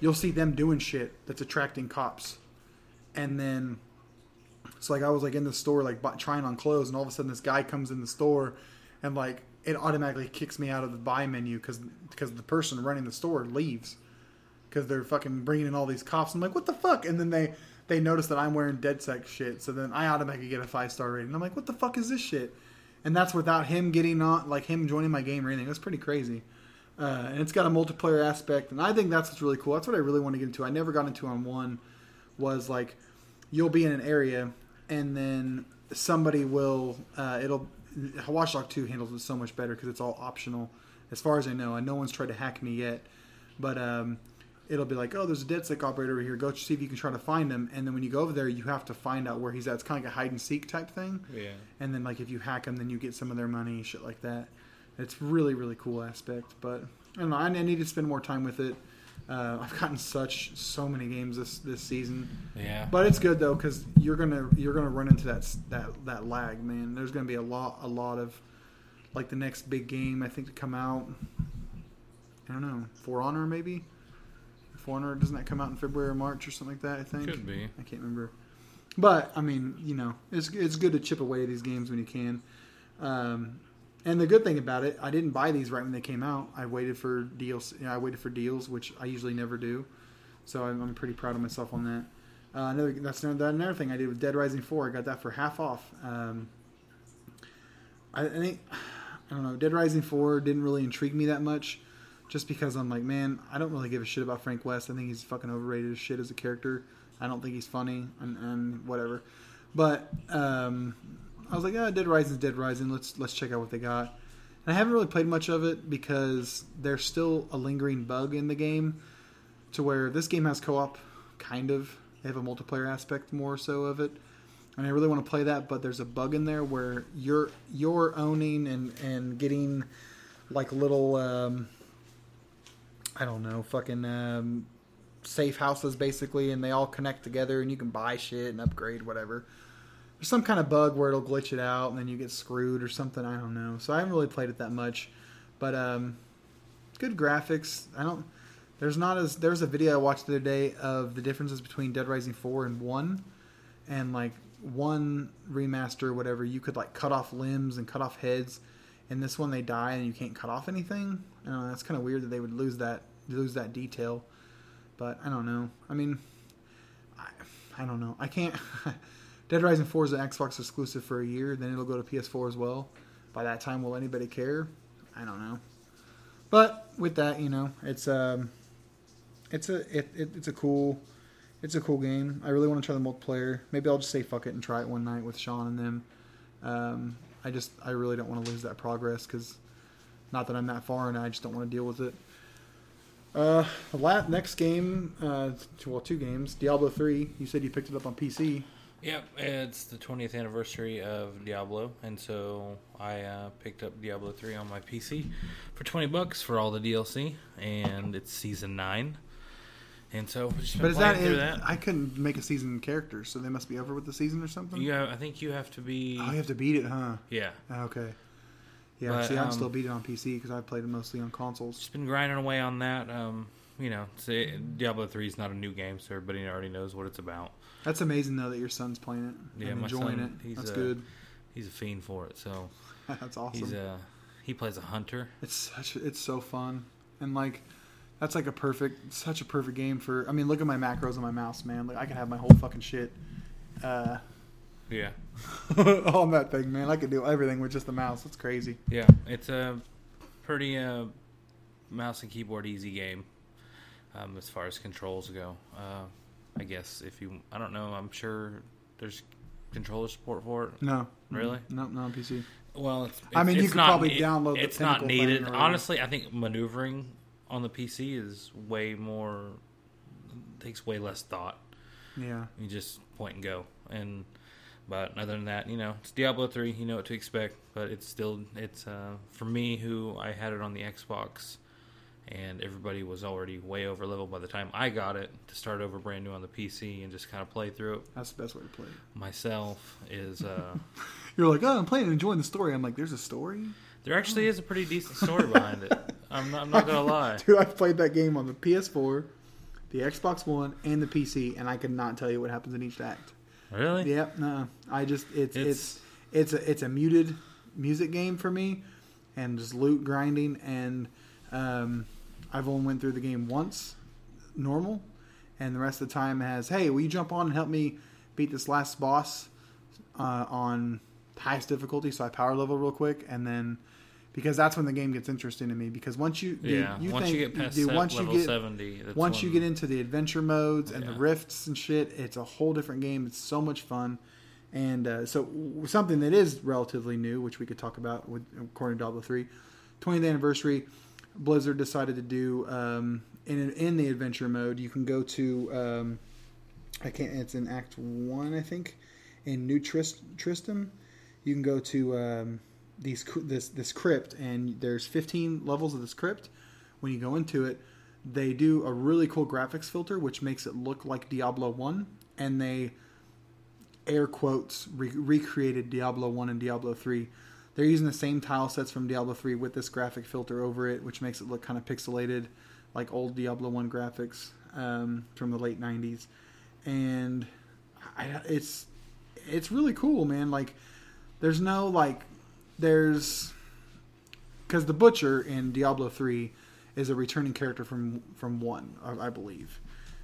you'll see them doing shit that's attracting cops, and then so like I was like in the store like bu- trying on clothes, and all of a sudden this guy comes in the store, and like it automatically kicks me out of the buy menu because because the person running the store leaves because they're fucking bringing in all these cops. I'm like, what the fuck? And then they they notice that I'm wearing DedSec shit, so then I automatically get a five star rating. I'm like, what the fuck is this shit? And that's without him getting on, like him joining my game or anything. That's pretty crazy. Uh, and it's got a multiplayer aspect, and I think that's what's really cool. That's what I really want to get into. I never got into on one. Was like you'll be in an area, and then somebody will. Uh, it'll Watch Dogs Two handles it so much better because it's all optional, as far as I know. And no one's tried to hack me yet, but um, it'll be like, oh, there's a dead DedSec operator over here. Go see if you can try to find him. And then when you go over there, you have to find out where he's at. It's kind of like a hide and seek type thing. Yeah. And then like if you hack him, then you get some of their money, shit like that. It's really really cool aspect. But I don't know. I, I need to spend more time with it. Uh, I've gotten such so many games this this season. Yeah. But it's good though because you're gonna you're gonna run into that that that lag, man. There's gonna be a lot a lot of like the next big game I think to come out. I don't know, For Honor maybe. For Honor doesn't that come out in February or March or something like that? I think Could be. I can't remember. But I mean, you know, it's it's good to chip away at these games when you can. Um, and the good thing about it, I didn't buy these right when they came out. I waited for deals. You know, I waited for deals, which I usually never do. So I'm, I'm pretty proud of myself on that. Uh, another that's another, another thing I did with Dead Rising Four. I got that for half off. Um, I, I think I don't know. Dead Rising Four didn't really intrigue me that much, just because I'm like, man, I don't really give a shit about Frank West. I think he's fucking overrated as shit as a character. I don't think he's funny and, and whatever. But um, I was like, oh, Dead Rising's Dead Rising. Let's let's check out what they got. And I haven't really played much of it because there's still a lingering bug in the game, to where this game has co-op, kind of. They have a multiplayer aspect more so of it, and I really want to play that. But there's a bug in there where you're you're owning and and getting like little um, I don't know, fucking um, safe houses basically, and they all connect together, and you can buy shit and upgrade whatever. There's some kind of bug where it'll glitch it out, and then you get screwed or something. I don't know. So I haven't really played it that much, but um, good graphics. I don't. There's not as there's a video I watched the other day of the differences between Dead Rising four and one, and like one remaster or whatever, you could like cut off limbs and cut off heads. In this one, they die and you can't cut off anything. I don't know, that's kind of weird that they would lose that lose that detail. But I don't know. I mean, I, I don't know. I can't. Dead Rising 4 is an Xbox exclusive for a year. Then it'll go to PS4 as well. By that time, will anybody care? I don't know. But with that, you know, it's um, it's a it, it, it's a cool it's a cool game. I really want to try the multiplayer. Maybe I'll just say fuck it and try it one night with Sean and them. Um, I just I really don't want to lose that progress because not that I'm that far and I just don't want to deal with it. Uh, the la- next game, uh, well, two games. Diablo three. You said you picked it up on PC. Yep, it's the 20th anniversary of Diablo, and so I uh, picked up Diablo 3 on my PC for 20 bucks for all the DLC, and it's season nine. And so just been But is that, playing through that. I couldn't make a season character, so they must be over with the season or something. You have, I think you have to be. Oh, you have to beat it, huh? yeah, Okay. Yeah, But, see, I'm um, still beating on PC because I played it mostly on consoles. just been grinding away on that. Um, you know, say Diablo 3 is not a new game, so everybody already knows what it's about. That's amazing though that your son's playing it Yeah, and enjoying son, it. he's, That's uh, good. He's a fiend for it, so That's awesome. he's uh he plays a hunter. It's such it's so fun and like that's like a perfect such a perfect game for. I mean, look at my macros on my mouse, man. Like I can have my whole fucking shit uh, Yeah, on that thing, man. I can do everything with just the mouse. It's crazy. yeah, it's a pretty uh, mouse and keyboard easy game um, as far as controls go. Uh, I guess if you, I don't know, I'm sure there's controller support for it. No, Really? No, not on PC. Well, it's, I mean, it's you could not probably ne- download the It's not Pinnacle thing needed. Honestly, I think maneuvering on the PC is way more takes way less thought. Yeah, You just point and go. And but other than that, you know, it's Diablo three. You know what to expect. But it's still it's uh, for me who I had it on the Xbox, and everybody was already way over level by the time I got it to start over brand new on the PC and just kind of play through it that's the best way to play it. myself. Is uh, You're like, oh, I'm playing and enjoying the story. I'm like, there's a story, there actually is a pretty decent story behind it. I'm not, I'm not gonna lie. dude. I've played that game on the PS4, the Xbox One, and the PC, and I could not tell you what happens in each act. Really? Yep, no, I just it's It's- it's it's a it's a muted music game for me, and just loot grinding, and um, I've only went through the game once, normal, and the rest of the time has hey, will you jump on and help me beat this last boss uh, on highest difficulty? So I power level real quick, and then because that's when the game gets interesting to me. Because once you dude, Yeah. you once think, you get past dude, once level you get seventy, once you get into the adventure modes and the rifts and shit, it's a whole different game. It's so much fun. And uh, so w- something that is relatively new, which we could talk about with according to Diablo 3, 20th anniversary, Blizzard decided to do um, in in the adventure mode. You can go to um, I can't. It's in Act One, I think, in New Trist, Tristram. You can go to um, these this this crypt, and there's 15 levels of this crypt. When you go into it, they do a really cool graphics filter, which makes it look like Diablo One, and they air quotes re- recreated Diablo 1 and Diablo 3. They're using the same tile sets from Diablo 3 with this graphic filter over it, which makes it look kind of pixelated, like old Diablo 1 graphics um, from the late 90s. And I, it's it's really cool, man. Like, there's no like, there's because the butcher in Diablo 3 is a returning character from from one, I, I believe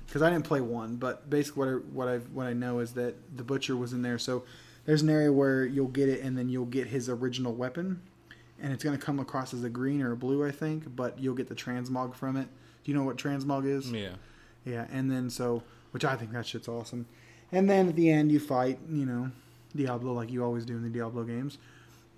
because I didn't play one, but basically what I, what I what I know is that the butcher was in there. So there's an area where you'll get it, and then you'll get his original weapon, and it's going to come across as a green or a blue, I think. But you'll get the transmog from it. Do you know what transmog is? Yeah. Yeah, and then so, which I think that shit's awesome. And then at the end, you fight, you know, Diablo like you always do in the Diablo games.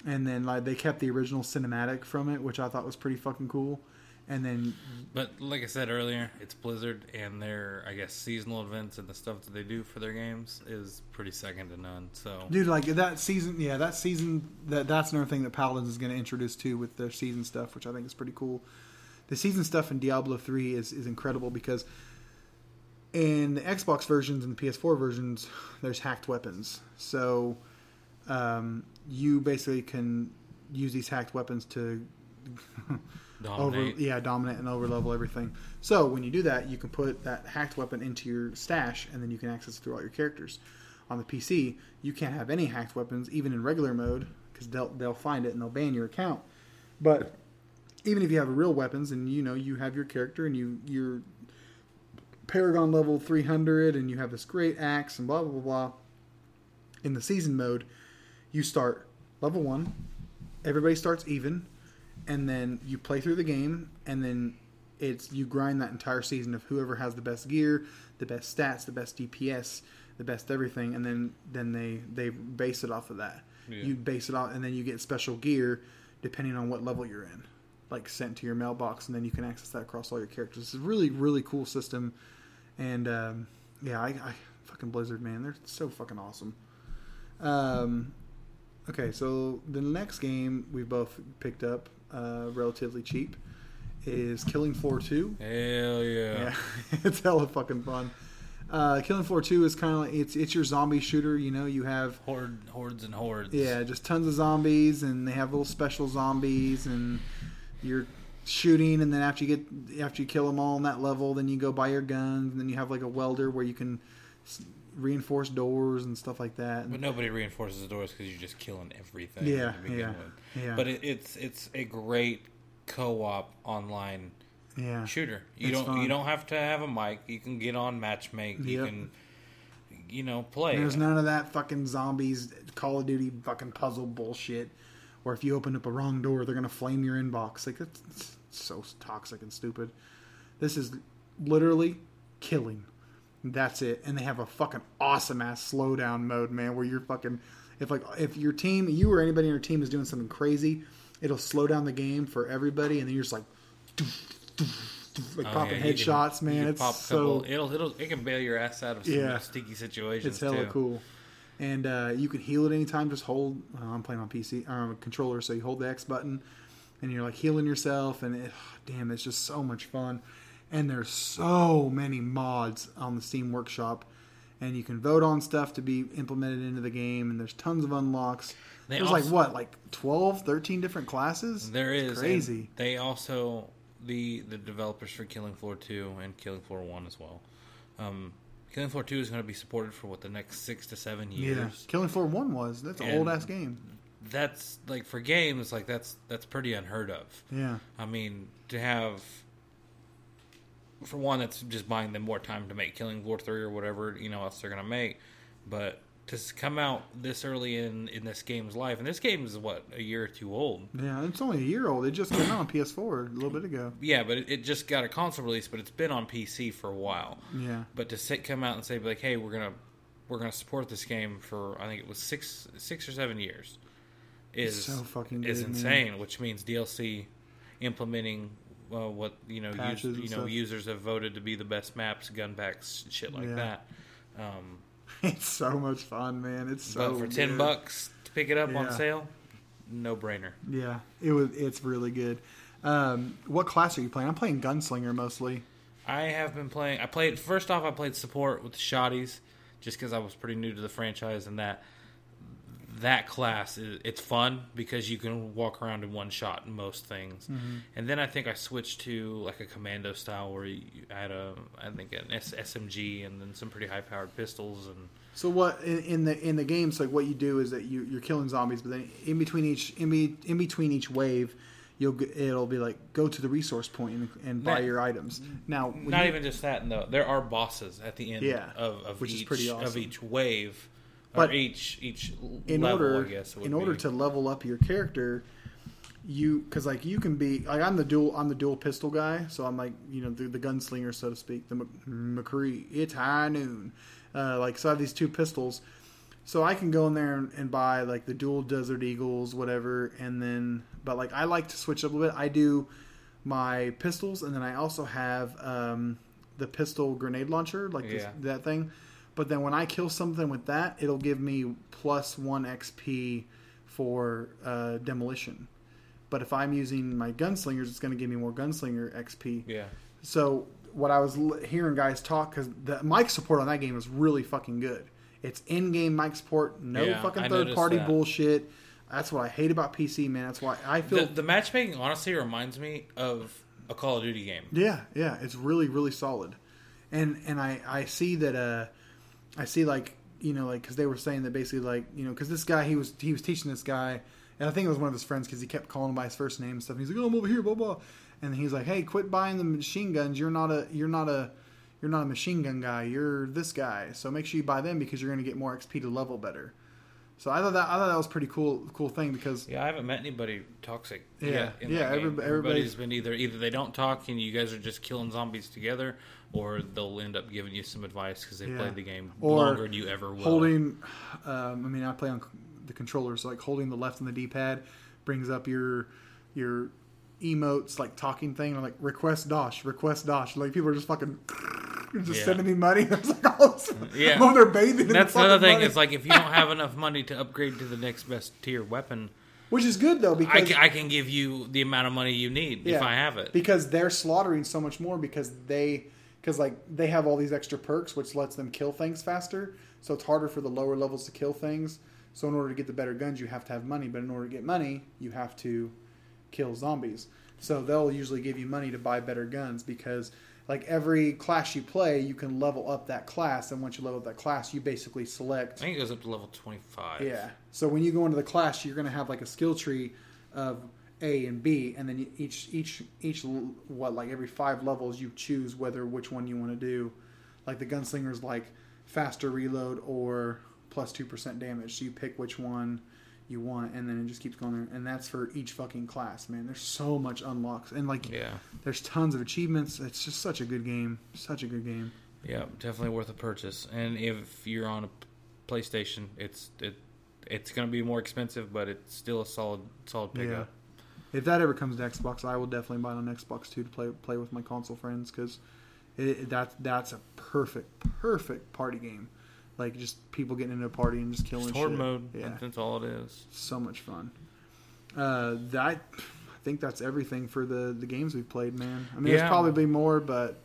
And then like they kept the original cinematic from it, which I thought was pretty fucking cool. And then But like I said earlier, it's Blizzard, and their I guess seasonal events and the stuff that they do for their games is pretty second to none. So Dude, like that season, yeah, that season, that that's another thing that Paladins is going to introduce too with their season stuff, which I think is pretty cool. The season stuff in Diablo three is is incredible because in the Xbox versions and the PS4 versions, there's hacked weapons. So um, you basically can use these hacked weapons to over yeah dominant and over level everything. So when you do that, you can put that hacked weapon into your stash, and then you can access it through all your characters. On the PC, you can't have any hacked weapons, even in regular mode, because they'll they'll find it and they'll ban your account. But even if you have real weapons, and you know you have your character and you you're Paragon level 300, and you have this great axe and blah blah blah blah. In the season mode, you start level one. Everybody starts even and then you play through the game and then it's you grind that entire season of whoever has the best gear the best stats the best dps the best everything and then then they they base it off of that Yeah. you base it off and then you get special gear depending on what level you're in like sent to your mailbox, and then you can access that across all your characters. It's a really really cool system, and um, yeah, I, I fucking Blizzard man, they're so fucking awesome. Um, okay, so the next game we both picked up uh, relatively cheap is Killing Floor Two. Hell yeah. Yeah, it's hella fucking fun. Uh, Killing Floor Two is kind of like it's it's your zombie shooter. You know, you have Horde, hordes and hordes. yeah, just tons of zombies, and they have little special zombies, and you're shooting, and then after you get after you kill them all on that level, then you go buy your guns, and then you have like a welder where you can s- reinforce doors and stuff like that. And- But nobody reinforces the doors because you're just killing everything. Yeah, yeah, yeah. But it, it's it's a great co-op online yeah, shooter. You don't fun. you don't have to have a mic. You can get on matchmake. You can you know play. There's none of that fucking zombies Call of Duty fucking puzzle bullshit. Where if you open up a wrong door, they're gonna flame your inbox. Like it's so toxic and stupid. This is literally killing. That's it. And they have a fucking awesome ass slowdown mode, man, where you're fucking if like if your team, you or anybody in your team is doing something crazy, it'll slow down the game for everybody, and then you're just like. Like Oh, popping yeah, you can- headshots, man. It's so it'll it'll it can bail your ass out of some Yeah. sticky situations. it's hella too. cool. And uh, you can heal at any time. Just hold. Uh, I'm playing on PC or on a controller, so you hold the X button, and you're like healing yourself. And it, damn, it's just so much fun. And there's so many mods on the Steam Workshop, and you can vote on stuff to be implemented into the game. And there's tons of unlocks. They there's like what, like 12, 13 different classes. There It's is crazy. They also the the developers for Killing Floor two and Killing Floor one as well. Um, Killing Floor two is going to be supported for what the next six to seven Yeah, years. Killing Floor One was. That's an old ass game. That's like for games like that's that's pretty unheard of. Yeah, I mean, to have for one, that's just buying them more time to make Killing Floor three or whatever you know else they're gonna make. But to come out this early in in this game's life, and this game is what a year or two old. yeah. It's only a year old. It just came out on PS4 a little bit ago. Yeah, but it, it just got a console release, but it's been on PC for a while. Yeah. But to sit, come out and say like, hey, we're gonna we're gonna support this game for I think it was six six or seven years is So fucking is good, man. insane. Which means DLC implementing uh, what you know and you know users have voted to be the best maps, gun packs, shit like Yeah. that. Um, It's so much fun, man. It's so but for ten bucks to pick it up on sale, no brainer. Yeah, it was. It's really good. Um, what class are you playing? I'm playing gunslinger mostly. I have been playing. I played first off. I played support with the shotties, just because I was pretty new to the franchise, and that that class it's fun because you can walk around in one shot in most things. Mm-hmm. And then I think I switched to like a commando style where you had a I think an S- SMG and then some pretty high powered pistols and So what in, in the in the games like what you do is that you you're killing zombies, but then in between each in, be, in between each wave, you'll it'll be like go to the resource point and, and buy Not- your items. Now not you- even just that though. There are bosses at the end Yeah, of, of which is each pretty of each wave. But or each each in level, order I guess. in order to level up your character you because like you can be like i'm the dual i'm the dual pistol guy so i'm like you know the, the gunslinger so to speak the Mc- mccree. It's high noon. Uh, like so i have these two pistols. So i can go in there and, and buy like the dual desert eagles whatever and then but like i like to switch up a little bit. I do my pistols and then i also have um, the pistol grenade launcher like this, that thing but then when I kill something with that, it'll give me plus one XP for uh, demolition. But if I'm using my gunslingers, it's going to give me more gunslinger XP. yeah. So what I was l- hearing guys talk because the mic support on that game is really fucking good. It's in-game mic support, no Yeah, fucking third-party that. bullshit. That's what I hate about PC, man. That's why I feel The, the matchmaking honestly reminds me of a Call of Duty game. Yeah, yeah, it's really really solid, and and I I see that uh I see like you know like because they were saying that basically like you know because this guy he was he was teaching this guy and I think it was one of his friends because he kept calling him by his first name and stuff. And he's like, oh, I'm over here, blah blah, and he's like, hey, quit buying the machine guns. You're not a you're not a you're not a machine gun guy. You're this guy. So make sure you buy them because you're going to get more XP to level better. So I thought that I thought that was pretty cool cool thing because Yeah, I haven't met anybody toxic. Yeah, yeah, that game. everyb- everybody's everybody's- been either either they don't talk and you guys are just killing zombies together, or they'll end up giving you some advice because they've Yeah. played the game Or longer than you ever will. holding um, i mean i play on the controller so like holding the left on the d-pad brings up your your emotes, like talking thing, and like request Dosh, request Dosh. Like people are just fucking just Yeah. sending me money. I was like, oh, Yeah. they're bathing. in the That's another thing. money. Is like if you don't have enough money to upgrade to the next best tier weapon, which is good though I because can, I can give you the amount of money you need if I have it. because they're slaughtering so much more because they because like they have all these extra perks which lets them kill things faster. So it's harder for the lower levels to kill things. So in order to get the better guns you have to have money. But in order to get money you have to kill zombies. So they'll usually give you money to buy better guns because like every class you play you can level up that class. And once you level up that class you basically select I think it goes up to level twenty five. yeah. So when you go into the class, you're going to have like a skill tree of A and B, and then each each each what like every five levels you choose whether which one you want to do. Like the gunslinger's like faster reload or plus two percent damage. So you pick which one you want, and then it just keeps going there. And that's for each fucking class, man. There's so much unlocks, and like Yeah. there's tons of achievements. It's just such a good game. Such a good game. Yeah, definitely worth a purchase. And if you're on a PlayStation, it's it it's going to be more expensive, but it's still a solid solid pickup. If that ever comes to Xbox, I will definitely buy it on Xbox Two to play play with my console friends because it, that that's a perfect perfect party game. Like just people getting into a party and just killing Just horde shit. mode. Yeah, That's all it is. so much fun. Uh, that I think that's everything for the the games we've played, man. I mean, Yeah. there's probably more, but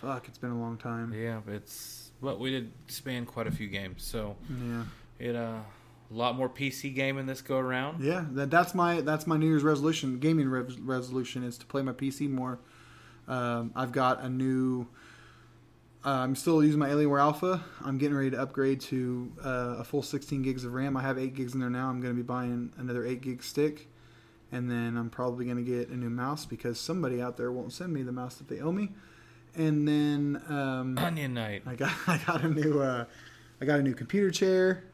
fuck, it's been a long time. Yeah, it's but we did span quite a few games, so Yeah, it uh a lot more PC gaming this go around. yeah. That, that's my that's my New Year's resolution. Gaming res- resolution is to play my PC more. Um, I've got a new. Uh, I'm still using my Alienware Alpha. I'm getting ready to upgrade to uh, a full 16 gigs of RAM. I have 8 gigs in there now. I'm going to be buying another 8 gig stick. And then I'm probably going to get a new mouse because somebody out there won't send me the mouse that they owe me. And then um, Onion Knight. I got I got a new uh, I got a new computer chair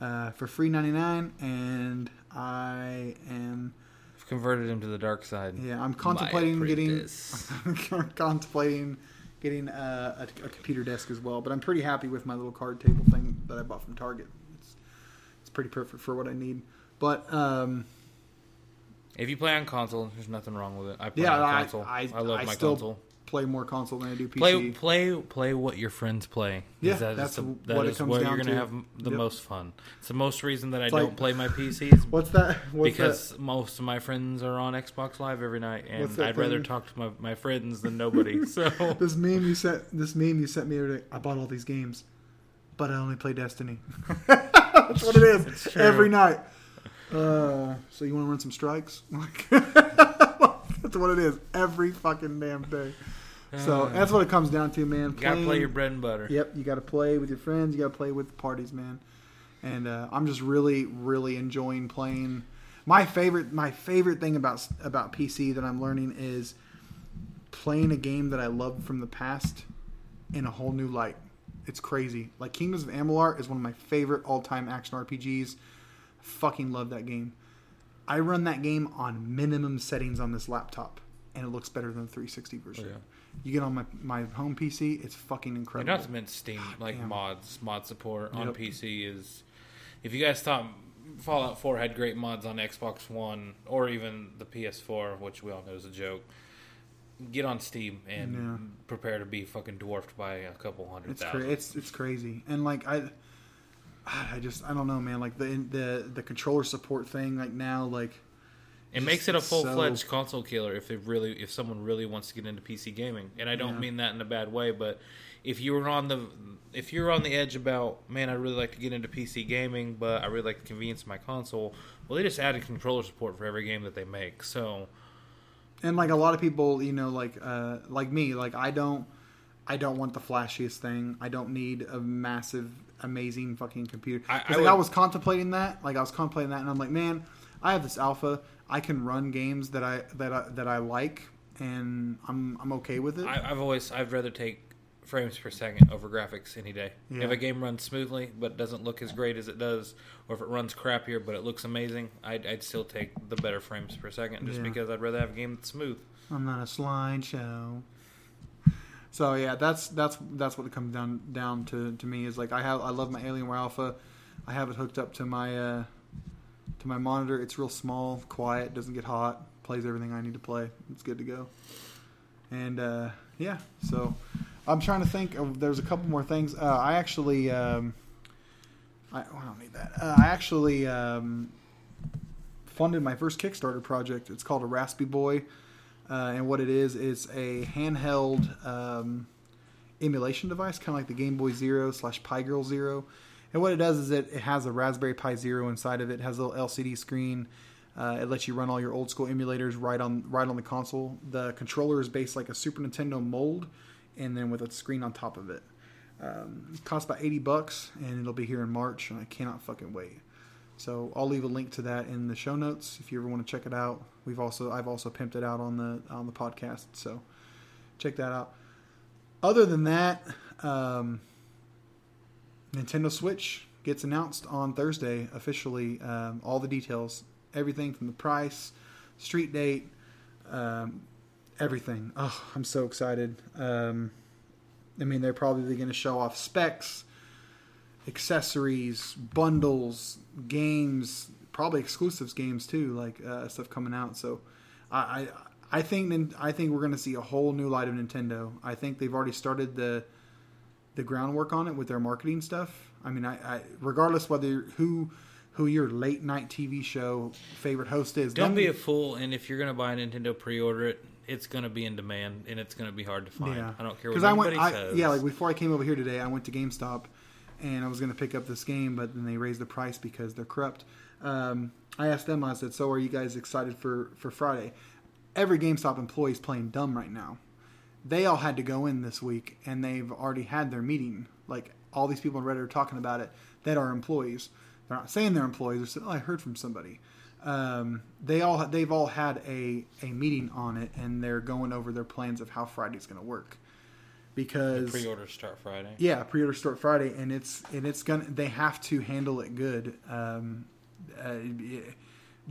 uh, for free 99 and I am I've converted him to the dark side. yeah, I'm contemplating getting contemplating getting uh, a, a computer desk as well. But I'm pretty happy with my little card table thing that I bought from Target. It's it's pretty perfect for what I need. But um, If you play on console, there's nothing wrong with it. I play yeah, on I, console. I, I, love I my still console. Play more console than I do PC. Play play play what your friends play. Yeah, that that's the- what that it is comes where down you're gonna have the Yep. most fun. It's the most reason that I It's don't like- play my PCs What's that? What's because that? most of my friends are on Xbox Live every night, and I'd rather talk to my, my friends than nobody. so This meme you sent. This meme you sent me the other day. I bought all these games, but I only play Destiny. That's what it is every night. Uh, so you want to run some strikes? that's what it is every fucking damn day. So that's what it comes down to, man. you gotta play your bread and butter. Yep, you got to play with your friends. You got to play with parties, man. And uh, I'm just really, really enjoying playing. My favorite, my favorite thing about about PC that I'm learning is playing a game that I loved from the past in a whole new light. It's crazy. Like Kingdoms of Amalur is one of my favorite all-time action RPGs. Fucking love that game. I run that game on minimum settings on this laptop, and it looks better than the 360 version. Oh, yeah. You get on my my home PC, it's fucking And incredible. not to mention Steam, like damn. mods, mod support on Yep. PC is. If you guys thought Fallout 4 had great mods on Xbox One or even the PS4, which we all know is a joke, get on Steam and Yeah. prepare to be fucking dwarfed by a couple hundred It's thousand. cra- it's it's crazy, and like I, I just I don't know, man. Like the the the controller support thing, like now, like It just- makes it a full fledged so- console killer if they really if someone really wants to get into PC gaming. And I don't Yeah. mean that in a bad way, but if you were on the if you're on the edge about man, I really like to get into PC gaming, but I really like the convenience of my console. Well, they just added controller support for every game that they make. So and like a lot of people, you know, like uh like me, like I don't I don't want the flashiest thing. I don't need a massive, amazing fucking computer. I- I like, would- I was contemplating that. Like I was contemplating that, and I'm like, man, I have this alpha. I can run games that I that I, that I like, and I'm I'm okay with it. I, I've always I'd rather take frames per second over graphics any day. Yeah. If a game runs smoothly but doesn't look as great as it does, or if it runs crappier but it looks amazing, I'd, I'd still take the better frames per second just Yeah. because I'd rather have a game that's smooth. I'm not a slideshow. So yeah, that's that's that's what it comes down down to to me is like I have I love my Alienware Alpha. I have it hooked up to my uh, to my monitor. It's real small, quiet, doesn't get hot. plays everything I need to play. It's good to go. And uh, yeah, so I'm trying to think of. There's a couple more things. Uh, I actually, um, I, oh, I don't need that. Uh, I actually um, funded my first Kickstarter project. It's called a Raspy Boy, uh, and what it is, is a handheld um, emulation device, kind of like the Game Boy Zero slash PiGRRL Zero. And what it does is it, it has a Raspberry Pi Zero inside of it. it has a little LCD screen. Uh, it lets you run all your old school emulators right on right on the console. The controller is based like a Super Nintendo mold, and then with a screen on top of it. Um, it costs about eighty bucks, and it'll be here in March, and I cannot fucking wait. So I'll leave a link to that in the show notes if you ever want to check it out. We've also I've also pimped it out on the on the podcast, so check that out. Other than that, um, Nintendo Switch gets announced on Thursday officially. Um, all the details, everything from the price, street date, um, everything. Oh, I'm so excited. Um, I mean, they're probably going to show off specs, accessories, bundles, games, probably exclusives games too, like uh, stuff coming out. So, I, I I think I think we're going to see a whole new light of Nintendo. I think they've already started the the groundwork on it with their marketing stuff. I mean, I, I regardless whether who who your late night TV show favorite host is, Don't be a fool, and if you're gonna buy a Nintendo, pre-order it. It's gonna be in demand, and it's gonna be hard to find. Yeah, I don't care what because I went. I, says. yeah, like before I came over here today, I went to GameStop, and I was going to pick up this game, but then they raised the price because they're corrupt. Um, I asked them. I said, "So are you guys excited for for Friday?" Every GameStop employee is playing dumb right now. They all had to go in this week, and they've already had their meeting. Like all these people in Reddit are talking about it that are employees. They're not saying they're employees. They're saying, "Oh, I heard from somebody." Um, they all they've all had a a meeting on it, and they're going over their plans of how Friday's going to work. Because pre-orders start Friday. yeah, pre-order start Friday, and it's and it's gonna. They have to handle it good. Um, uh,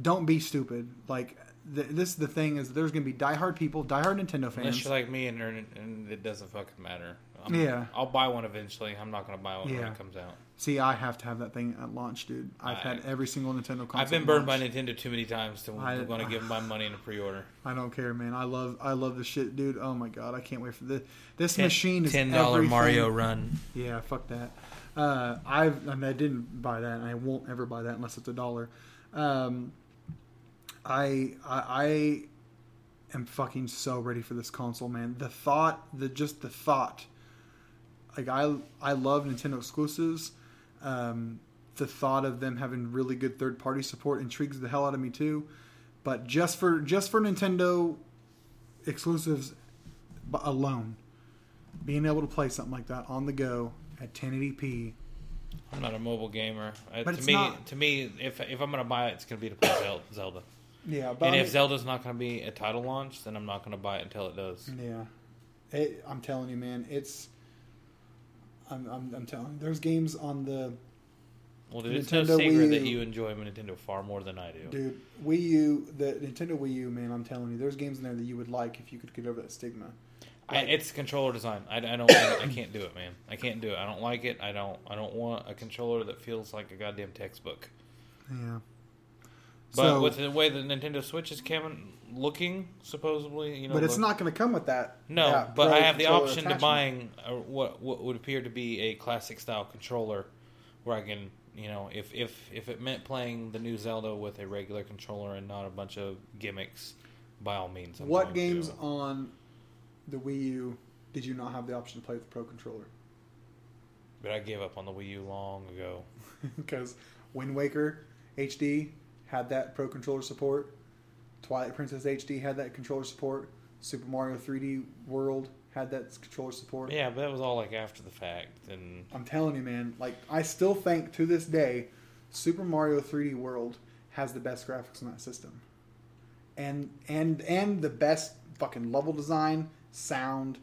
don't be stupid. Like th- this, the thing is, there's gonna be diehard people, diehard Nintendo fans. Unless you're like me and, it, and it doesn't fucking matter. I'm, Yeah. I'll buy one eventually. I'm not gonna buy one when it comes out. See, I have to have that thing at launch, dude. I've I- had every single Nintendo console. I've been burned by. Nintendo too many times to want to give them my money in a pre-order. I don't care, man. I love, I love this shit, dude. Oh my god, I can't wait for this. This Ten- machine is ten dollar. Mario Run. Yeah, fuck that. Uh, I've I, mean, I didn't buy that, and I won't ever buy that unless it's a dollar. Um, I, I I am fucking so ready for this console, man. The thought, the just the thought. Like I I love Nintendo exclusives. Um, the thought of them having really good third party support intrigues the hell out of me too. But just for just for Nintendo exclusives alone, being able to play something like that on the go at 1080p. I'm not a mobile gamer. Uh, But to me, not- to me, if if I'm gonna buy it, it's gonna be to play Zelda. Yeah, but And I if mean- Zelda's not gonna be a title launch, then I'm not gonna buy it until it does. Yeah, it, I'm telling you, man, it's. I'm, I'm, I'm telling you, there's games on the Well, dude, it's no Nintendo secret that you enjoy Nintendo far more than I do. dude Wii U, the Nintendo Wii U, man. I'm telling you, there's games in there that you would like if you could get over that stigma. I, it's controller design. I, I don't. I can't do it, man. I can't do it. I don't like it. I don't. I don't want a controller that feels like a goddamn textbook. Yeah. But So- with the way the Nintendo Switch is coming, looking supposedly, you know, but it's the- not going to come with that. No, that but I have the option to attachment. buying a, what what would appear to be a classic style controller, where I can, you know, if if if it meant playing the new Zelda with a regular controller and not a bunch of gimmicks, by all means. I'm What games To. on the Wii U did you not have the option to play with the Pro controller? But I gave up on the Wii U long ago. because Wind Waker HD had that Pro controller support. Twilight Princess HD had that controller support. Super Mario 3D World had that controller support. Yeah, but that was all like after the fact, and I'm telling you, man. Like I still think to this day, Super Mario 3D World has the best graphics on that system, and and and the best fucking level design, sound.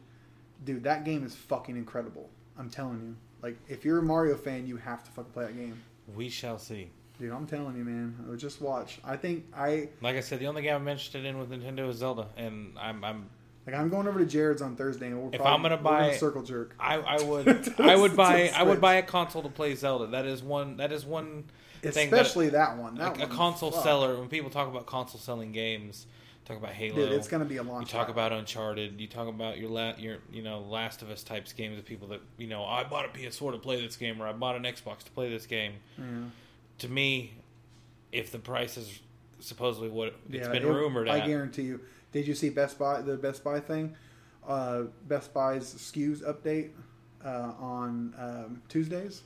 Dude, that game is fucking incredible. I'm telling you. Like, if you're a Mario fan, you have to fucking play that game. we shall see. Dude, I'm telling you, man. Uh, Just watch. I think I Like I said, the only game I'm interested in with Nintendo is Zelda, and I'm I'm like. I'm going over to Jared's on Thursday, and we're If probably, I'm gonna buy- circle jerk. I, I would I would buy I would buy a console to play Zelda. That is one that is one thing that- Especially that, one. a, That a one, console fuck. seller when people talk about console selling games talk about Halo. Dude, it's gonna be a long. You talk title. about Uncharted. You talk about your la- your you know Last of Us types games of people that you know I bought a PS4 to play this game or I bought an Xbox to play this game. To me, if the price is supposedly what it's Yeah, been it- rumored I at, guarantee you. Did you see Best Buy the Best Buy thing? Uh, Best Buy's SKUs update uh, on um, Tuesdays,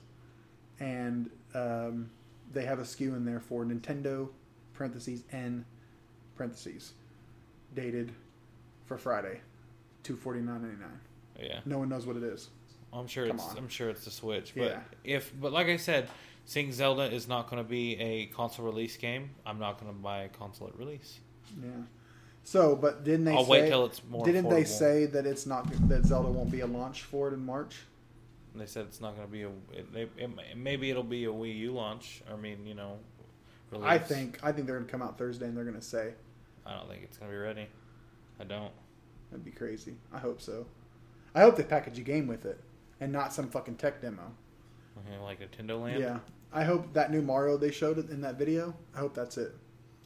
and um, they have a SKU in there for Nintendo parentheses N parentheses dated for Friday, two forty nine ninety nine. yeah, No one knows what it is. I'm sure Come it's on. I'm sure it's the Switch. But Yeah. if but like I said, seeing Zelda is not going to be a console release game. I'm not going to buy a console at release. Yeah. So, but didn't they? I'll say, wait till it's more Didn't they say that it's not that Zelda won't be a launch for it in March? And they said it's not going to be a. It, they, it, maybe it'll be a Wii U launch. I mean, you know, release. I think I think they're gonna come out Thursday and they're gonna say I don't think it's going to be ready. I don't. that'd be crazy. I hope so. I hope they package a game with it and not some fucking tech demo. Okay, like Nintendo Land. Yeah, I hope that new Mario they showed in that video. I hope that's it.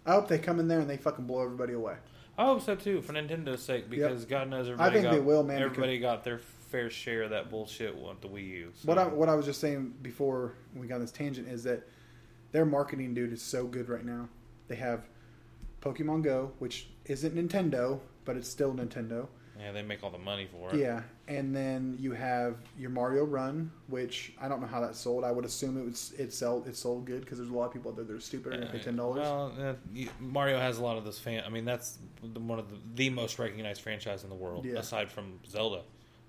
I hope they come in there and they fucking blow everybody away. I hope so too, for Nintendo's sake, because God knows everybody. I think got, they will, man, Everybody got their fair share of that bullshit with the Wii U. So. What I what I was just saying before we got on this tangent is that their marketing dude is so good right now. They have Pokemon Go, which isn't Nintendo, but it's still Nintendo. Yeah, they make all the money for it. Yeah, and then you have your Mario Run, which I don't know how that sold. I would assume it was it sell it sold good because there's a lot of people out there that are stupid and pay ten dollars. Well, uh, you- Mario has a lot of those fan. I mean, that's the, one of the, the most recognized franchise in the world, Yeah. aside from Zelda,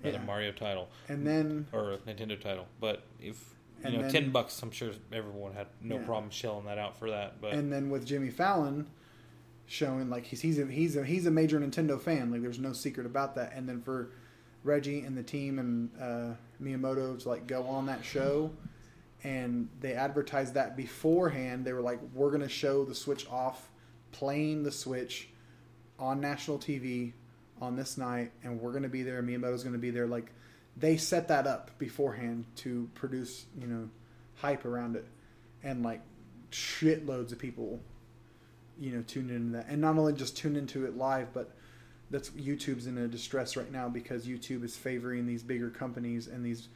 another Yeah. Mario title and then or a Nintendo title. But if you know, then- ten bucks, I'm sure everyone had no Yeah. problem shelling that out for that. But and then with Jimmy Fallon showing like he's he's a, he's a, he's a major Nintendo fan. Like there's no secret about that. And then for Reggie and the team and uh, Miyamoto to like go on that show, and they advertised that beforehand. They were like, "We're gonna show the Switch off, playing the Switch on national TV on this night, and we're gonna be there. Miyamoto's gonna be there." Like they set that up beforehand to produce you know hype around it, and like shitloads of people you know tune into that and not only just tune into it live but that's YouTube's in a distress right now because YouTube is favoring these bigger companies and these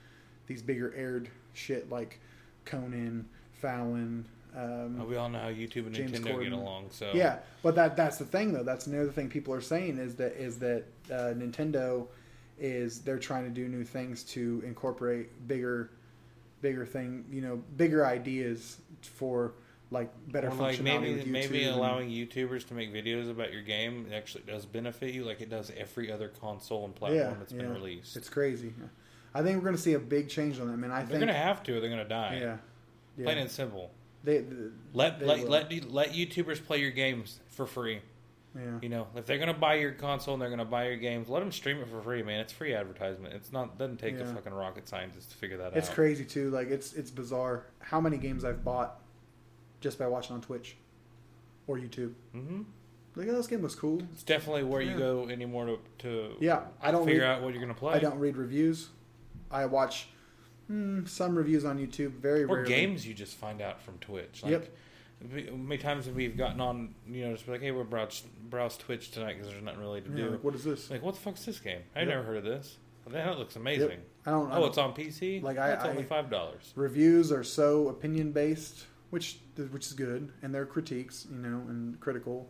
these bigger aired shit like Conan, Fallon, um, we all know how YouTube and James Nintendo get along. So yeah, but that that's the thing though. That's another thing people are saying is that is that uh, Nintendo is they're trying to do new things to incorporate bigger bigger thing, you know, bigger ideas for like better Or like functionality maybe maybe allowing YouTubers to make videos about your game actually does benefit you, like it does every other console and platform that's been released. It's crazy. I think we're going to see a big change on that, man. I they're gonna have to, or they're gonna die. yeah, yeah. Plain and simple. They, the- Let they let let let YouTubers play your games for free. yeah. You know, if they're gonna buy your console and they're gonna buy your games, let them stream it for free, man. It's free advertisement. It's not doesn't take a fucking rocket scientist to figure that It's out. It's crazy too. Like it's it's bizarre how many games I've bought just by watching on Twitch or YouTube. Mm-hmm. Like, oh, this game looks cool. It's definitely where Yeah. you go anymore to to Yeah, I don't figure read, out what you're gonna play. I don't read reviews. I watch mm, some reviews on YouTube. Very or rarely. games you just find out from Twitch. Like, Yep. many times have we gotten on? You know, just be like, hey, we're browse browse Twitch tonight because there's nothing really to Yeah, do. like, what is this? Like, what the fuck's this game? I Yep. never heard of this. Well, that looks amazing. Yep. I don't. I Oh, don't- it's on PC. Like, I- that's I- only five dollars. reviews are so opinion based, which which is good, and they're critiques, you know, and critical.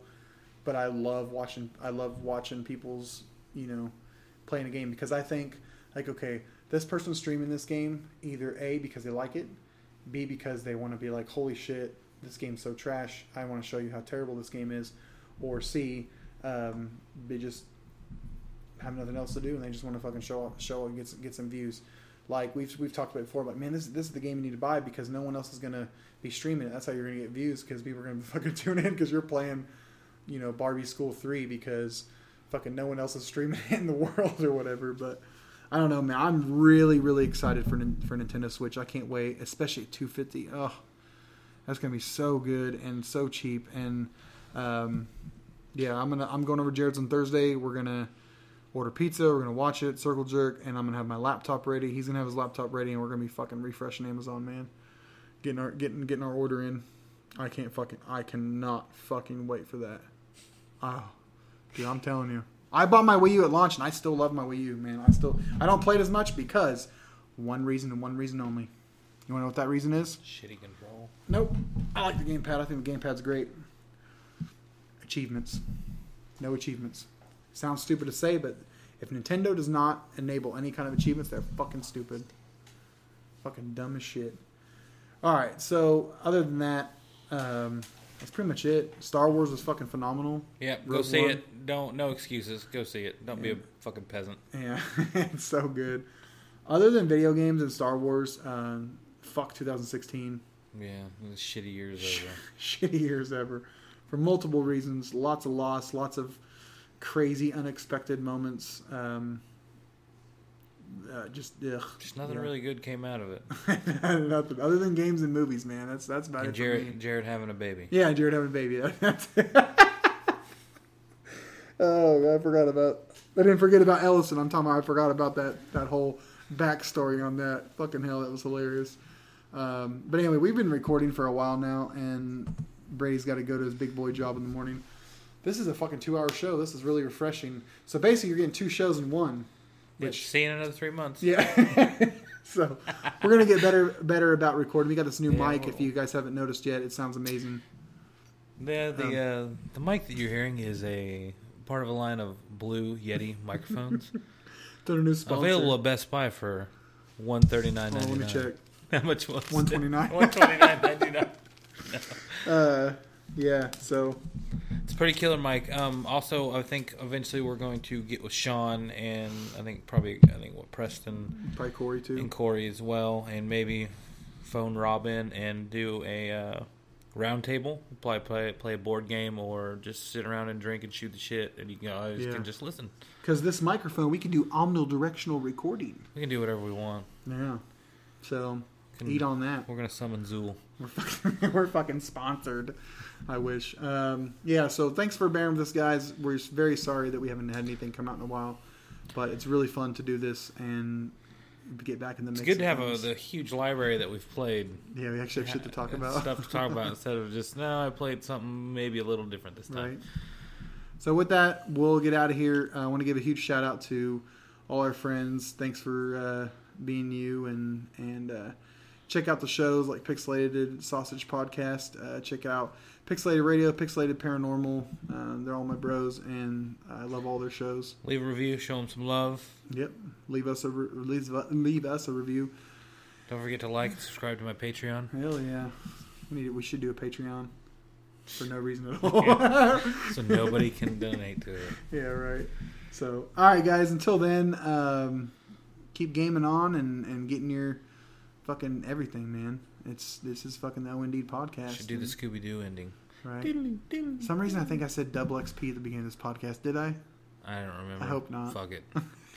But I love watching. I love watching people's, you know, playing a game because I think like okay, this person's streaming this game either a because they like it, b because they want to be like holy shit, this game's so trash. I want to show you how terrible this game is, or c um, they just have nothing else to do and they just want to fucking show up, show and get some, get some views. Like we've we've talked about before, like man, this this is the game you need to buy because no one else is gonna be streaming it. That's how you're gonna get views because people are gonna fucking tune in because you're playing, you know, Barbie School Three because fucking no one else is streaming it in the world or whatever. But I don't know, man. I'm really really excited for for Nintendo Switch. I can't wait, especially at 250. Oh, that's gonna be so good and so cheap. And um, yeah, I'm gonna I'm going over Jared's on Thursday. We're gonna order pizza. We're gonna watch it, circle jerk, and I'm gonna have my laptop ready. He's gonna have his laptop ready, and we're gonna be fucking refreshing Amazon, man. Getting our getting getting our order in. I can't fucking I cannot fucking wait for that. Oh, Dude, I'm telling you. I bought my Wii U at launch, and I still love my Wii U, man. I still I don't play it as much because one reason and one reason only. You want to know what that reason is? Shitty control. Nope. I like the gamepad. I think the gamepad's great. Achievements. No achievements. Sounds stupid to say, but if Nintendo does not enable any kind of achievements, they're fucking stupid. Fucking dumb as shit. Alright, so other than that, um, that's pretty much it. Star Wars was fucking phenomenal. Yeah, go Rogue see One. it. Don't no excuses. Go see it. Don't be a fucking peasant. Yeah, it's so good. Other than video games and Star Wars, um, fuck 2016. Yeah, it was shitty years over. shitty years ever for multiple reasons. Lots of loss, lots of crazy, unexpected moments. Um, uh, just ugh. Just nothing Yeah. really good came out of it. nothing other than games and movies, man. That's that's about And it. Jared, Jared having a baby. Yeah, Jared having a baby. Oh, I forgot about. I didn't forget about Ellison. I'm talking about. I forgot about that that whole backstory on that. Fucking hell, that was hilarious. Um, but anyway, we've been recording for a while now, and Brady's got to go to his big boy job in the morning. This is a fucking two hour show. This is really refreshing. So basically, you're getting two shows in one. Which see you in another three months. Yeah. so we're gonna get better better about recording. We got this new Yeah, mic. well- If you guys haven't noticed yet, it sounds amazing. The the Um, uh, the mic that you're hearing is a part of a line of Blue Yeti microphones They're a new sponsor. available at Best Buy for one thirty nine Oh, ninety let me check. How much was it? 129. One twenty nine ninety nine. Uh, yeah. So It's pretty killer Mike. Um, also, I think eventually we're going to get with Sean and I think probably I think what Preston probably Corey too. and Corey as well, and maybe phone Robin and do a uh, round table. Play play play a board game or just sit around and drink and shoot the shit, and you guys Yeah. can just listen. Because this microphone, we can do omnidirectional recording. We can do whatever we want. Yeah. So Can- eat on that. We're gonna summon Zool. We're fucking, we're fucking sponsored. I wish. Um, yeah. So thanks for bearing with us, guys. We're very sorry that we haven't had anything come out in a while, but it's really fun to do this and get back in the mix. It's good to have a, the huge library that we've played. Yeah, we actually have shit to talk about. Stuff to talk about instead of just no. I played something maybe a little different this time. Right. So with that, we'll get out of here. I want to give a huge shout out to all our friends. Thanks for uh, being you and and uh, check out the shows like Pixelated Sausage Podcast. Uh, check out Pixelated Radio, Pixelated Paranormal. Uh, they're all my bros, and I love all their shows. Leave a review, show them some love. Yep. Leave us a re- leave, leave us a review. Don't forget to like and subscribe to my Patreon. Hell yeah. We need we should do a Patreon for no reason at all. so nobody can donate to it. Yeah, right. So, all right, guys. Until then, um, keep gaming on and, and getting your fucking everything, man. It's this is fucking the O Indeed podcast. Should do the Scooby Doo ending. right. For some reason, I think I said double XP at the beginning of this podcast. Did I? I don't remember. I hope not. Fuck it.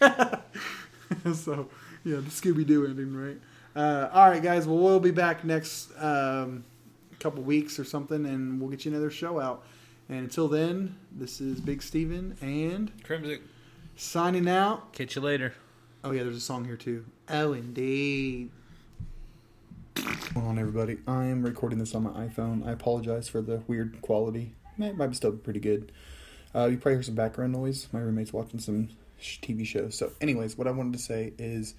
so, yeah, the Scooby Doo ending, right? Uh, all right, guys. Well, we'll be back next um, couple weeks or something, and we'll get you another show out. And until then, this is Big Steven and Krymsic. signing out. Catch you later. Oh yeah, there's a song here too. Oh indeed. Hold on, everybody. I am recording this on my iPhone. I apologize for the weird quality. It might be still pretty good. Uh, you probably hear some background noise. My roommate's watching some TV shows. So, anyways, what I wanted to say is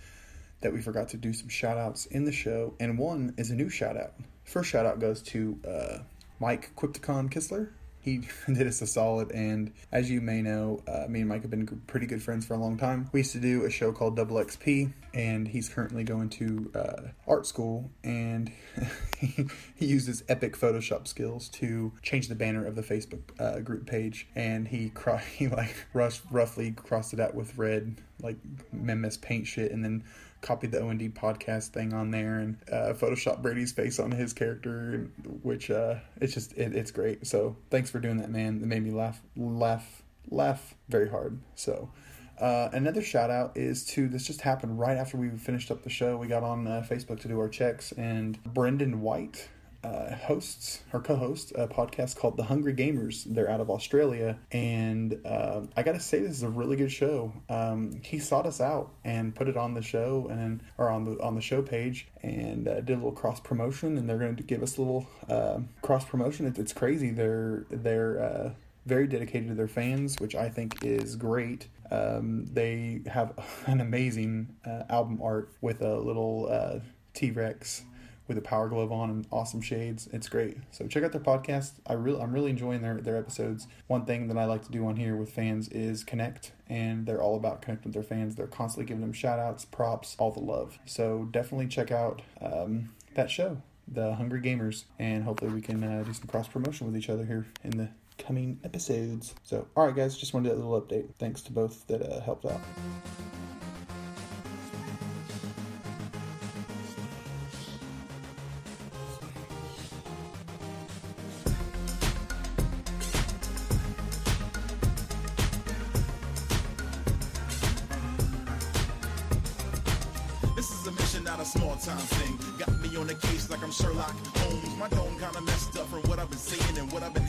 that we forgot to do some shout outs in the show, and one is a new shout out. First shout out goes to uh, Mike Quipticon Kistler. He did us a solid, and as you may know, uh, me and Mike have been pretty good friends for a long time. We used to do a show called Double XP, and he's currently going to uh, art school, and he, used epic Photoshop skills to change the banner of the Facebook uh, group page, and he cro- he like rush, roughly crossed it out with red, like memes paint shit, and then copied the O and D podcast thing on there and uh, Photoshop Brady's face on his character, which uh, it's just it, it's great. So thanks for doing that, man. It made me laugh, laugh, laugh very hard. So. Uh, another shout out is to this just happened right after we finished up the show. We got on uh, Facebook to do our checks, and Brendan White uh, hosts or co-hosts a podcast called The Hungry Gamers. They're out of Australia, and uh, I gotta say this is a really good show. Um, he sought us out and put it on the show and or on the on the show page and uh, did a little cross promotion. And they're going to give us a little uh, cross promotion. It, it's crazy. They're they're uh, very dedicated to their fans, which I think is great. Um, they have an amazing uh, album art with a little uh, T Rex with a power glove on and awesome shades. It's great. So check out their podcast. I really I'm really enjoying their their episodes. One thing that I like to do on here with fans is connect and they're all about connecting with their fans. They're constantly giving them shout outs, props, all the love. So definitely check out um, that show, The Hungry Gamers, and hopefully we can uh, do some cross promotion with each other here in the coming episodes. So, all right, guys, just wanted a little update. Thanks to both that uh, helped out. This is a mission, not a small time thing. Got me on the case like I'm Sherlock Holmes. My dome kinda messed up from what I've been seeing and what I've been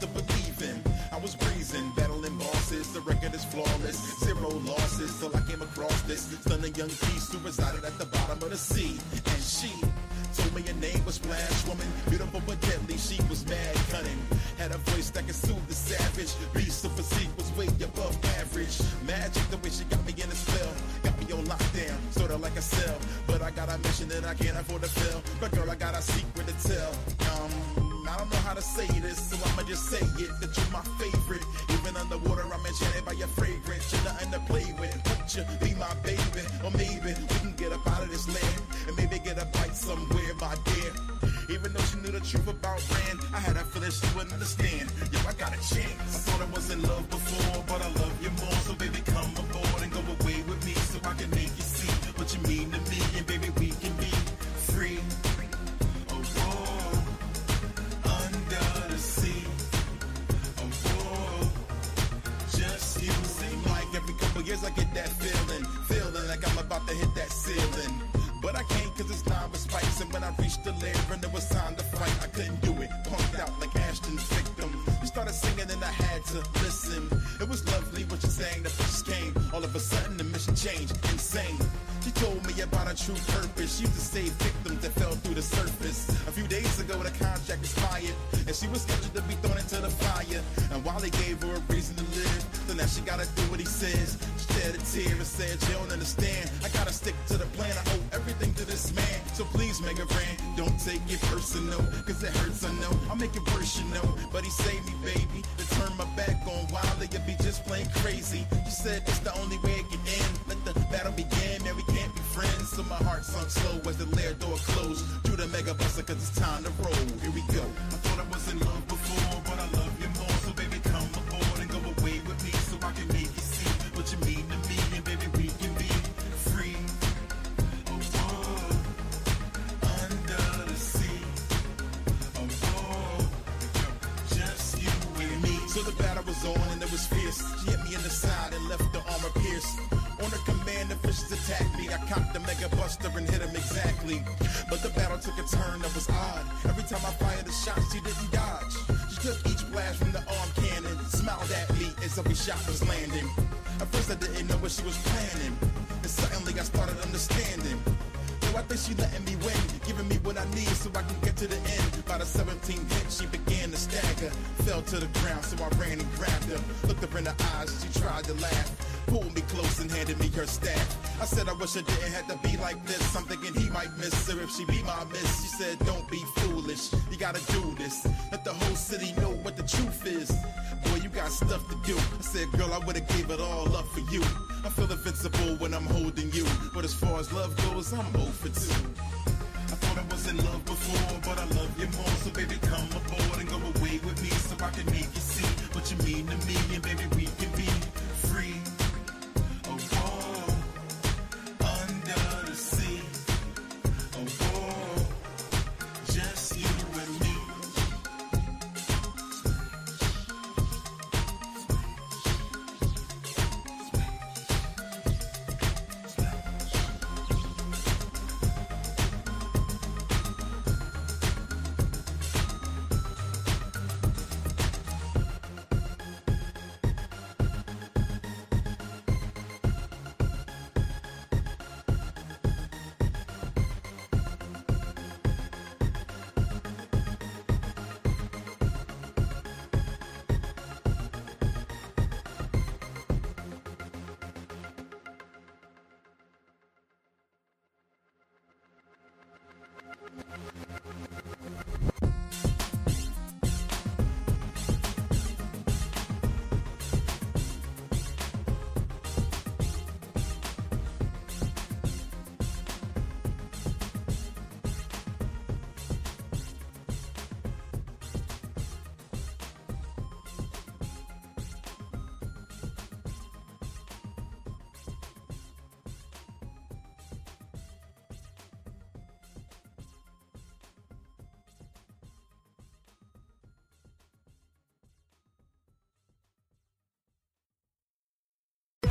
to believe in. I was breezing, battling bosses. The record is flawless, zero losses till I came across this stunning young piece who resided at the bottom of the sea. And she told me her name was Splash Woman, beautiful but deadly. She was mad cunning, had a voice that could soothe the savage. Beast of physique was way above average. Magic the way she got me in a spell, got me on lockdown, sorta like a cell. But I got a mission that I can't afford to fail. But girl, I got a secret to tell how to say this, so I'ma just say it that you're my take get personal, cause it hurts, I know. I'll make it worse, you know. But he saved me, baby. To turn my back on Wily, you be just plain crazy. You said it's said I wish I didn't have to